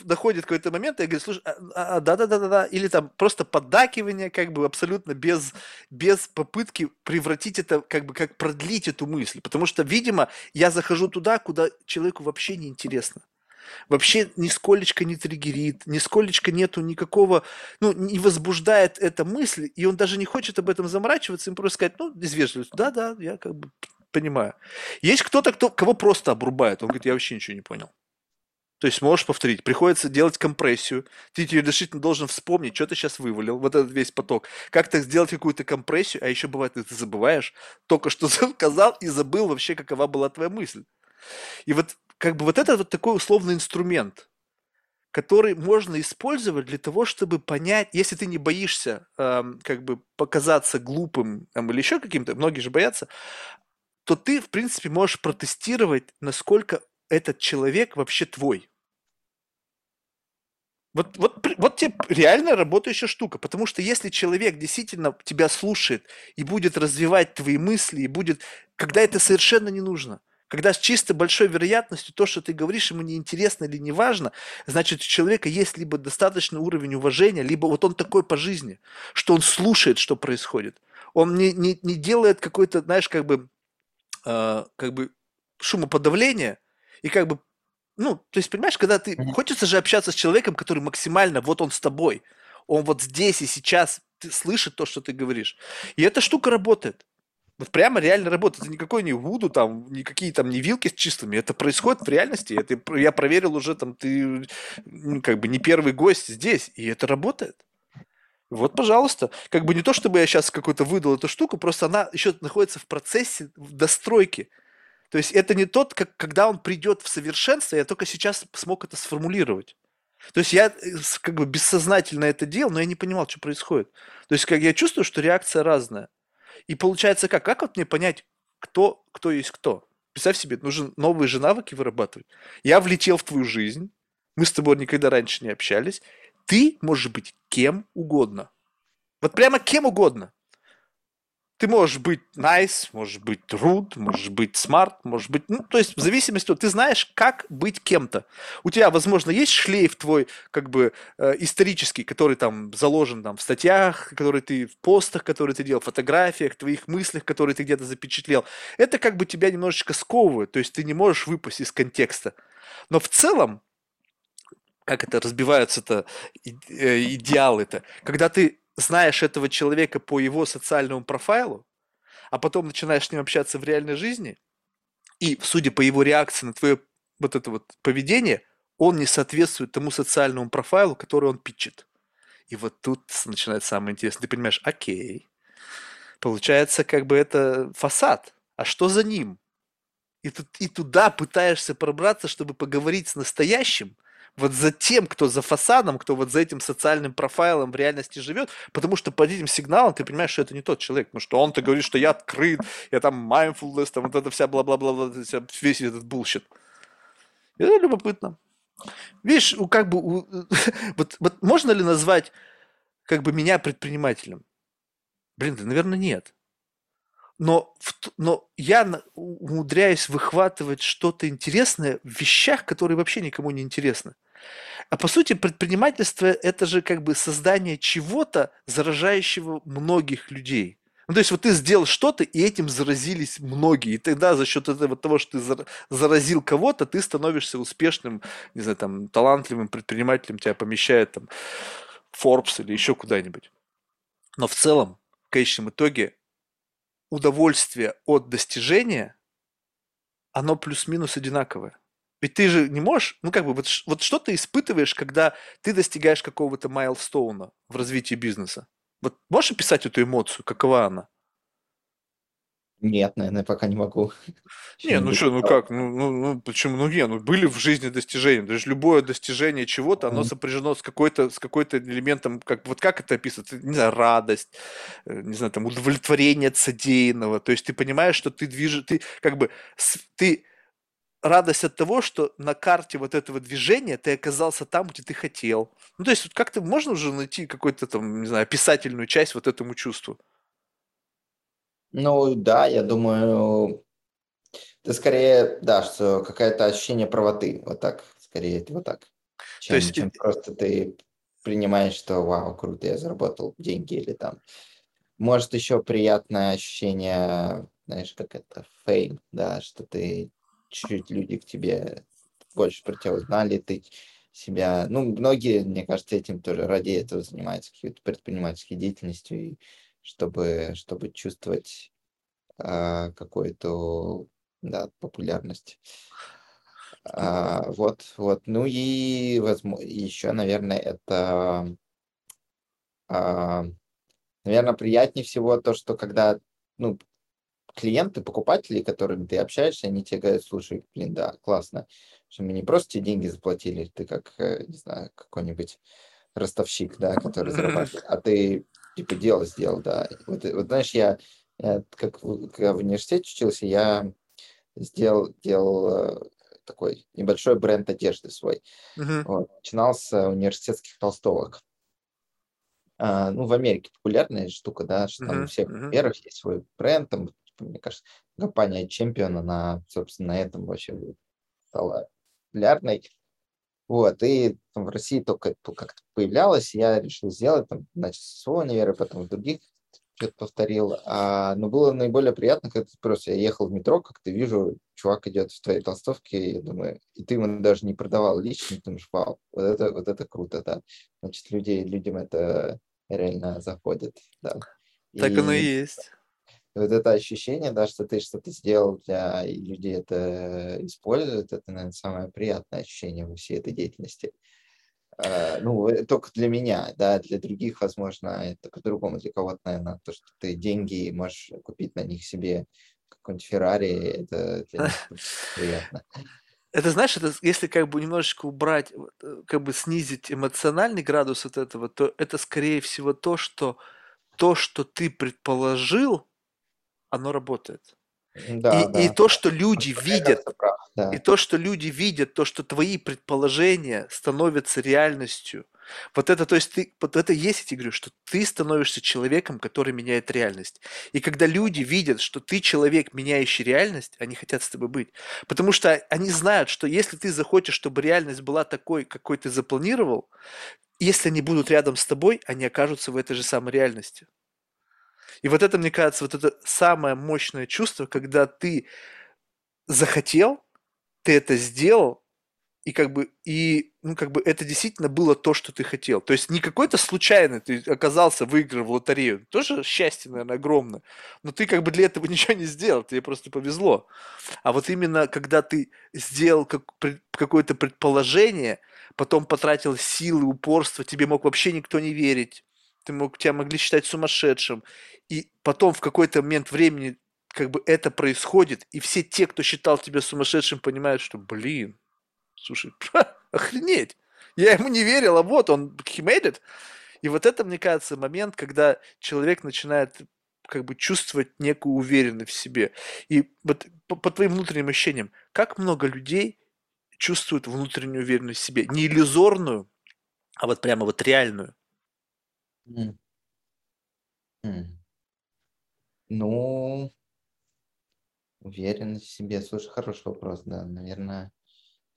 доходит какой-то момент, и говорит, слушай, а, а, да-да-да-да, или там просто поддакивание, как бы абсолютно без, без попытки превратить это, как бы, как продлить эту мысль. Потому что, видимо, я захожу туда, куда человеку вообще не интересно вообще нисколечко не триггерит, нисколечко нету никакого, ну, не возбуждает эта мысль, и он даже не хочет об этом заморачиваться, им просто сказать, ну, из да-да, я как бы понимаю. Есть кто-то, кто, кого просто обрубает, он говорит, я вообще ничего не понял. То есть можешь повторить, приходится делать компрессию, ты тебе решительно должен вспомнить, что ты сейчас вывалил, вот этот весь поток, как-то сделать какую-то компрессию, а еще бывает, ты забываешь, только что сказал и забыл вообще, какова была твоя мысль. И вот как бы вот это вот такой условный инструмент, который можно использовать для того, чтобы понять, если ты не боишься э, как бы показаться глупым там, или еще каким-то, многие же боятся, то ты, в принципе, можешь протестировать, насколько этот человек вообще твой. Вот, вот, вот тебе реально работающая штука, потому что если человек действительно тебя слушает и будет развивать твои мысли, и будет, когда это совершенно не нужно, когда с чисто большой вероятностью то, что ты говоришь, ему неинтересно или не важно, значит, у человека есть либо достаточный уровень уважения, либо вот он такой по жизни, что он слушает, что происходит. Он не, не, не делает какой-то, знаешь, как бы, э, как бы шумоподавление и как бы, ну, то есть, понимаешь, когда ты, хочется же общаться с человеком, который максимально, вот он с тобой, он вот здесь и сейчас ты слышит то, что ты говоришь. И эта штука работает. Вот прямо реально работает. Это никакой не Вуду, там, никакие там не вилки с чистыми. Это происходит в реальности. Это я проверил уже, там, ты как бы не первый гость здесь, и это работает. Вот, пожалуйста. Как бы не то, чтобы я сейчас какой-то выдал эту штуку, просто она еще находится в процессе достройки. То есть это не тот, как, когда он придет в совершенство, я только сейчас смог это сформулировать. То есть я э, как бы бессознательно это делал, но я не понимал, что происходит. То есть как я чувствую, что реакция разная. И получается как? Как вот мне понять, кто, кто есть кто? Представь себе, нужно новые же навыки вырабатывать. Я влетел в твою жизнь, мы с тобой никогда раньше не общались. Ты можешь быть кем угодно. Вот прямо кем угодно. Ты можешь быть nice, можешь быть rude, можешь быть smart, можешь быть... Ну, то есть в зависимости от... Ты знаешь, как быть кем-то. У тебя, возможно, есть шлейф твой, как бы, э, исторический, который там заложен там в статьях, который ты в постах, которые ты делал, в фотографиях, твоих мыслях, которые ты где-то запечатлел. Это как бы тебя немножечко сковывает, то есть ты не можешь выпасть из контекста. Но в целом, как это разбиваются-то э, идеалы-то, когда ты знаешь этого человека по его социальному профайлу, а потом начинаешь с ним общаться в реальной жизни, и, судя по его реакции на твое вот это вот поведение, он не соответствует тому социальному профайлу, который он питчит. И вот тут начинается самое интересное. Ты понимаешь, окей, получается, как бы это фасад. А что за ним? И, тут, и туда пытаешься пробраться, чтобы поговорить с настоящим – вот за тем, кто за фасадом, кто вот за этим социальным профайлом в реальности живет, потому что под этим сигналом ты понимаешь, что это не тот человек, потому что он-то говорит, что я открыт, я там mindfulness, там вот это вся бла-бла-бла, весь этот bullshit. Это любопытно. Видишь, как бы, вот, вот можно ли назвать как бы меня предпринимателем? Блин, да, наверное, нет. Но, но я умудряюсь выхватывать что-то интересное в вещах, которые вообще никому не интересны. А по сути предпринимательство – это же как бы создание чего-то, заражающего многих людей. Ну, то есть вот ты сделал что-то, и этим заразились многие. И тогда за счет этого, того, что ты заразил кого-то, ты становишься успешным, не знаю, там, талантливым предпринимателем, тебя помещает там Forbes или еще куда-нибудь. Но в целом, в конечном итоге, удовольствие от достижения, оно плюс-минус одинаковое. Ведь ты же не можешь, ну как бы, вот, вот что ты испытываешь, когда ты достигаешь какого-то майлстоуна в развитии бизнеса? Вот можешь описать эту эмоцию, какова она? Нет, наверное, пока не могу. Не, ну что, ну как, ну, ну, ну почему, ну не, ну были в жизни достижения, даже любое достижение чего-то, оно сопряжено с какой-то, с какой-то элементом, как, вот как это описывается, не знаю, радость, э, не знаю, там, удовлетворение от содеянного, то есть ты понимаешь, что ты движешь, ты как бы, ты радость от того, что на карте вот этого движения ты оказался там, где ты хотел. Ну, то есть вот как-то можно уже найти какую-то там, не знаю, описательную часть вот этому чувству? Ну, да, я думаю, это скорее, да, что какое-то ощущение правоты, вот так, скорее, вот так, чем, то есть... чем просто ты принимаешь, что вау, круто, я заработал деньги или там. Может, еще приятное ощущение, знаешь, как это, фейм, да, что ты чуть-чуть люди к тебе больше про тебя узнали, ты себя... Ну, многие, мне кажется, этим тоже ради этого занимаются, какой-то предпринимательской деятельностью, и чтобы, чтобы чувствовать а, какую-то да, популярность. А, вот, вот. Ну и возможно, еще, наверное, это, а, наверное, приятнее всего то, что когда, ну, клиенты, покупатели, которыми ты общаешься, они тебе говорят, слушай, блин, да, классно, что мы не просто тебе деньги заплатили, ты как, э, не знаю, какой-нибудь ростовщик, да, который зарабатывает, а ты, типа, дело сделал, да. Вот, вот знаешь, я, я как когда в университете учился, я сделал, делал э, такой небольшой бренд одежды свой. Uh-huh. Вот. Начинал с университетских толстовок. А, ну, в Америке популярная штука, да, что там uh-huh. у всех uh-huh. есть свой бренд, там мне кажется, компания Champion, она, собственно, на этом вообще стала популярной. Вот, и там, в России только как-то появлялась, я решил сделать, там, значит, с универа, потом в других что-то повторил. А, но было наиболее приятно, когда просто я ехал в метро, как-то вижу, чувак идет в твоей толстовке, и я думаю, и ты ему даже не продавал лично, ты думаешь, вау, вот это, вот это круто, да. Значит, людей, людям это реально заходит, да. Так и... оно и есть вот это ощущение, да, что ты что-то сделал для и люди это используют, это, наверное, самое приятное ощущение во всей этой деятельности. Uh, ну, э, только для меня, да, для других, возможно, это по-другому, для кого-то, наверное, то, что ты деньги можешь купить на них себе какой-нибудь Феррари, это для них приятно. Это, знаешь, это, если как бы немножечко убрать, э, как бы снизить эмоциональный градус от этого, то это, скорее всего, то, что то, что ты предположил, оно работает. Да, и, да. и то, что люди Просто видят, прав, да. и то, что люди видят, то, что твои предположения становятся реальностью. Вот это, то есть ты, вот это есть, я тебе говорю, что ты становишься человеком, который меняет реальность. И когда люди видят, что ты человек, меняющий реальность, они хотят с тобой быть. Потому что они знают, что если ты захочешь, чтобы реальность была такой, какой ты запланировал, если они будут рядом с тобой, они окажутся в этой же самой реальности. И вот это, мне кажется, вот это самое мощное чувство, когда ты захотел, ты это сделал, и как бы, и, ну, как бы это действительно было то, что ты хотел. То есть не какой-то случайный ты оказался, выиграл в лотерею. Тоже счастье, наверное, огромное. Но ты как бы для этого ничего не сделал, тебе просто повезло. А вот именно когда ты сделал как, какое-то предположение, потом потратил силы, упорство, тебе мог вообще никто не верить, ты мог, тебя могли считать сумасшедшим, и потом в какой-то момент времени как бы это происходит, и все те, кто считал тебя сумасшедшим, понимают, что, блин, слушай, охренеть, я ему не верил, а вот он, he made it. И вот это, мне кажется, момент, когда человек начинает как бы чувствовать некую уверенность в себе. И вот по, по твоим внутренним ощущениям, как много людей чувствуют внутреннюю уверенность в себе? Не иллюзорную, а вот прямо вот реальную. Ну, уверенность в себе. Слушай, хороший вопрос, да, наверное,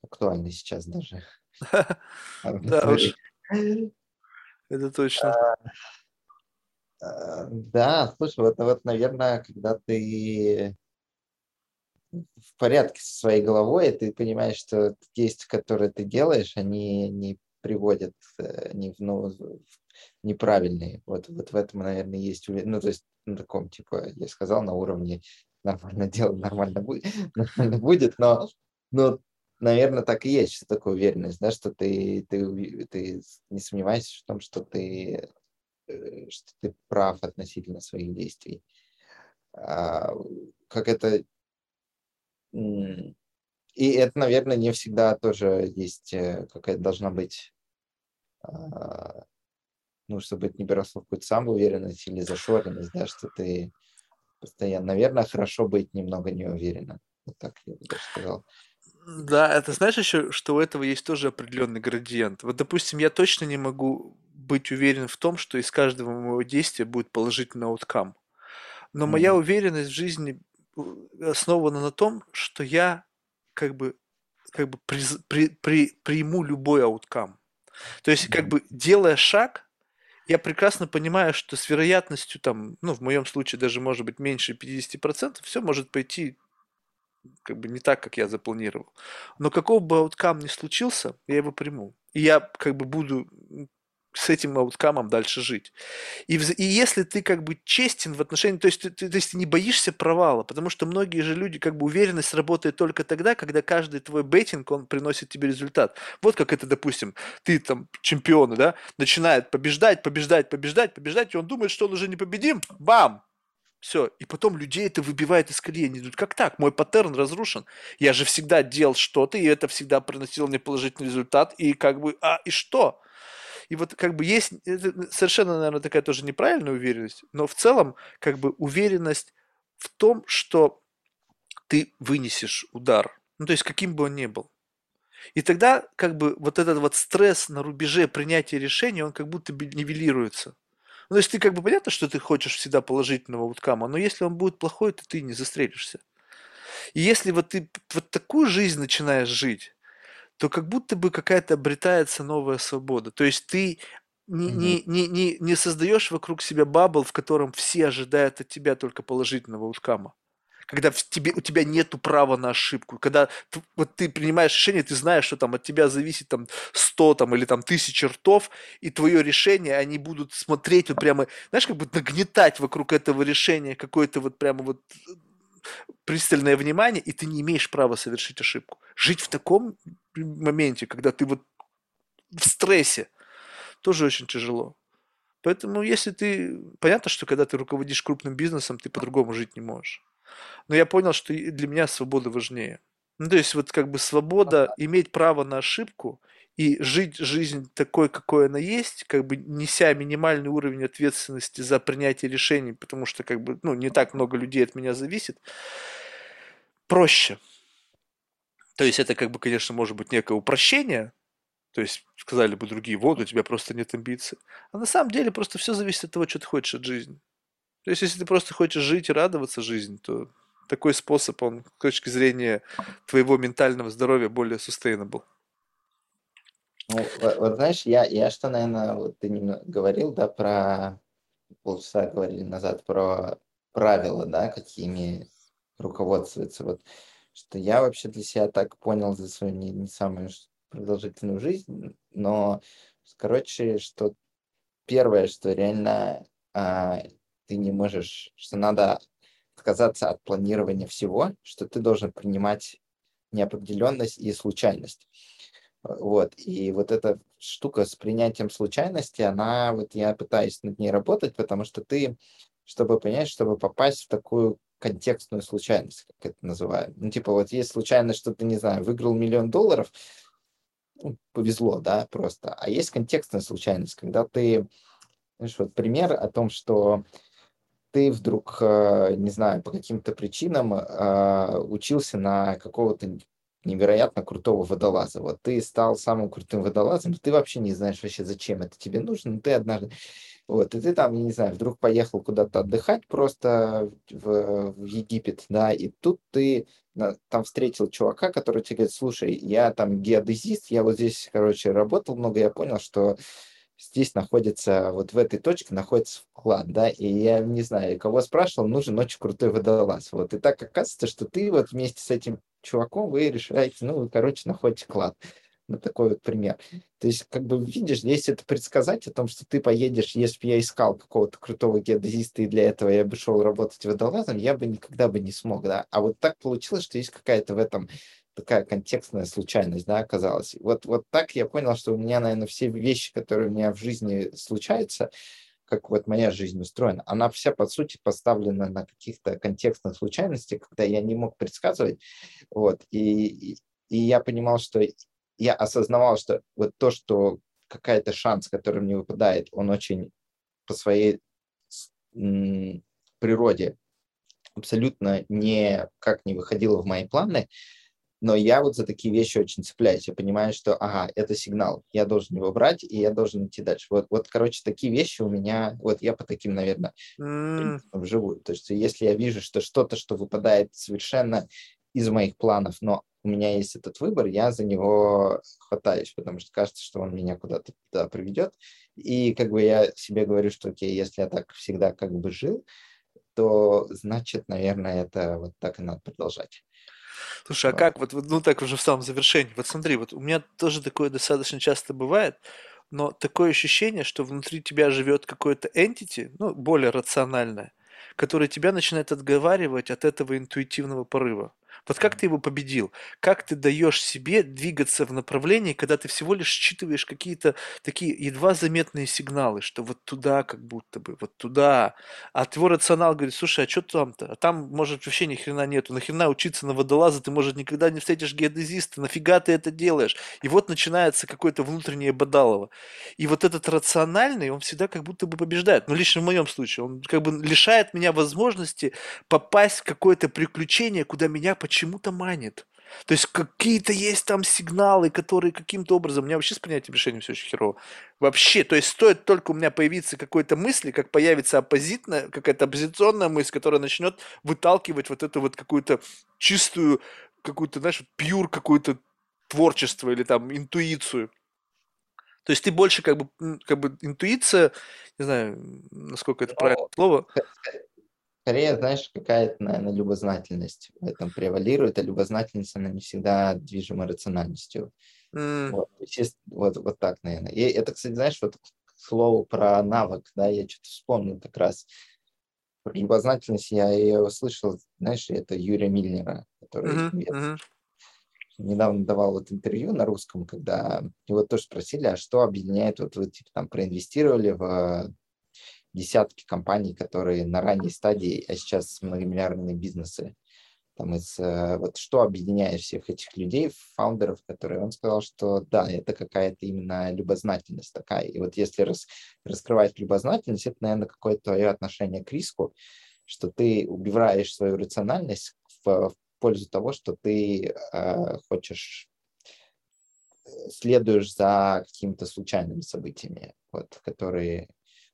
актуальный сейчас даже. Да уж, это точно. А, а, да, слушай, вот, вот, наверное, когда ты в порядке со своей головой, и ты понимаешь, что действия, которые ты делаешь, они не приводят э, не ну, неправильные. Вот, вот в этом, наверное, есть Ну, то есть на таком, типа, я сказал, на уровне нормально дело, нормально будет, будет, но, но наверное, так и есть, что такое уверенность, да, что ты, ты, ты не сомневаешься в том, что ты, э, что ты прав относительно своих действий. А, как это... И это, наверное, не всегда тоже есть э, какая-то должна быть а, ну, чтобы это не переросло в какую-то самоуверенность или зашоренность, да, что ты постоянно, наверное, хорошо быть немного неуверенным. Вот так я бы даже сказал. Да, это знаешь еще, что у этого есть тоже определенный градиент. Вот, допустим, я точно не могу быть уверен в том, что из каждого моего действия будет положительный ауткам. Но mm-hmm. моя уверенность в жизни э, основана на том, что я как бы как бы при, при, при, приму любой ауткам. То есть, как бы делая шаг, я прекрасно понимаю, что с вероятностью там, ну, в моем случае даже может быть меньше 50%, все может пойти как бы не так, как я запланировал. Но какого бы ауткам ни случился, я его приму. И я как бы буду с этим ауткамом дальше жить. И, и если ты как бы честен в отношении, то есть ты, ты, то есть ты не боишься провала, потому что многие же люди, как бы уверенность работает только тогда, когда каждый твой бейтинг, он приносит тебе результат. Вот как это, допустим, ты там чемпионы, да, начинает побеждать, побеждать, побеждать, побеждать, и он думает, что он уже не победим, бам, все. И потом людей это выбивает из колеи. Они идут, как так? Мой паттерн разрушен. Я же всегда делал что-то, и это всегда приносило мне положительный результат. И как бы, а, и что? И вот как бы есть совершенно, наверное, такая тоже неправильная уверенность, но в целом как бы уверенность в том, что ты вынесешь удар, ну то есть каким бы он ни был. И тогда как бы вот этот вот стресс на рубеже принятия решения, он как будто бы нивелируется. Ну, то есть ты как бы понятно, что ты хочешь всегда положительного уткама, но если он будет плохой, то ты не застрелишься. И если вот ты вот такую жизнь начинаешь жить, то как будто бы какая-то обретается новая свобода. То есть ты не, mm-hmm. не, не, не, не создаешь вокруг себя бабл, в котором все ожидают от тебя только положительного уткама. Когда в тебе, у тебя нет права на ошибку. Когда ты, вот ты принимаешь решение, ты знаешь, что там от тебя зависит там 100 там, или там 1000 ртов, и твое решение, они будут смотреть вот прямо, знаешь, как бы нагнетать вокруг этого решения какое-то вот прямо вот пристальное внимание, и ты не имеешь права совершить ошибку. Жить в таком моменте, когда ты вот в стрессе, тоже очень тяжело. Поэтому если ты... Понятно, что когда ты руководишь крупным бизнесом, ты по-другому жить не можешь. Но я понял, что для меня свобода важнее. Ну, то есть вот как бы свобода иметь право на ошибку и жить жизнь такой, какой она есть, как бы неся минимальный уровень ответственности за принятие решений, потому что как бы, ну, не так много людей от меня зависит, проще. То есть это как бы, конечно, может быть некое упрощение, то есть сказали бы другие, вот у тебя просто нет амбиций. А на самом деле просто все зависит от того, что ты хочешь от жизни. То есть если ты просто хочешь жить и радоваться жизни, то такой способ, он с точки зрения твоего ментального здоровья более sustainable. Ну, вот, вот знаешь, я, я что, наверное, вот ты говорил, да, про полчаса говорили назад про правила, да, какими руководствуется. Вот что я вообще для себя так понял за свою не, не самую продолжительную жизнь, но, короче, что первое, что реально а, ты не можешь, что надо отказаться от планирования всего, что ты должен принимать неопределенность и случайность. Вот. И вот эта штука с принятием случайности, она, вот я пытаюсь над ней работать, потому что ты, чтобы понять, чтобы попасть в такую контекстную случайность, как это называют. Ну, типа, вот есть случайность, что ты, не знаю, выиграл миллион долларов, ну, повезло, да, просто. А есть контекстная случайность, когда ты, знаешь, вот пример о том, что ты вдруг, э, не знаю, по каким-то причинам э, учился на какого-то невероятно крутого водолаза. Вот ты стал самым крутым водолазом, ты вообще не знаешь вообще, зачем это тебе нужно, но ты однажды... Вот, и ты там, не знаю, вдруг поехал куда-то отдыхать просто в, в Египет, да, и тут ты там встретил чувака, который тебе говорит, слушай, я там геодезист, я вот здесь, короче, работал много, я понял, что здесь находится, вот в этой точке находится вклад, да, и я не знаю, кого спрашивал, нужен очень крутой водолаз, вот, и так оказывается, что ты вот вместе с этим чуваком вы решаете, ну, вы, короче, находите клад. Ну, такой вот пример. То есть, как бы, видишь, если это предсказать о том, что ты поедешь, если бы я искал какого-то крутого геодезиста, и для этого я бы шел работать водолазом, я бы никогда бы не смог, да. А вот так получилось, что есть какая-то в этом такая контекстная случайность, да, оказалась. Вот, вот так я понял, что у меня, наверное, все вещи, которые у меня в жизни случаются, как вот моя жизнь устроена, она вся, по сути, поставлена на каких-то контекстных случайностях, когда я не мог предсказывать. Вот, и, и, и я понимал, что я осознавал, что вот то, что какая-то шанс, который мне выпадает, он очень по своей природе абсолютно никак не выходило в мои планы, но я вот за такие вещи очень цепляюсь. Я понимаю, что, ага, это сигнал, я должен его брать, и я должен идти дальше. Вот, вот короче, такие вещи у меня, вот я по таким, наверное, mm. вживую. То есть если я вижу, что что-то, что выпадает совершенно из моих планов, но у меня есть этот выбор, я за него хватаюсь, потому что кажется, что он меня куда-то туда приведет. И как бы я себе говорю, что окей, если я так всегда как бы жил, то значит, наверное, это вот так и надо продолжать. Слушай, а как вот, ну так уже в самом завершении, вот смотри, вот у меня тоже такое достаточно часто бывает, но такое ощущение, что внутри тебя живет какое-то entity, ну, более рациональное, которое тебя начинает отговаривать от этого интуитивного порыва. Вот как ты его победил? Как ты даешь себе двигаться в направлении, когда ты всего лишь считываешь какие-то такие едва заметные сигналы, что вот туда как будто бы, вот туда. А твой рационал говорит, слушай, а что там-то? А там, может, вообще ни хрена нету. Нахрена учиться на водолаза? Ты, может, никогда не встретишь геодезиста. Нафига ты это делаешь? И вот начинается какое-то внутреннее бодалово. И вот этот рациональный, он всегда как будто бы побеждает. Ну, лично в моем случае. Он как бы лишает меня возможности попасть в какое-то приключение, куда меня почему-то манит. То есть какие-то есть там сигналы, которые каким-то образом... У меня вообще с принятием решений все очень херово. Вообще, то есть стоит только у меня появиться какой-то мысли, как появится оппозитная, какая-то оппозиционная мысль, которая начнет выталкивать вот эту вот какую-то чистую, какую-то, знаешь, пьюр какое-то творчество или там интуицию. То есть ты больше как бы, как бы интуиция, не знаю, насколько это правильное слово. Скорее, знаешь, какая-то, наверное, любознательность в этом превалирует, а любознательность, она не всегда движима рациональностью. Mm. Вот, вот, вот так, наверное. И это, кстати, знаешь, вот к слову про навык, да, я что-то вспомнил как раз. Про любознательность я ее услышал, знаешь, это Юрия Мильнера, который uh-huh, uh-huh. недавно давал вот интервью на русском, когда его тоже спросили, а что объединяет, вот вы типа там проинвестировали в десятки компаний, которые на ранней стадии, а сейчас многомиллиардные бизнесы. Там из, э, вот что объединяет всех этих людей, фаундеров, которые он сказал, что да, это какая-то именно любознательность такая. И вот если рас, раскрывать любознательность, это, наверное, какое-то твое отношение к риску, что ты убиваешь свою рациональность в, в пользу того, что ты э, хочешь э, следуешь за какими-то случайными событиями, вот, которые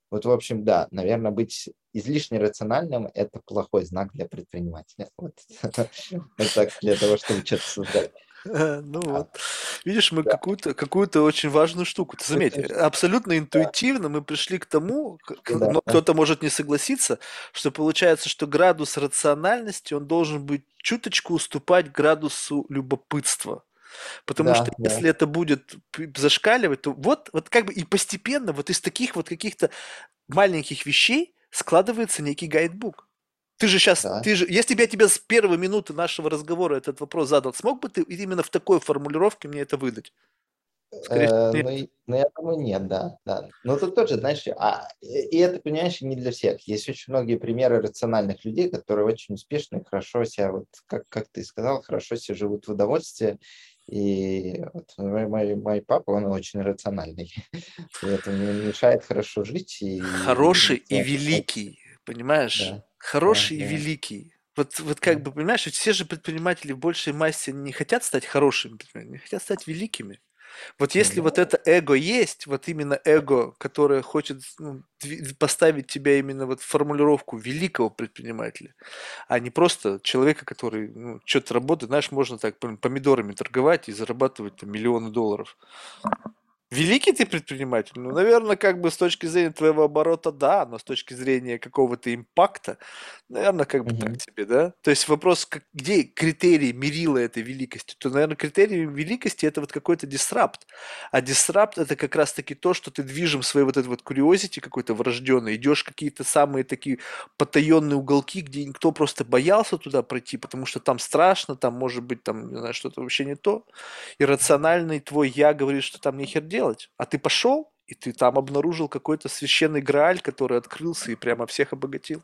вот, в общем, да, наверное, быть излишне рациональным – это плохой знак для предпринимателя. Вот. так, для того, чтобы что-то создать. Ну а. вот, видишь, мы какую-то какую-то очень важную штуку. Ты заметь, абсолютно интуитивно мы пришли к тому, но кто-то может не согласиться, что получается, что градус рациональности он должен быть чуточку уступать градусу любопытства. Потому да, что да. если это будет зашкаливать, то вот, вот как бы и постепенно вот из таких вот каких-то маленьких вещей складывается некий гайдбук. Ты же сейчас, да. ты же, если бы я тебе с первой минуты нашего разговора этот вопрос задал, смог бы ты именно в такой формулировке мне это выдать? Скорее э, ну, ну, я думаю, нет, да, да. Но тут тоже, знаешь, а, и это, понимаешь, не для всех. Есть очень многие примеры рациональных людей, которые очень успешно и хорошо себя, вот как, как ты сказал, хорошо себя живут в удовольствии и вот мой, мой, папа, он очень рациональный. И это мне мешает хорошо жить. И, Хороший и, и великий, понимаешь? Да. Хороший да, и да. великий. Вот, вот как бы, понимаешь, все же предприниматели в большей массе не хотят стать хорошими, не хотят стать великими. Вот если вот это эго есть, вот именно эго, которое хочет ну, поставить тебя именно вот в формулировку великого предпринимателя, а не просто человека, который ну, что-то работает, знаешь, можно так помидорами торговать и зарабатывать там, миллионы долларов. Великий ты предприниматель? Ну, наверное, как бы с точки зрения твоего оборота, да, но с точки зрения какого-то импакта, наверное, как бы так Мгм. себе, да? То есть вопрос, где критерии мерила этой великости? То, наверное, критерий великости это вот какой-то дисрапт. А дисрапт это как раз-таки то, что ты движем своей вот этой вот curiosity какой-то врожденной, идешь в какие-то самые такие потаенные уголки, где никто просто боялся туда пройти, потому что там страшно, там может быть там, не знаю, что-то вообще не то. Иррациональный твой я говорит, что там нехер делать. А ты пошел, и ты там обнаружил какой-то священный грааль, который открылся и прямо всех обогатил.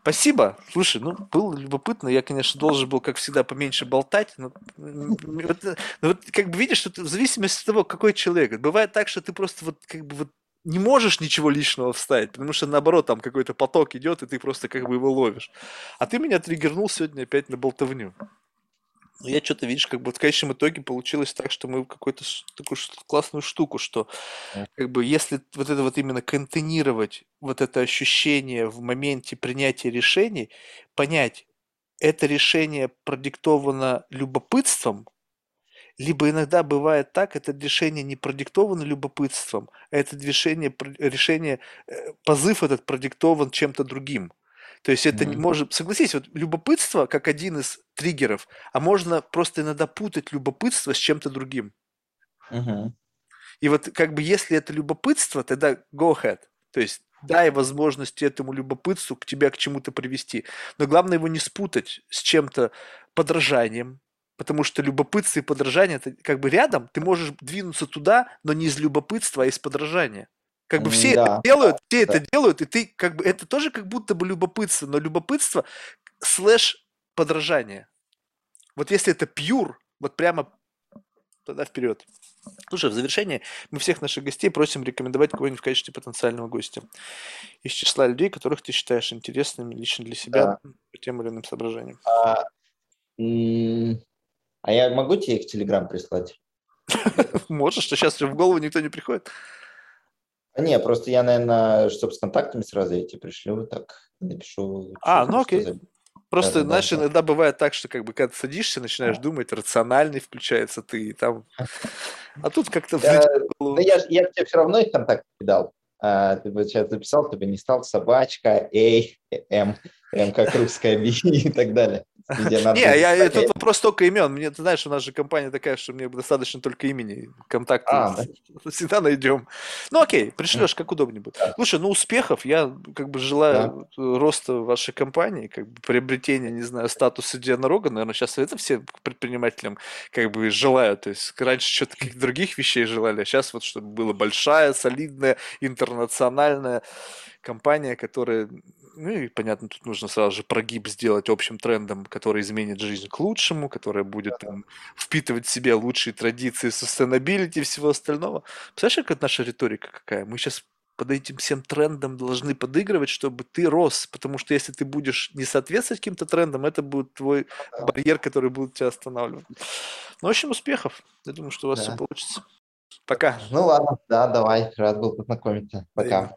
Спасибо. Слушай, ну, было любопытно. Я, конечно, должен был, как всегда, поменьше болтать. Но, вот, э, ну, вот как бы видишь, что в зависимости от того, какой человек. Бывает так, что ты просто вот как бы вот не можешь ничего личного вставить, потому что наоборот там какой-то поток идет, и ты просто как бы его ловишь. А ты меня триггернул сегодня опять на болтовню. Но я что-то, видишь, как бы в конечном итоге получилось так, что мы в какую-то такую классную штуку, что как бы если вот это вот именно контейнировать вот это ощущение в моменте принятия решений, понять, это решение продиктовано любопытством, либо иногда бывает так, это решение не продиктовано любопытством, а это решение, решение, э, позыв этот продиктован чем-то другим. То есть это не Мгм. может, согласись, вот любопытство как один из триггеров, а можно просто иногда путать любопытство с чем-то другим. Мгм. И вот как бы если это любопытство, тогда go ahead. То есть дай возможность этому любопытству к тебя к чему-то привести. Но главное его не спутать с чем-то подражанием, потому что любопытство и подражание это как бы рядом, ты можешь двинуться туда, но не из любопытства, а из подражания. Как бы все М, это Да, делают, все да. это делают, и ты как бы это тоже как будто бы любопытство, но любопытство слэш подражание. Вот если это пьюр, вот прямо тогда вперед. Слушай, в завершение мы всех наших гостей просим рекомендовать кого-нибудь в качестве потенциального гостя из числа людей, которых ты считаешь интересными лично для себя Да. по тем или иным соображениям. А, а я могу тебе их в Телеграм прислать? Можешь, что сейчас в голову никто не приходит? А не, просто я, наверное, чтобы с контактами сразу я тебе пришлю, так напишу. А, ну окей. за- Просто, Да-да-да, знаешь, да. иногда бывает так, что как бы когда ты садишься, начинаешь думать, рациональный включается ты, и там... А тут как-то Я-. Ну, я, я тебе все равно их контакты кидал. А, ты бы сейчас записал, ты бы не стал собачка, эй, М, М как русская, Би и так далее. Не, я, тут вопрос только имен. Мне, ты знаешь, у нас же компания такая, что мне достаточно только имени. Контакты А, всегда найдем. Ну окей, пришлешь, как удобнее будет. Да. Слушай, ну успехов. Я как бы желаю роста вашей компании, как бы приобретения, не знаю, статуса единорога. Наверное, сейчас это все предпринимателям как бы желают. То есть раньше что-то каких-то других вещей желали, а сейчас вот чтобы была большая, солидная, интернациональная компания, которая, ну и понятно, тут нужно сразу же прогиб сделать общим трендом, который изменит жизнь к лучшему, которая будет там, впитывать в себя лучшие традиции sustainability и всего остального. Представляешь, как наша риторика какая? Мы сейчас под этим всем трендом должны подыгрывать, чтобы ты рос, потому что если ты будешь не соответствовать каким-то трендам, это будет твой барьер, который будет тебя останавливать. Ну, в общем, успехов. Я думаю, что у вас Да. все получится. Пока. Ну ладно, да, давай, рад был познакомиться. Пока.